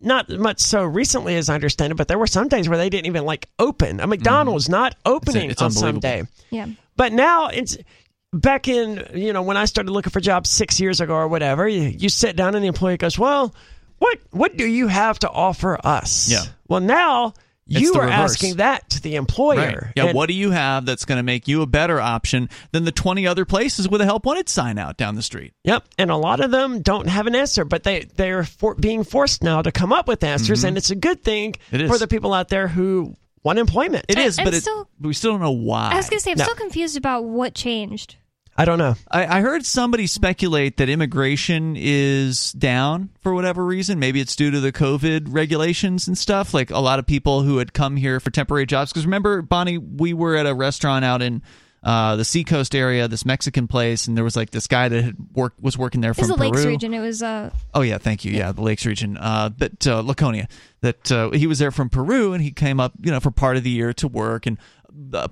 not much so recently as I understand it, but there were some days where they didn't even like open. A McDonald's not opening it's on some day. Yeah. But now it's back in, you know, when I started looking for jobs six years ago or whatever, you, you sit down and the employee goes, well, what, what do you have to offer us? Yeah. Well, now you are reverse. asking that to the employer. Yeah, And- what do you have that's going to make you a better option than the 20 other places with a help wanted sign out down the street? Yep, and a lot of them don't have an answer, but they they're for, being forced now to come up with answers, and it's a good thing Mm-hmm. It is. for the people out there who want employment. It is, I'm but it, still- we still don't know why. I was going to say, I'm No. still confused about what changed. I don't know. I, I heard somebody speculate that immigration is down for whatever reason. Maybe it's due to the COVID regulations and stuff. Like a lot of people who had come here for temporary jobs. Because remember, Bonnie, we were at a restaurant out in uh, the Seacoast area, this Mexican place, and there was like this guy that had worked was working there This from is the Lakes Peru. region. It was uh, Oh yeah, thank you. Yeah, the Lakes region. Uh, but uh, Laconia. That uh, he was there from Peru, and he came up, you know, for part of the year to work, and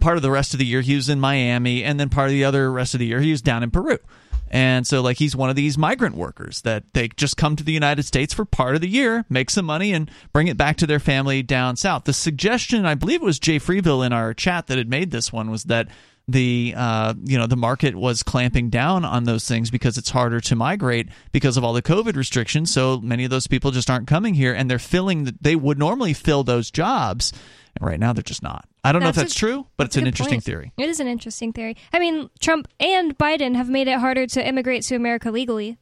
part of the rest of the year he was in Miami, and then part of the other rest of the year he was down in Peru. And so, like, he's one of these migrant workers that they just come to the United States for part of the year, make some money, and bring it back to their family down south. The suggestion, I believe it was Jay Freeville in our chat that had made this one, was that the uh, you know the market was clamping down on those things because it's harder to migrate because of all the COVID restrictions. So many of those people just aren't coming here, and they're filling. The, they would normally fill those jobs, and right now they're just not. I don't know if That's that's a- true, but that's it's an interesting point. theory. It is an interesting theory. I mean, Trump and Biden have made it harder to immigrate to America legally.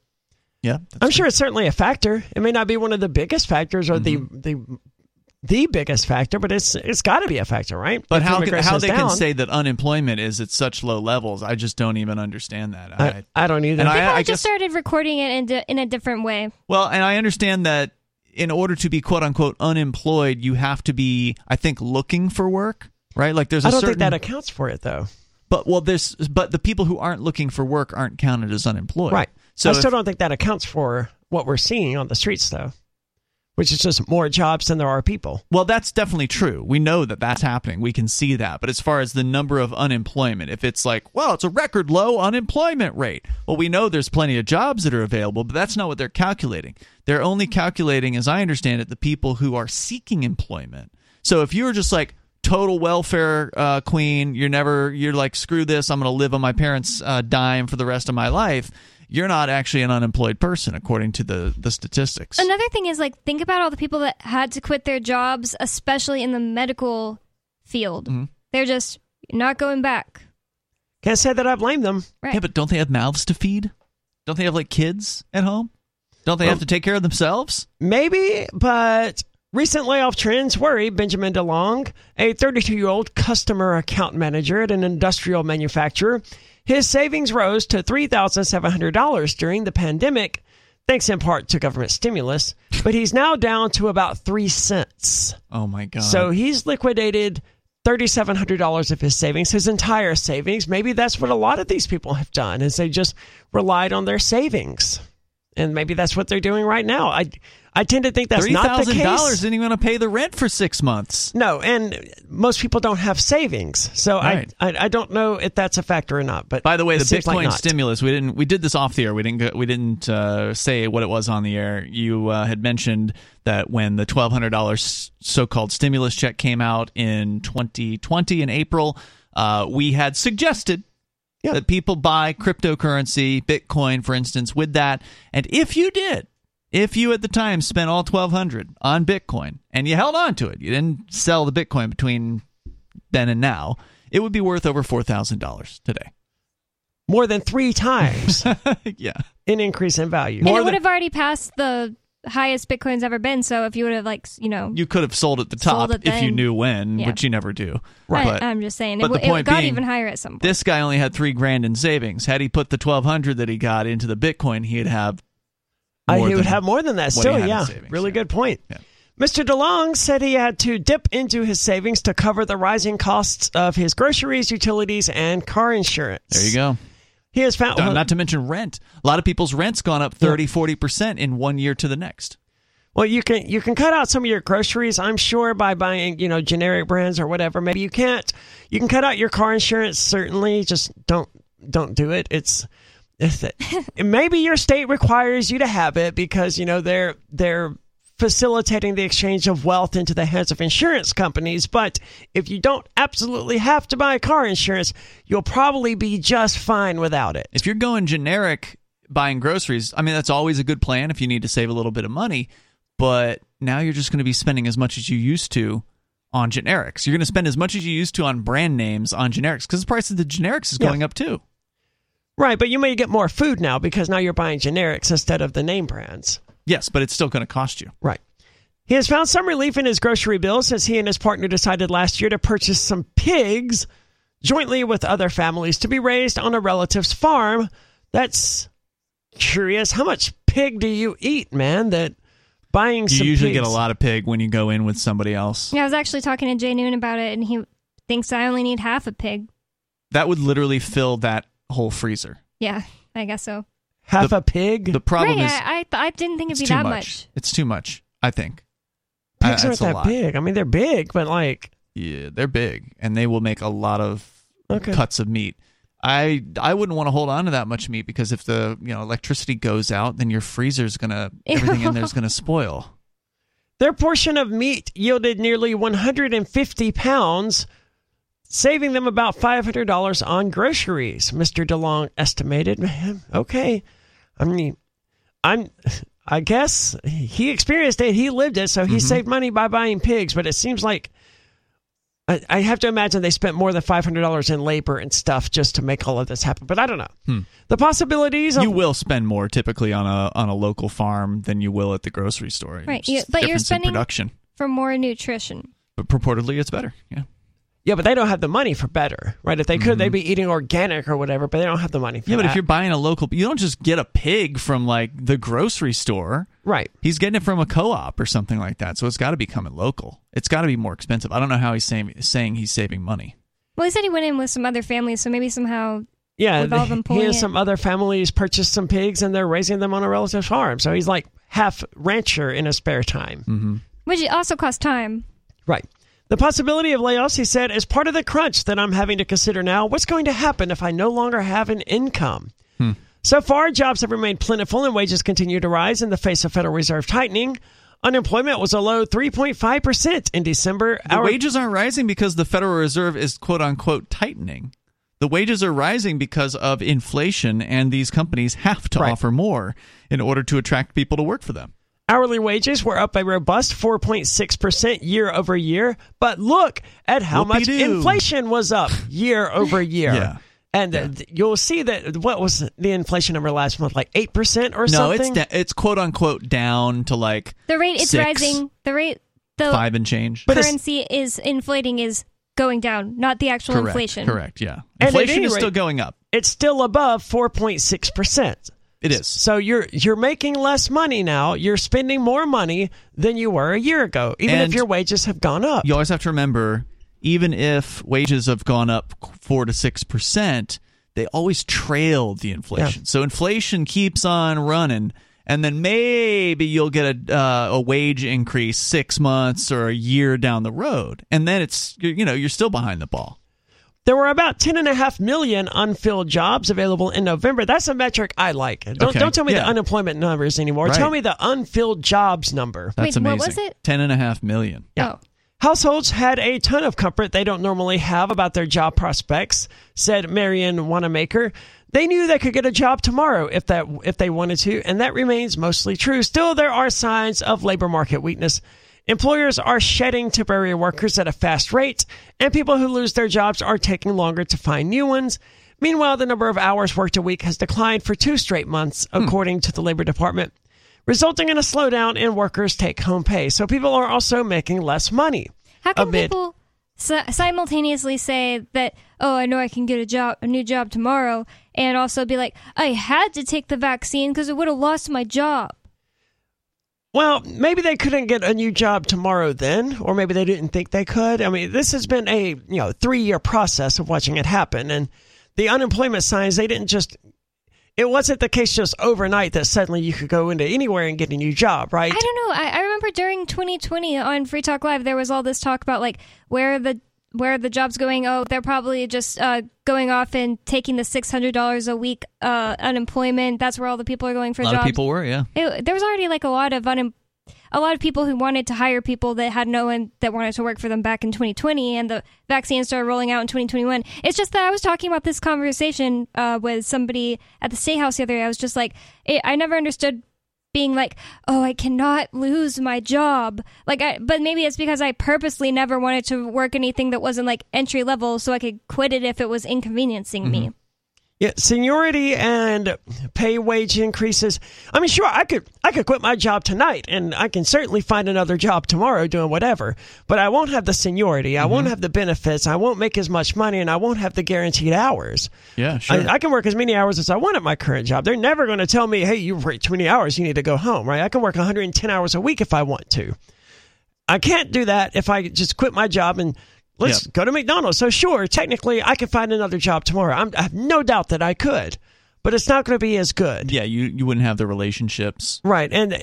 Yeah, I'm sure it's certainly a factor. It may not be one of the biggest factors or Mm-hmm. the the the biggest factor, but it's it's got to be a factor, right? But If how can, immigration how is they can say that unemployment is at such low levels? I just don't even understand that. I, I don't either. And People I, I have guess just started recording it in, di- in a different way. Well, and I understand that in order to be quote unquote unemployed, you have to be, I think, looking for work, right? Like there's a I don't certain, think that accounts for it though. but well, there's, but the people who aren't looking for work aren't counted as unemployed, Right. So I if- still don't think that accounts for what we're seeing on the streets though, which is just more jobs than there are people. Well, that's definitely true. We know that that's happening. We can see that. But as far as the number of unemployment, if it's like, well, it's a record low unemployment rate, well, we know there's plenty of jobs that are available, but that's not what they're calculating. They're only calculating, as I understand it, the people who are seeking employment. So if you're just like, total welfare uh, queen you're never you're like screw this i'm going to live on my parents uh, dime for the rest of my life you're not actually an unemployed person according to the the statistics Another thing is like think about all the people that had to quit their jobs, especially in the medical field. Mm-hmm. They're just not going back. Can't say that I blame them. Right. Yeah, but don't they have mouths to feed? Don't they have like kids at home? Don't they have to take care of themselves? Maybe, but Recent layoff trends worry Benjamin DeLong, a 32 year old customer account manager at an industrial manufacturer. His savings rose to $3,700 during the pandemic, thanks in part to government stimulus, but he's now down to about three cents. Oh my god. So he's liquidated $3,700 of his savings, his entire savings. Maybe that's what a lot of these people have done, is they just relied on their savings. And maybe that's what they're doing right now. I, I tend to think that's three not the thousand case. dollars isn't even going to pay the rent for six months. No, and most people don't have savings, so Right. I, I I don't know if that's a factor or not. But By the way, the seems like Bitcoin stimulus we didn't we did this off the air. We didn't go, we didn't uh, say what it was on the air. You uh, had mentioned that when the twelve hundred dollars so called stimulus check came out in 2020 in April, uh, we had suggested Yeah. that people buy cryptocurrency, Bitcoin, for instance, with that. And if you did, if you at the time spent all twelve hundred on Bitcoin and you held on to it, you didn't sell the Bitcoin between then and now, it would be worth over four thousand dollars today. more than three times *laughs* yeah. An increase in value. and More it would than- have already passed the highest Bitcoin's ever been. So if you would have like you know, You could have sold at the top Sold it if you knew when, Yeah. which you never do. Right. But I'm just saying, but it, the w- it got being, even higher at some point. this guy only had three grand in savings. Had he put the twelve hundred that he got into the Bitcoin, he'd have. Uh, he would have more than that still. Yeah, savings, really yeah. good point. Yeah. Mr. DeLong said he had to dip into his savings to cover the rising costs of his groceries, utilities, and car insurance. There you go. He has found. Uh, Not to mention rent. A lot of people's rent's gone up 30, 40% in one year to the next. Well, you can you can cut out some of your groceries, I'm sure, by buying you know generic brands or whatever. Maybe you can't. You can cut out your car insurance. Certainly, just don't don't do it. It's maybe your state requires you to have it because you know they're they're facilitating the exchange of wealth into the hands of insurance companies. But if you don't absolutely have to buy car insurance, you'll probably be just fine without it. If you're going generic buying groceries, I mean, that's always a good plan if you need to save a little bit of money. But now you're just going to be spending as much as you used to on generics. You're going to spend as much as you used to on brand names on generics because the price of the generics is Yeah. going up too. Right, but you may get more food now because now you're buying generics instead of the name brands. Yes, but it's still going to cost you. Right. He has found some relief in his grocery bill since he and his partner decided last year to purchase some pigs jointly with other families to be raised on a relative's farm. That's curious. How much pig do you eat, man? That buying You usually pigs- get a lot of pig when you go in with somebody else. yeah, I was actually talking to Jay Noon about it, and he thinks I only need half a pig. That would literally fill that whole freezer. Yeah, I guess so. half the- a pig. The problem right, is I, I, I didn't think it'd be that much. much. It's too much, I think. I- aren't that big. I mean, they're big, but like, Yeah, they're big and they will make a lot of Okay. cuts of meat. I I wouldn't want to hold on to that much meat because if the you know electricity goes out, then your freezer's gonna *laughs* everything in there's gonna spoil. Their portion of meat yielded nearly 150 pounds, saving them about $500 on groceries, Mr. DeLong estimated. Man, okay. I mean, I'm I guess he experienced it, he lived it, so he mm-hmm. saved money by buying pigs, but it seems like I, I have to imagine they spent more than $500 in labor and stuff just to make all of this happen, but I don't know. Hmm. The possibilities of You will spend more typically on a on a local farm than you will at the grocery store. Right, It's you- but you're spending- production, For more nutrition. but purportedly it's better. Yeah. Yeah, but they don't have the money for better, right? If they could, they'd be eating organic or whatever, but they don't have the money for Mm-hmm. Yeah, but that. if you're buying a local, you don't just get a pig from like the grocery store. right. He's getting it from a co-op or something like that. So it's got to be coming local. It's got to be more expensive. I don't know how he's saying saying he's saving money. Well, he said he went in with some other families, so maybe somehow. Yeah, With all the- them he pulling and some other families purchased some pigs and they're raising them on a relative farm. So he's like half rancher in his spare time. Mm. Which also costs time. Right. The possibility of layoffs, he said, is part of the crunch that I'm having to consider now. What's going to happen if I no longer have an income? Hmm. So far, jobs have remained plentiful and wages continue to rise in the face of Federal Reserve tightening. Unemployment was a low 3.5% in December. The Our- wages aren't rising because the Federal Reserve is quote unquote tightening. The wages are rising because of inflation, and these companies have to Right. offer more in order to attract people to work for them. Hourly wages were up a robust 4.6% year over year. But look at how much Whoopee-doo. inflation was up year over *laughs* year. Yeah. And uh, th- you'll see that what was the inflation number last month? Like 8% or No, something? No, it's da- it's quote unquote down to like The rate it's Six. rising. The rate the five and change. But currency is inflating is going down, not the actual correct, inflation. correct. Yeah, inflation any is rate- still going up. It's still above 4.6%. It is. So you're you're making less money now. You're spending more money than you were a year ago, even And if your wages have gone up. You always have to remember, even if wages have gone up four to six percent, they always trail the inflation. So inflation keeps on running, and then maybe you'll get a uh, a wage increase six months or a year down the road, and then it's you know you're still behind the ball. There were about 10.5 million unfilled jobs available in November. That's a metric I like. Don't, Okay, don't tell me the unemployment numbers anymore. Right. Tell me the unfilled jobs number. That's Wait, what amazing. was it? Ten and a half million. Oh. Households had a ton of comfort they don't normally have about their job prospects, said Marianne Wanamaker. They knew they could get a job tomorrow if that if they wanted to, and that remains mostly true. Still, there are signs of labor market weakness. Employers are shedding temporary workers at a fast rate, and people who lose their jobs are taking longer to find new ones. Meanwhile, the number of hours worked a week has declined for two straight months, hmm. according to the Labor Department, resulting in a slowdown in workers' take home pay. So people are also making less money. How can bit. people simultaneously say that, oh, I know I can get a job, a new job tomorrow, and also be like, I had to take the vaccine because I would have lost my job? Well, maybe they couldn't get a new job tomorrow then, or maybe they didn't think they could. I mean, this has been a, you know, 3-year process of watching it happen and the unemployment signs they didn't just it wasn't the case just overnight that suddenly you could go into anywhere and get a new job, right? I don't know. I, I remember during 2020 on Free Talk Live, there was all this talk about like where the where the jobs going. Oh, they're probably just uh, going off and taking the six hundred dollars a week uh, unemployment. That's where all the people are going for jobs. A lot jobs. of people were, yeah. It, there was already like a lot of a lot of people who wanted to hire people that had no one that wanted to work for them back in 2020, and the vaccine started rolling out in 2021. It's just that I was talking about this conversation uh, with somebody at the State House the other day. I was just like, it, I never understood being like, oh, I cannot lose my job. Like, I, but maybe it's because I purposely never wanted to work anything that wasn't like entry level, so I could quit it if it was inconveniencing me. Mm-hmm. Yeah, seniority and pay wage increases. I mean, sure, I could I could quit my job tonight, and I can certainly find another job tomorrow doing whatever. But I won't have the seniority. I won't mm-hmm. have the benefits. I won't make as much money, and I won't have the guaranteed hours. Yeah, sure. I, I can work as many hours as I want at my current job. They're never going to tell me, "Hey, you've worked too many hours. You need to go home." Right? I can work 110 hours a week if I want to. I can't do that if I just quit my job and let's go to McDonald's. So sure, technically, I could find another job tomorrow. I'm, I have no doubt that I could, but it's not going to be as good. yeah, you, you wouldn't have the relationships. Right. And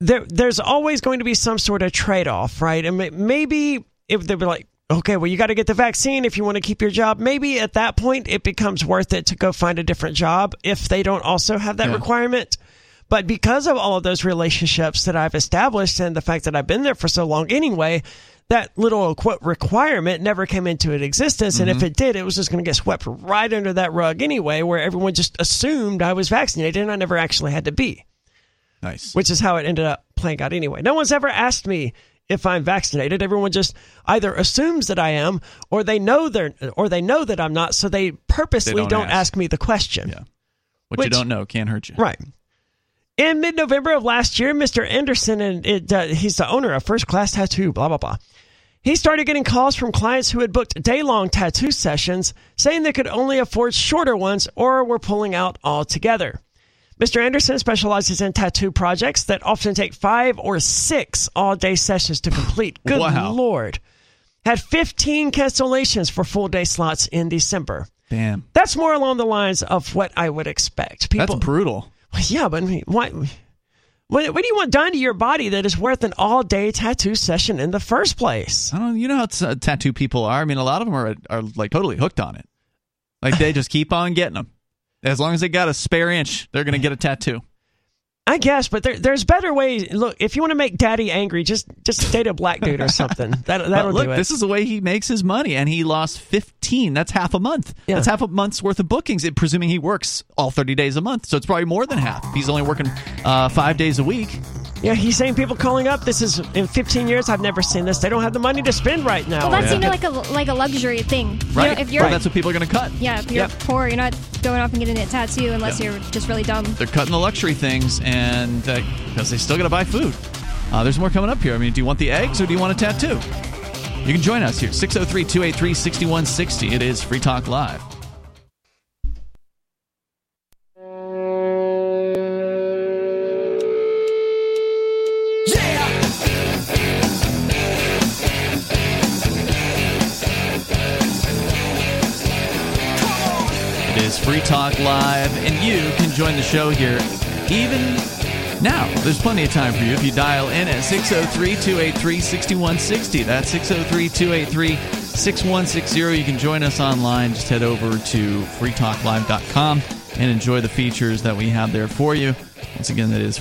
there, there's always going to be some sort of trade off, right? And maybe if they'd be like, okay, well, you got to get the vaccine if you want to keep your job, maybe at that point it becomes worth it to go find a different job if they don't also have that Yeah. requirement. But because of all of those relationships that I've established and the fact that I've been there for so long anyway, that little quote requirement never came into existence. And if mm-hmm. it did, it was just going to get swept right under that rug anyway, where everyone just assumed I was vaccinated and I never actually had to be Nice. which is how it ended up playing out anyway. No one's ever asked me if I'm vaccinated. Everyone just either assumes that I am, or they know they're, or they know that I'm not, so they purposely They don't, don't ask. ask. me the question. Yeah. What you don't know can't hurt you. Right. In mid-November of last year, Mr. Anderson, and it, uh, he's the owner of First Class Tattoo, blah blah blah. He started getting calls from clients who had booked day-long tattoo sessions, saying they could only afford shorter ones or were pulling out altogether. Mr. Anderson specializes in tattoo projects that often take five or six all-day sessions to complete. *sighs* Good Wow. lord! Had 15 cancellations for full-day slots in December. Damn. That's more along the lines of what I would expect. People, That's brutal. Well, yeah, but why? What, what do you want done to your body that is worth an all-day tattoo session in the first place? I don't. You know how t- uh, tattoo people are. I mean, a lot of them are are like totally hooked on it. Like they just keep on getting them. As long as they got a spare inch, they're gonna get a tattoo. I guess, but there, there's better ways. Look, if you want to make daddy angry, just just date a black dude or something. *laughs* That that'll look, do it. this is the way he makes his money, and he lost fifteen. That's half a month. Yeah. That's half a month's worth of bookings. It, presuming he works all thirty days a month, so it's probably more than half. He's only working uh, five days a week. Yeah, he's saying people calling up. This is in 15 years. I've never seen this. They don't have the money to spend right now. Well, that's yeah. seemed like a like a luxury thing. You know, Right. if you're Well, that's what people are gonna cut. yeah, if you're Yep. poor, you're not going off and getting a tattoo unless Yeah. you're just really dumb. They're cutting the luxury things, and because they still got to buy food. Uh, there's more coming up here. I mean, do you want the eggs or do you want a tattoo? You can join us here, 603 283 6160. It is Free Talk Live. Free Talk Live, and you can join the show here even now. There's plenty of time for you if you dial in at 603 283 6160. That's 603 283 6160. You can join us online. Just head over to freetalklive.com and enjoy the features that we have there for you. Once again, that is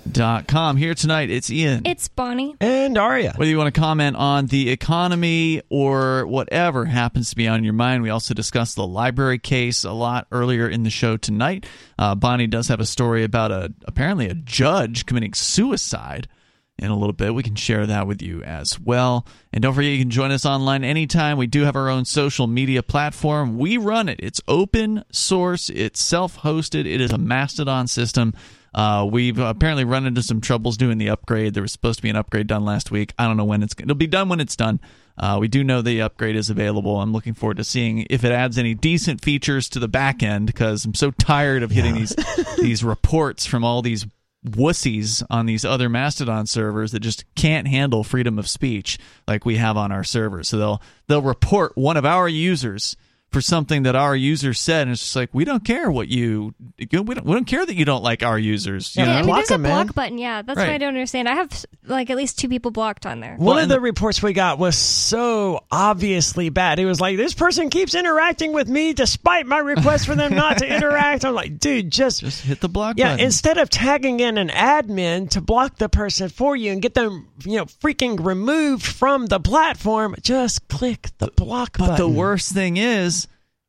freetalklive.com. Here tonight, it's Ian. It's Bonnie. And Aria. Whether you want to comment on the economy or whatever happens to be on your mind, we also discussed the LBRY case a lot earlier in the show tonight. Uh, Bonnie does have a story about a apparently a judge committing suicide in a little bit. We can share that with you as well. And don't forget, you can join us online anytime. We do have our own social media platform. We run it. It's open source. It's self hosted. It is a Mastodon system. Uh, we've apparently run into some troubles doing the upgrade. There was supposed to be an upgrade done last week. I don't know when it's it'll be done when it's done. Uh, we do know the upgrade is available. I'm looking forward to seeing if it adds any decent features to the back end because I'm so tired of getting these *laughs* these reports from all these wussies on these other Mastodon servers that just can't handle freedom of speech like we have on our servers. So they'll they'll report one of our users for something that our users said, and it's just like we don't care what you we don't we don't care that you don't like our users. You Yeah, Yeah, I know? mean, block there's a them, man. block button. Yeah, that's Right. what I don't understand. I have like at least two people blocked on there. One Well, of the the- reports we got was so obviously bad. It was like, this person keeps interacting with me despite my request for them not to *laughs* interact. I'm like, dude, just. Just hit the block yeah, button. instead of tagging in an admin to block the person for you and get them, you know, freaking removed from the platform, just click the block But button. the worst thing is,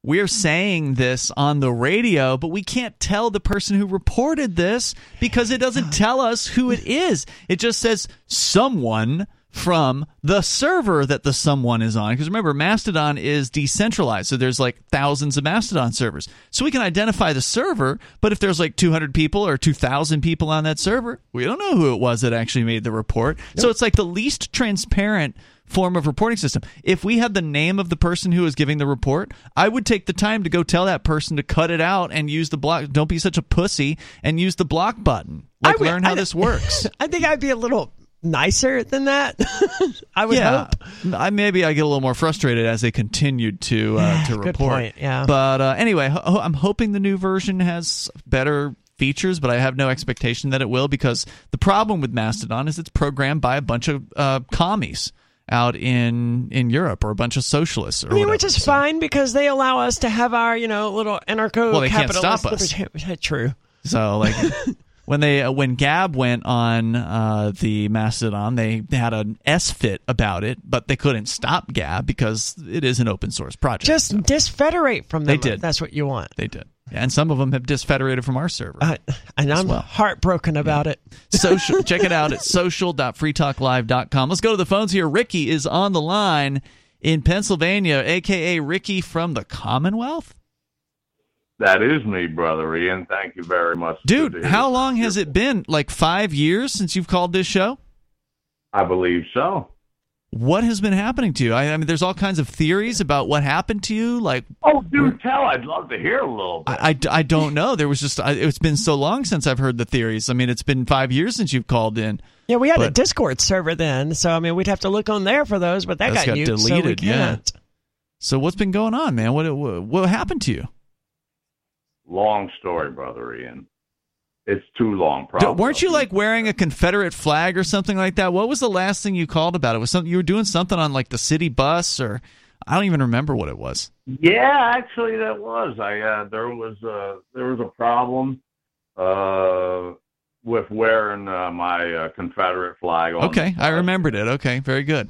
we're saying this on the radio, but we can't tell the person who reported this because it doesn't tell us who it is. It just says someone from the server that the someone is on. Because remember, Mastodon is decentralized, so there's like thousands of Mastodon servers. So we can identify the server, but if there's like 200 people or 2,000 people on that server, we don't know who it was that actually made the report. So it's like the least transparent form of reporting system. If we had the name of the person who was giving the report, I would take the time to go tell that person to cut it out and use the block. Don't be such a pussy and use the block button. Like would- learn how I- this works. *laughs* I think I'd be a little nicer than that. *laughs* I would yeah, hope. I maybe I get a little more frustrated as they continued to uh, to Good report. point, yeah. But uh, anyway, ho- I'm hoping the new version has better features, but I have no expectation that it will because the problem with Mastodon is it's programmed by a bunch of uh, commies out in in Europe or a bunch of socialists or I mean, whatever. which is So- fine because they allow us to have our, you know, little anarcho Well, they can't stop us. *laughs* True. So like *laughs* when they uh, when Gab went on uh, the Mastodon, they had an S fit about it, but they couldn't stop Gab because it is an open source project. Just So disfederate from them. They did. That's what you want. they did, and some of them have disfederated from our server. Uh, and I'm well. heartbroken about it. *laughs* Social, check it out at social.freetalklive.com. Let's go to the phones here. Ricky is on the line in Pennsylvania, aka Ricky from the Commonwealth. That is me, brother Ian. Thank you very much. Dude, hear how long has it been? Like five years since you've called this show? I believe so. What has been happening to you? I, I mean, there's all kinds of theories about what happened to you. Like, Oh, do tell. I'd love to hear a little bit. I, I, I don't know. There was just, I, it's been so long since I've heard the theories. I mean, it's been five years since you've called in. Yeah, we had a Discord server then, so I mean, we'd have to look on there for those, but that That's got, got nuked, so we deleted, yeah. can't. So what's been going on, man? What, what, what happened to you? long story, brother Ian. It's too long. Probably. weren't you like wearing a Confederate flag or something like that? What was the last thing you called about it? Was something you were doing something on like the city bus or I don't even remember what it was. Yeah, actually, that was. I uh, there was a there was a problem uh, with wearing uh, my uh, Confederate flag. On Okay, I remembered it. Okay, very good.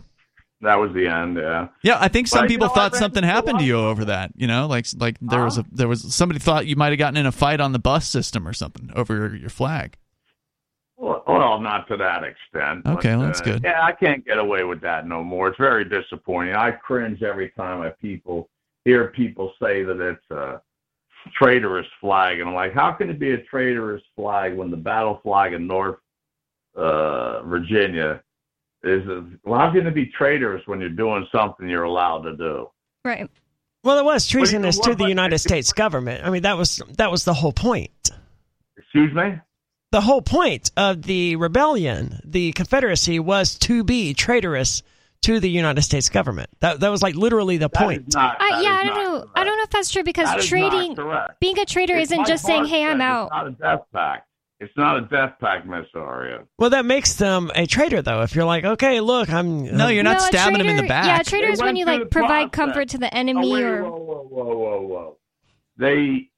That was the end. Yeah. Yeah, I think some But, you people know, thought something happened to you over that. You know, like like there was a there was somebody thought you might have gotten in a fight on the bus system or something over your, your flag. Well, well, not to that extent. Okay, well, that's uh, good. Yeah, I can't get away with that no more. It's very disappointing. I cringe every time I people hear people say that it's a traitorous flag, and I'm like, how can it be a traitorous flag when the battle flag in North uh, Virginia is well, how can it be traitors when you're doing something you're allowed to do? Right. Well, it was treasonous to the United States government. I mean, that was that was the whole point. Excuse me. The whole point of the rebellion, the Confederacy, was to be traitorous to the United States government. That that was like literally the That point. not. I, yeah, I don't know. correct. I don't know if that's true because That is trading, being a traitor, It's isn't just saying, "Hey, I'm out." It's not a death pact. It's not a death pact, Miss Aria. Well, that makes them a traitor, though. If you're like, okay, look, I'm No, you're not no, a stabbing him in the back. Yeah, a traitor is when you like provide process. comfort to the Oh, enemy wait, or whoa, whoa, whoa, whoa, whoa. They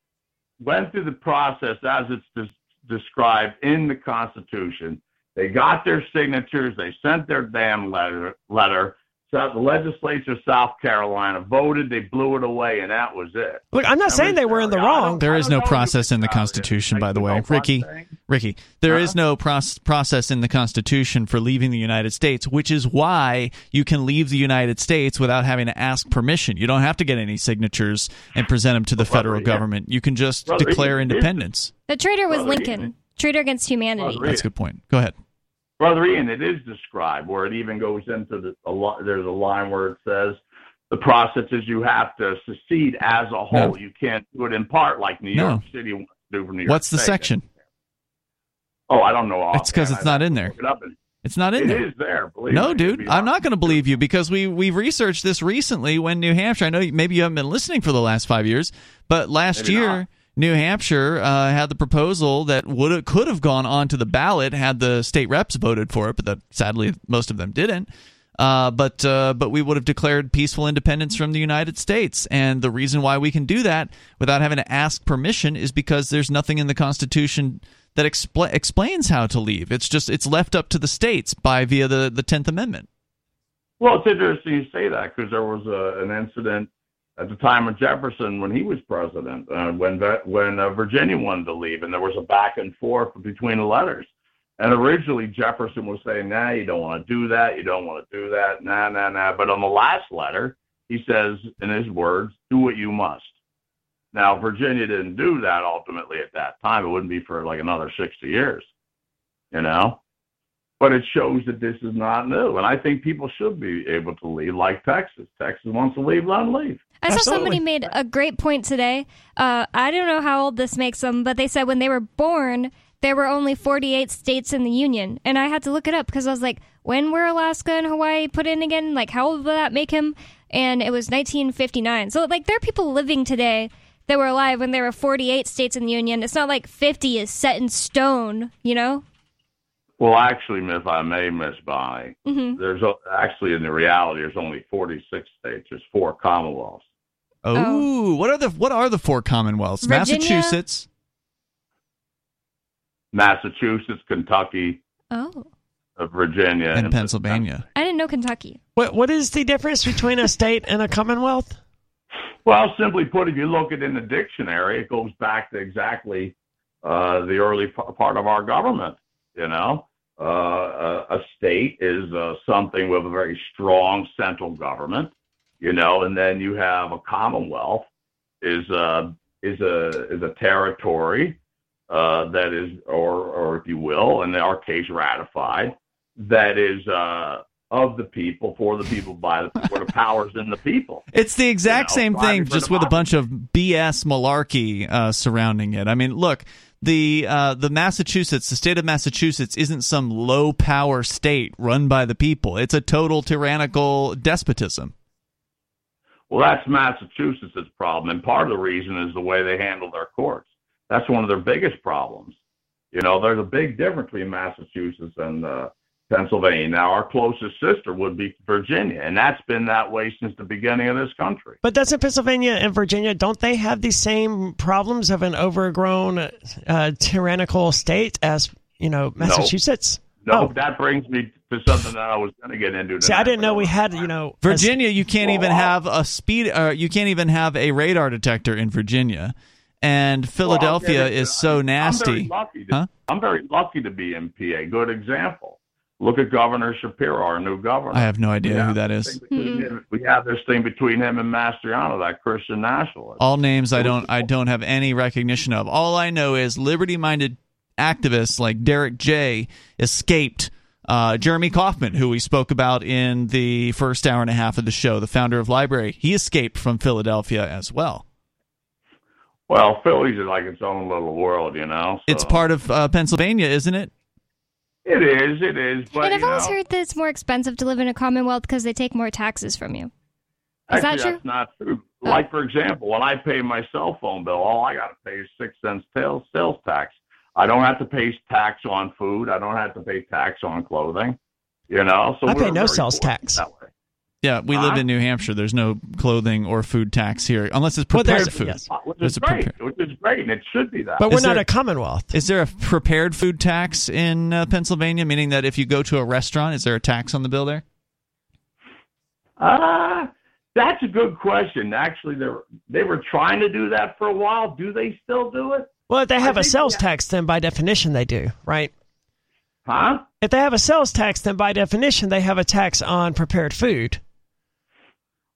went through the process as it's des- described in the Constitution. They got their signatures. They sent their damn letter. Letter. So the legislature of South Carolina voted. They blew it away, and that was it. look. I'm not saying they were in the wrong. There I is don't no process in the. Constitution, by the way. know Ricky, I'm saying? Ricky, there is no proc- process in the Constitution for leaving the United States, which is why you can leave the United States without having to ask permission. You don't have to get any signatures and present them to the Brother federal Ian. government. You can just Brother declare independence. the traitor was Brother Lincoln. Traitor against humanity. Brother That's a good point. Go ahead. Brother Ian, it is described where it even goes into the a lo- there's a line where it says the process is you have to secede as a whole. No. You can't do it in part like New No. York City wants to do for New York What's the section? Oh, I don't know. It's 'cause offhand. it's not in there. it. It- It's not in It there. is there. Believe No, me. dude, I'm not going to believe you because we we've researched this recently. When New Hampshire, I know maybe you haven't been listening for the last five years, but last Maybe year not. New Hampshire uh, had the proposal that would could have gone onto the ballot had the state reps voted for it, but sadly most of them didn't. Uh, but uh, but we would have declared peaceful independence from the United States, and the reason why we can do that without having to ask permission is because there's nothing in the Constitution that expl- explains how to leave. It's just it's left up to the states by via the the Tenth Amendment. Well, it's interesting you say that because there was a, an incident at the time of Jefferson when he was president, uh, when when uh, Virginia wanted to leave, and there was a back and forth between the letters. And originally Jefferson was saying, "Nah, you don't want to do that. You don't want to do that. Nah, nah, nah." But on the last letter, he says, in his words, "Do what you must." Now, Virginia didn't do that ultimately at that time. It wouldn't be for like another 60 years, you know? But it shows that this is not new. And I think people should be able to leave, like Texas. Texas wants to leave, let them leave. I saw Absolutely. somebody made a great point today. Uh, I don't know how old this makes them, but they said when they were born, there were only 48 states in the Union. And I had to look it up because I was like, when were Alaska and Hawaii put in again? Like, how old would that make him? And it was 1959. So, like, there are people living today that were alive when there were 48 states in the Union. It's not like 50 is set in stone, you know? Well, actually, if I may, Miss Bonnie, hmm there's o- actually in the reality there's only 46 states. There's four commonwealths. Oh, what are the what are the four commonwealths? Virginia? Massachusetts. Massachusetts, Kentucky, Oh. uh, Virginia, and Pennsylvania. I didn't know Kentucky. What what is the difference between a state and a commonwealth? Well, simply put, if you look at it in the dictionary, it goes back to exactly uh, the early p- part of our government. You know, uh, a, a state is uh, something with a very strong central government. You know, and then you have a commonwealth is a is a is a territory uh, that is, or or if you will, in our case, ratified that is uh, of the people, for the people, by the people, the powers in the people. It's the exact You know, same thing, just with a bunch of BS malarkey uh, surrounding it. I mean, look, the uh, the Massachusetts, the state of Massachusetts, isn't some low power state run by the people. It's a total tyrannical despotism. Well, that's Massachusetts' problem, and part of the reason is the way they handle their courts. That's one of their biggest problems. You know, there's a big difference between Massachusetts and uh, Pennsylvania. Now, our closest sister would be Virginia, and that's been that way since the beginning of this country. But doesn't Pennsylvania and Virginia don't they have the same problems of an overgrown uh, tyrannical state as you know Massachusetts? No, Oh. that brings me to something that I was going to get into. See, I didn't know we had you know Virginia, you can't even have a speed. Uh, you can't even have a radar detector in Virginia, and Philadelphia Well, is so I'm very nasty. lucky to, Huh? I'm very lucky to be in PA. Good example. Look at Governor Shapiro, our new governor. I have no idea Yeah. who that is. Between him- We have this thing between him and Mastriano, that Christian nationalist. All names I don't I don't have any recognition of. All I know is liberty-minded activists like Derek J escaped uh, Jeremy Kauffman, who we spoke about in the first hour and a half of the show, the founder of LBRY, He escaped from Philadelphia as well. Well, Philly's like its own little world, you know. So. It's part of uh, Pennsylvania, isn't it? It is. It is. But and I've always know, heard that it's more expensive to live in a Commonwealth because they take more taxes from you. Is that true? That's not true. Oh. Like for example, when I pay my cell phone bill, all I got to pay is six cents sales sales tax. I don't have to pay tax on food. I don't have to pay tax on clothing. You know, so I pay no sales tax. Yeah, we live in New Hampshire. There's no clothing or food tax here, unless it's prepared there's- food. yes. Which is great. prepare- Which is great, and it should be that. But we're Is not there- a Commonwealth. Is there a prepared food tax in uh, Pennsylvania? Meaning that if you go to a restaurant, is there a tax on the bill there? Uh, that's a good question. Actually, they were they were trying to do that for a while. Do they still do it? Well, if they have I a sales we- tax, then by definition they do, right? Huh? If they have a sales tax, then by definition they have a tax on prepared food.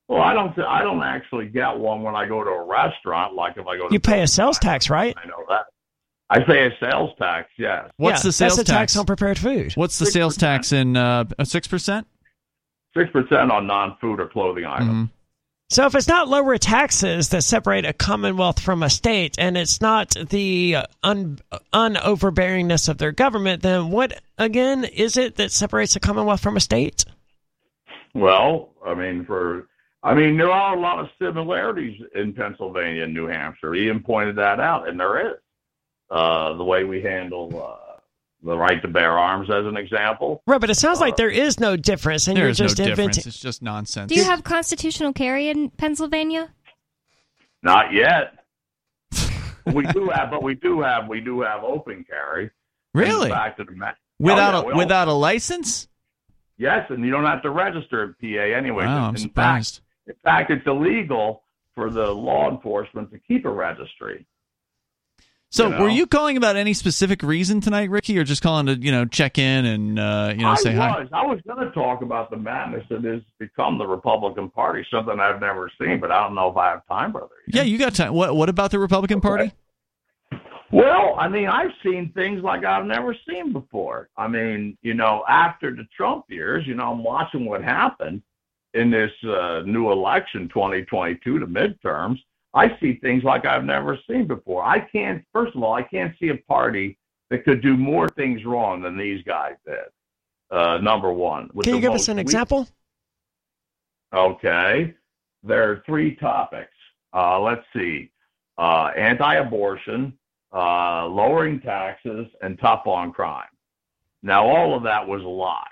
Well, I don't. I don't actually get one when I go to a restaurant. Like if I go, to You pay a sales tax, right? I know that. I pay a sales tax. Yes, What's Yeah, the sales that's a tax tax? on prepared food. What's the sales 6%. tax in uh, six percent? six percent on non-food or clothing items. Mm-hmm. So if it's not lower taxes that separate a commonwealth from a state, and it's not the un unoverbearingness of their government, then what again is it that separates a commonwealth from a state? Well, I mean, for I mean, there are a lot of similarities in Pennsylvania and New Hampshire. Ian pointed that out, and there is. Uh, the way we handle uh, the right to bear arms, as an example. Right, but it sounds like uh, there is no difference, and There you're is no just difference. It's just nonsense. Do you have constitutional carry in Pennsylvania? Not yet. *laughs* we do have, but we do have, we do have open carry. really Back to the ma- without Oh, yeah, a without a license? Yes, and you don't have to register at PA anyway. Wow, I'm in surprised. Fact, in fact, it's illegal for the law enforcement to keep a registry. So, you know. were you calling about any specific reason tonight, Ricky, or just calling to you know check in and uh, you know I say hi? I was going to talk about the madness that has become the Republican Party, something I've never seen, but I don't know if I have time, brother. Yeah, you got time. What What about the Republican Party? Well, I mean, I've seen things like I've never seen before. I mean, you know, after the Trump years, you know, I'm watching what happened in this uh, new election, 2022, the midterms. I see things like I've never seen before. I can't, first of all, I can't see a party that could do more things wrong than these guys did. Uh, number one. Can you give us an weak- example? Okay. There are three topics. Uh, let's see. Uh, anti-abortion, uh, lowering taxes, and tough on crime. Now, all of that was a lie.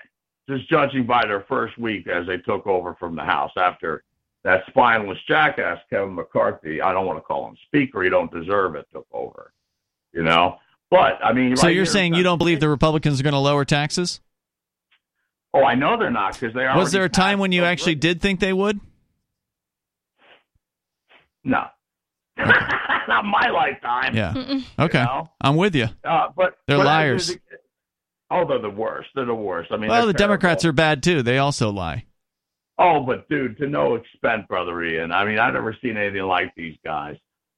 Just judging by their first week as they took over from the House after that spineless jackass Kevin McCarthy, I don't want to call him speaker, he don't deserve it, took over. You know? But, I mean, So right you're here- saying you don't believe the Republicans are going to lower taxes? Oh, I know they're not because they are. Was there a time when you actually did think they would? No. *laughs* not my lifetime. Yeah. Mm-mm. Okay, know? I'm with you. Uh, but They're but liars. oh, they're the worst. They're the worst. I mean, Well, they're the Democrats are bad too. They also lie. Oh, but dude, to no extent, brother Ian. I mean, I've never seen anything like these guys.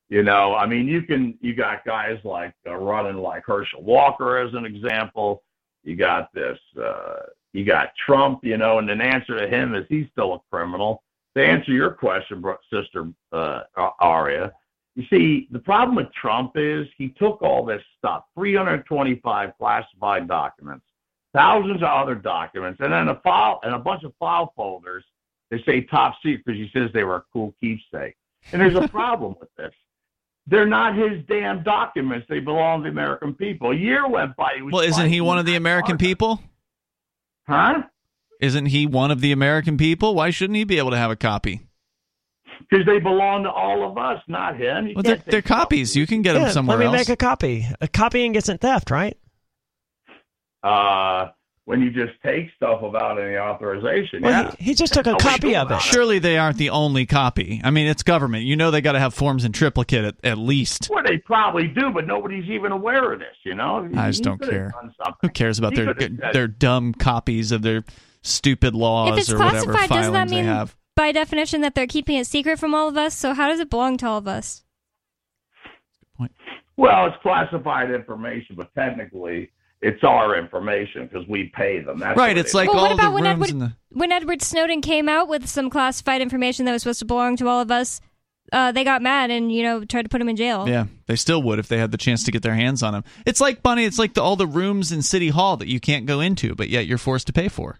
You know, I mean, you can you got guys like uh, running like Herschel Walker as an example. You got this. Uh, you got Trump. You know, and an answer to him is he's still a criminal. To answer your question, sister uh, Aria, you see, the problem with Trump is he took all this stuff, 325 classified documents, thousands of other documents, and then a file and a bunch of file folders. They say top secret because he says they were a cool keepsake. And there's a *laughs* problem with this. They're not his damn documents. They belong to the American people. A year went by. He was Well, isn't he one of the American hard. people? Huh? Isn't he one of the American people? Why shouldn't he be able to have a copy? Because they belong to all of us, not him. Well, they're, they're copies. You can get them Yeah, somewhere let me else. make a copy. A copying isn't theft, right? Uh, when you just take stuff without any authorization. Well, yeah. he, he just took a copy of it. Surely they aren't the only copy. I mean, it's government. You know they got to have forms in triplicate at, at least. Well, they probably do, but nobody's even aware of this. You know. I just He don't care. Who cares about He their could've said- their dumb copies of their stupid laws If it's or whatever classified, doesn't that filings they have? by definition that they're keeping it secret from all of us? So how does it belong to all of us? Good point. Well, it's classified information, but technically it's our information because we pay them. That's Right, it's it like Well, what all the when rooms Edward- the When Edward Snowden came out with some classified information that was supposed to belong to all of us, uh, they got mad and you know tried to put him in jail. Yeah, they still would if they had the chance to get their hands on him. It's like Bunny. It's like the, all the rooms in City Hall that you can't go into, but yet you're forced to pay for.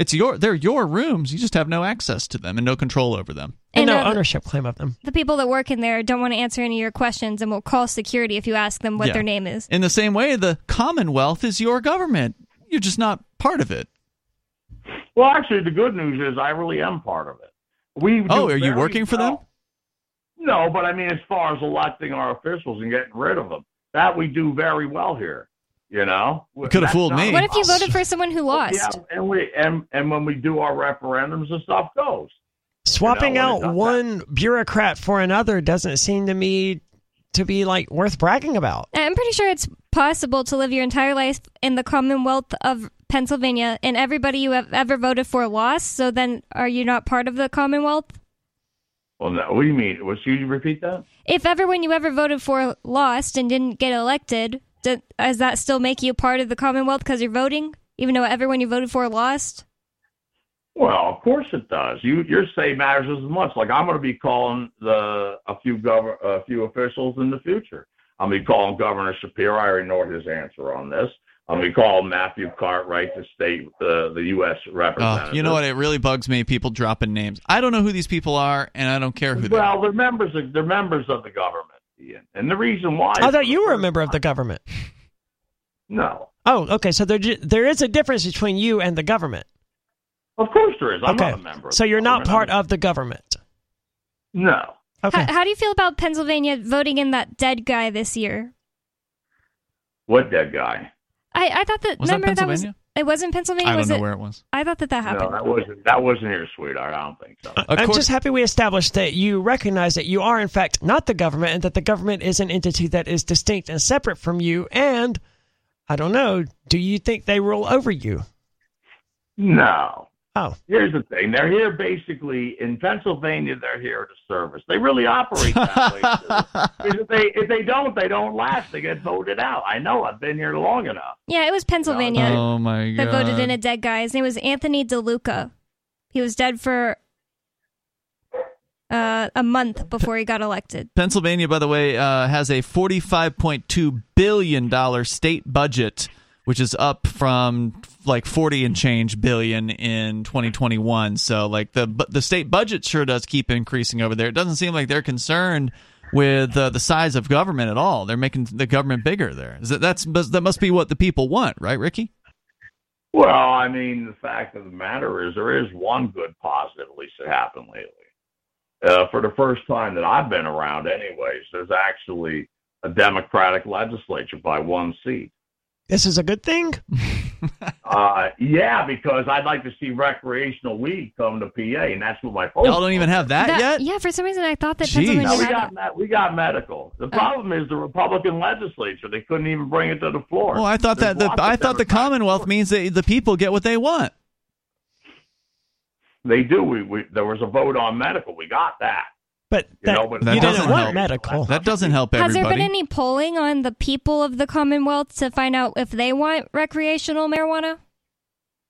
It's your they're your rooms. You just have no access to them and no control over them. And, no uh, ownership claim of them. the people that work in there don't want to answer any of your questions and will call security if you ask them what Yeah. their name is. In the same way, the Commonwealth is your government. You're just not part of it. Well, actually, the good news is I really am part of it. We Oh, are you very working for them? No, but I mean, as far as electing our officials and getting rid of them, that we do very well here. You know, You could have fooled me. What if you voted for someone who lost? Yeah, and we and and when we do our referendums and stuff goes. Swapping You know, out does one bureaucrat for another doesn't seem to me to be like worth bragging about. I'm pretty sure it's possible to live your entire life in the Commonwealth of Pennsylvania and everybody you have ever voted for lost. So then, are you not part of the Commonwealth? Well, no, what do you mean? Was you repeat that? If everyone you ever voted for lost and didn't get elected, do, does that still make you part of the Commonwealth because you're voting, even though everyone you voted for lost? Well, of course it does. You your say matters as much. Like I'm going to be calling the a few gov a few officials in the future. I'm going to be calling Governor Shapiro. I already know his answer on this. I'm going to be calling Matthew Cartwright, the state, uh, the U.S. representative. Oh, you know what? It really bugs me. People dropping names. I don't know who these people are, and I don't care who they are. Well, they're members of they're members of the government, Ian. And the reason why I thought you were a member of the government. No, Oh, okay. So there there is a difference between you and the government. of course there is. I'm okay. not a member. Of so the you're not part I'm- of the government. No. Okay. How, how do you feel about Pennsylvania voting in that dead guy this year? What dead guy? I, I thought that Was that remember that was Pennsylvania? It wasn't Pennsylvania. I don't was know it? where it was. I thought that that happened. No, that wasn't that wasn't here, sweetheart. I don't think so. Uh, I'm Accord- just happy we established that you recognize that you are, in fact, not the government and that the government is an entity that is distinct and separate from you. And I don't know, do you think they rule over you? No. Oh, Here's the thing. They're here basically in Pennsylvania. They're here to serve us. They really operate that way. *laughs* if they if they don't, they don't last. They get voted out. I know. I've been here long enough. Yeah, it was Pennsylvania Oh my god! that voted in a dead guy. His name was Anthony DeLuca. He was dead for uh, a month before he got elected. Pennsylvania, by the way, uh, has a forty-five point two billion dollar state budget, which is up from like forty and change billion in twenty twenty-one. So, like the the state budget sure does keep increasing over there. It doesn't seem like they're concerned with uh, the size of government at all. They're making the government bigger there. Is that that's that must be what the people want, right, Ricky? Well, I mean, the fact of the matter is, there is one good positive, at least that happened lately. Uh, for the first time that I've been around, anyways, there's actually a Democratic legislature by one seat. This is a good thing? *laughs* Uh, yeah, because I'd like to see recreational weed come to PA, and that's what my folks. Y'all don't even have that, That- yet. Yeah, for some reason I thought that Jeez. Pennsylvania No, we had got it. me- we got medical. The problem is the Republican legislature; they couldn't even bring it to the floor. Well, I thought There's that the I thought the Commonwealth support. means that the people get what they want. they do. We, we there was a vote on medical. We got that. But that, know, but That you doesn't want help. medical. That doesn't help Has there been any polling on the people of the Commonwealth to find out if they want recreational marijuana?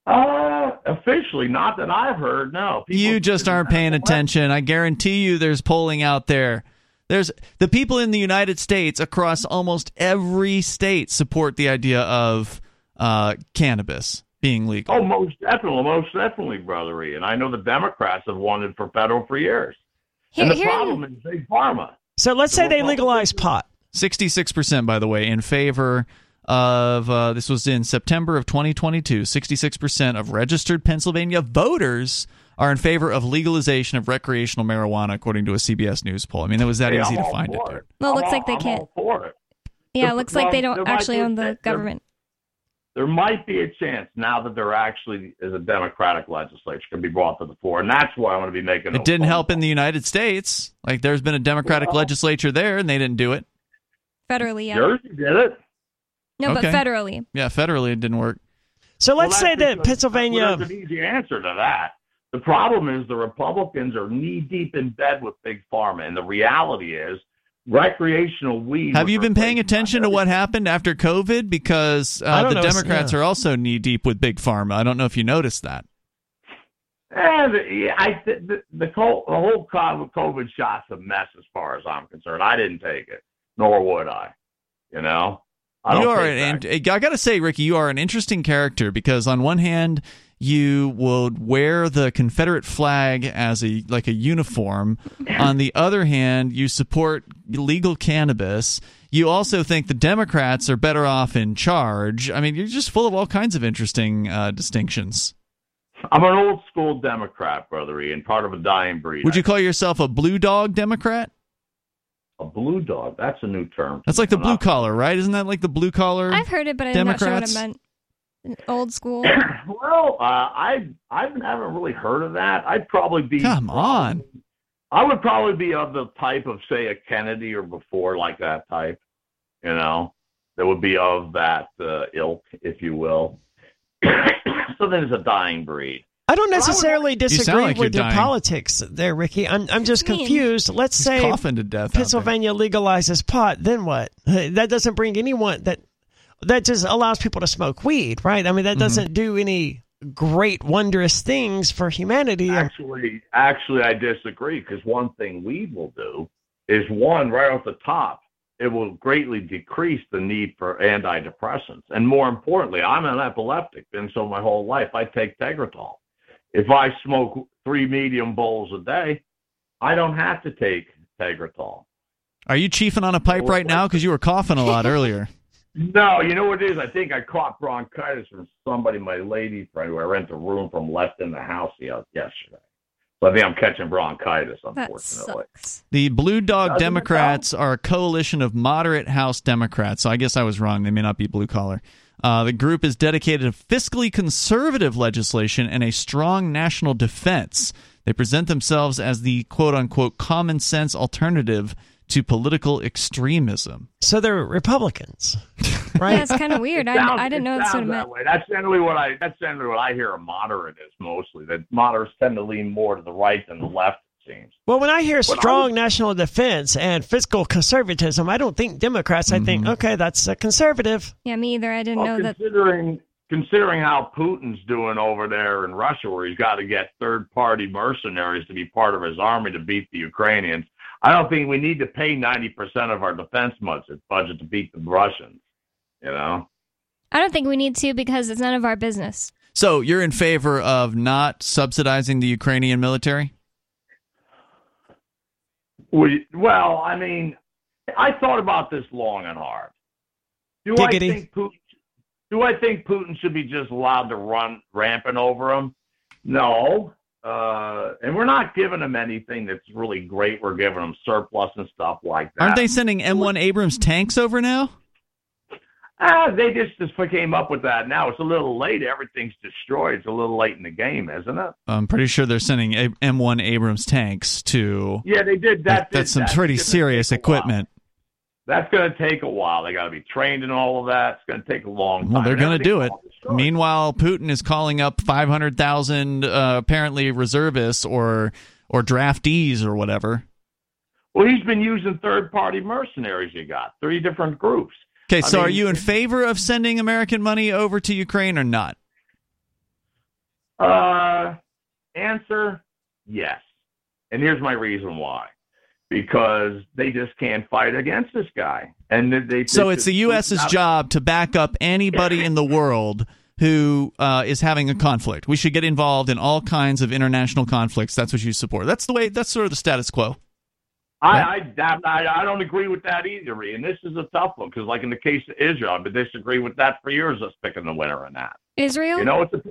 Uh, officially, not that I've heard. No, People- you just aren't paying attention. I guarantee you there's polling out there. There's the people in the United States across almost every state support the idea of uh, cannabis being legal. Oh, most definitely, most definitely, brother Ian. I know the Democrats have wanted for federal for years. Here, and the here in- problem is big pharma. So let's say they Well, legalize pot. 66%, by the way, in favor of uh, this was in September of 2022. 66% of registered Pennsylvania voters are in favor of legalization of recreational marijuana, according to a CBS News poll. I mean, it was that Hey, easy I'm to find it. for dude. Well, it looks I'm like they I'm can't. all for it. Yeah, The- it looks like they don't actually own the government. There might be a chance now that there actually is a Democratic legislature can be brought to the floor, and that's why I'm going to be making. It didn't help in the United States. Like, there's been a Democratic Well- legislature there, and they didn't do it. Federally, yeah. Jersey did it. No, but federally. Yeah, federally, it didn't work. So let's that's say that Pennsylvania. there's an easy answer to that. The problem is the Republicans are knee deep in bed with big pharma, and the reality is recreational weed. Have you been paying attention to what happened after COVID? Because uh, the know, Democrats yeah. are also knee deep with big pharma. I don't know if you noticed that. And yeah, I th- the the whole the whole COVID shot's a mess as far as I'm concerned. I didn't take it, nor would I. You know, I don't you are an, I got to say, Ricky, you are an interesting character because on one hand, you would wear the Confederate flag as a like a uniform. *laughs* on the other hand, you support legal cannabis. You also think the Democrats are better off in charge. I mean, you're just full of all kinds of interesting uh, distinctions. I'm an old school Democrat, brother Ian, part of a dying breed. Would you call yourself a blue dog Democrat? a blue dog? That's a new term. That's like the blue collar, right? Isn't that like the blue collar? I've heard it, but I'm not sure what it meant. Old school. *coughs* Well, uh, I I haven't really heard of that. I'd probably be. Come on. I would probably be of the type of say a Kennedy or before, like that type. You know, that would be of that uh, ilk, if you will. *coughs* so then it's a dying breed. I don't necessarily sound disagree like with your dying. politics there, Ricky. I'm I'm just confused. Let's He's say coughing to death. Pennsylvania legalizes pot, then what? *laughs* That doesn't bring anyone that that just allows people to smoke weed, right? I mean, that mm-hmm. doesn't do any great wondrous things for humanity. Actually, actually, I disagree because one thing weed will do is one right off the top, it will greatly decrease the need for antidepressants, and more importantly, I'm an epileptic, been so my whole life. I take Tegretol. If I smoke three medium bowls a day, I don't have to take Tegretol. Are you chiefing on a pipe right now? Because you were coughing a lot *laughs* earlier. No, you know what it is? I think I caught bronchitis from somebody, my lady friend, who I rent a room from, left in the house the- yesterday. So I think I'm catching bronchitis, That unfortunately. sucks. The Blue Dog Doesn't Democrats are a coalition of moderate House Democrats. So I guess I was wrong. They may not be blue collar. Uh, the group is dedicated to fiscally conservative legislation and a strong national defense. They present themselves as the quote unquote common sense alternative to political extremism. So they're Republicans, *laughs* right? Yeah, it's kind of weird. I, Sounds- I didn't know it that's what it meant. that way. That's generally what I. That's generally what I hear. A moderate is mostly that moderates tend to lean more to the right than the left. It seems. Well, when I hear I strong national defense and fiscal conservatism, I don't think Democrats. I mm-hmm. think, okay, that's a conservative. Yeah, me either. I didn't Well, know that. considering considering how Putin's doing over there in Russia, where he's got to get third party mercenaries to be part of his army to beat the Ukrainians, I don't think we need to pay ninety percent of our defense budget budget to beat the Russians. You know. I don't think we need to because it's none of our business. So you're in favor of not subsidizing the Ukrainian military? We, well, I mean, I thought about this long and hard. Do Giggity. I think Putin? Do I think Putin should be just allowed to run rampant over him? No. Uh, and we're not giving them anything that's really great. We're giving them surplus and stuff like that. Aren't they sending M1 Abrams tanks over now? Ah, they just just came up with that. Now it's a little late. Everything's destroyed. It's a little late in the game, isn't it? I'm pretty sure they're sending A- M1 Abrams tanks to. Yeah, they did that. that's some that's pretty gonna serious take while. equipment. That's going to take a while. They got to be trained in all of that. It's going to take a long time. Well, they're going to do it. everything's all destroyed. Meanwhile, Putin is calling up 500,000 uh, apparently reservists or or draftees or whatever. Well, he's been using third-party mercenaries. You got three different groups. Okay, I so mean- are you in favor of sending American money over to Ukraine or not? Uh, answer: Yes. And here's my reason why. Because they just can't fight against this guy, and they. they So it's the U.S.'s job to back up anybody in the world who uh, is having a conflict. We should get involved in all kinds of international conflicts. That's what you support. That's the way. That's sort of the status quo. I, I, I, I don't agree with that either, and this is a tough one because, like in the case of Israel, I've been disagreeing with that for years. Us picking the winner in that. Israel? You know, it's a,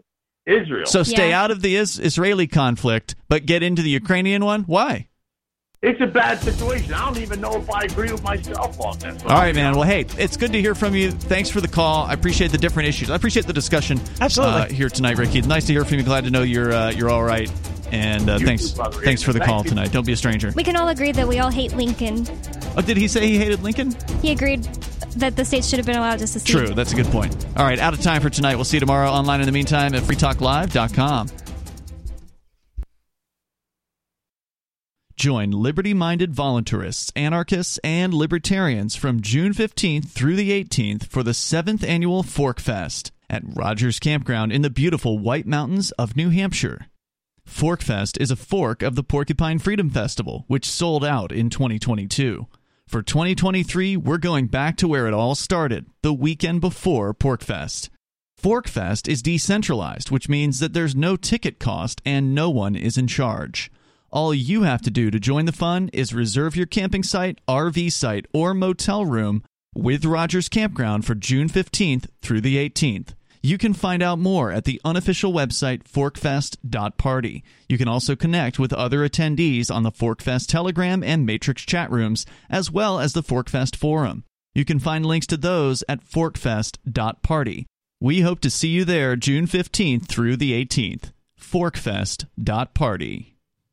Israel. So stay Yeah. out of the is- Israeli conflict, but get into the Ukrainian one. Why? It's a bad situation. I don't even know if I agree with myself on this. All right, man. Well, hey, it's good to hear from you. Thanks for the call. I appreciate the different issues. I appreciate the discussion. Absolutely. uh, here tonight, Ricky. It's nice to hear from you. Glad to know you're uh, you're all right. And uh, thanks too, thanks for the Thank call you. tonight. Don't be a stranger. we can all agree that we all hate Lincoln. Oh, did he say he hated Lincoln? He agreed that the states should have been allowed to secede. True. That's a good point. All right, out of time for tonight. We'll see you tomorrow online in the meantime at freetalklive.com. Join liberty minded voluntarists, anarchists, and libertarians from June 15th through the 18th for the 7th annual Fork Fest at Rogers Campground in the beautiful White Mountains of New Hampshire. Forkfest is a fork of the Porcupine Freedom Festival, which sold out in 2022. For 2023, we're going back to where it all started, the weekend before PorcFest. Forkfest is decentralized, which means that there's no ticket cost and no one is in charge. All you have to do to join the fun is reserve your camping site, RV site, or motel room with Rogers Campground for June 15th through the 18th. You can find out more at the unofficial website forkfest.party. You can also connect with other attendees on the Forkfest Telegram and Matrix chat rooms, as well as the Forkfest forum. You can find links to those at forkfest.party. We hope to see you there June 15th through the 18th. Forkfest.party.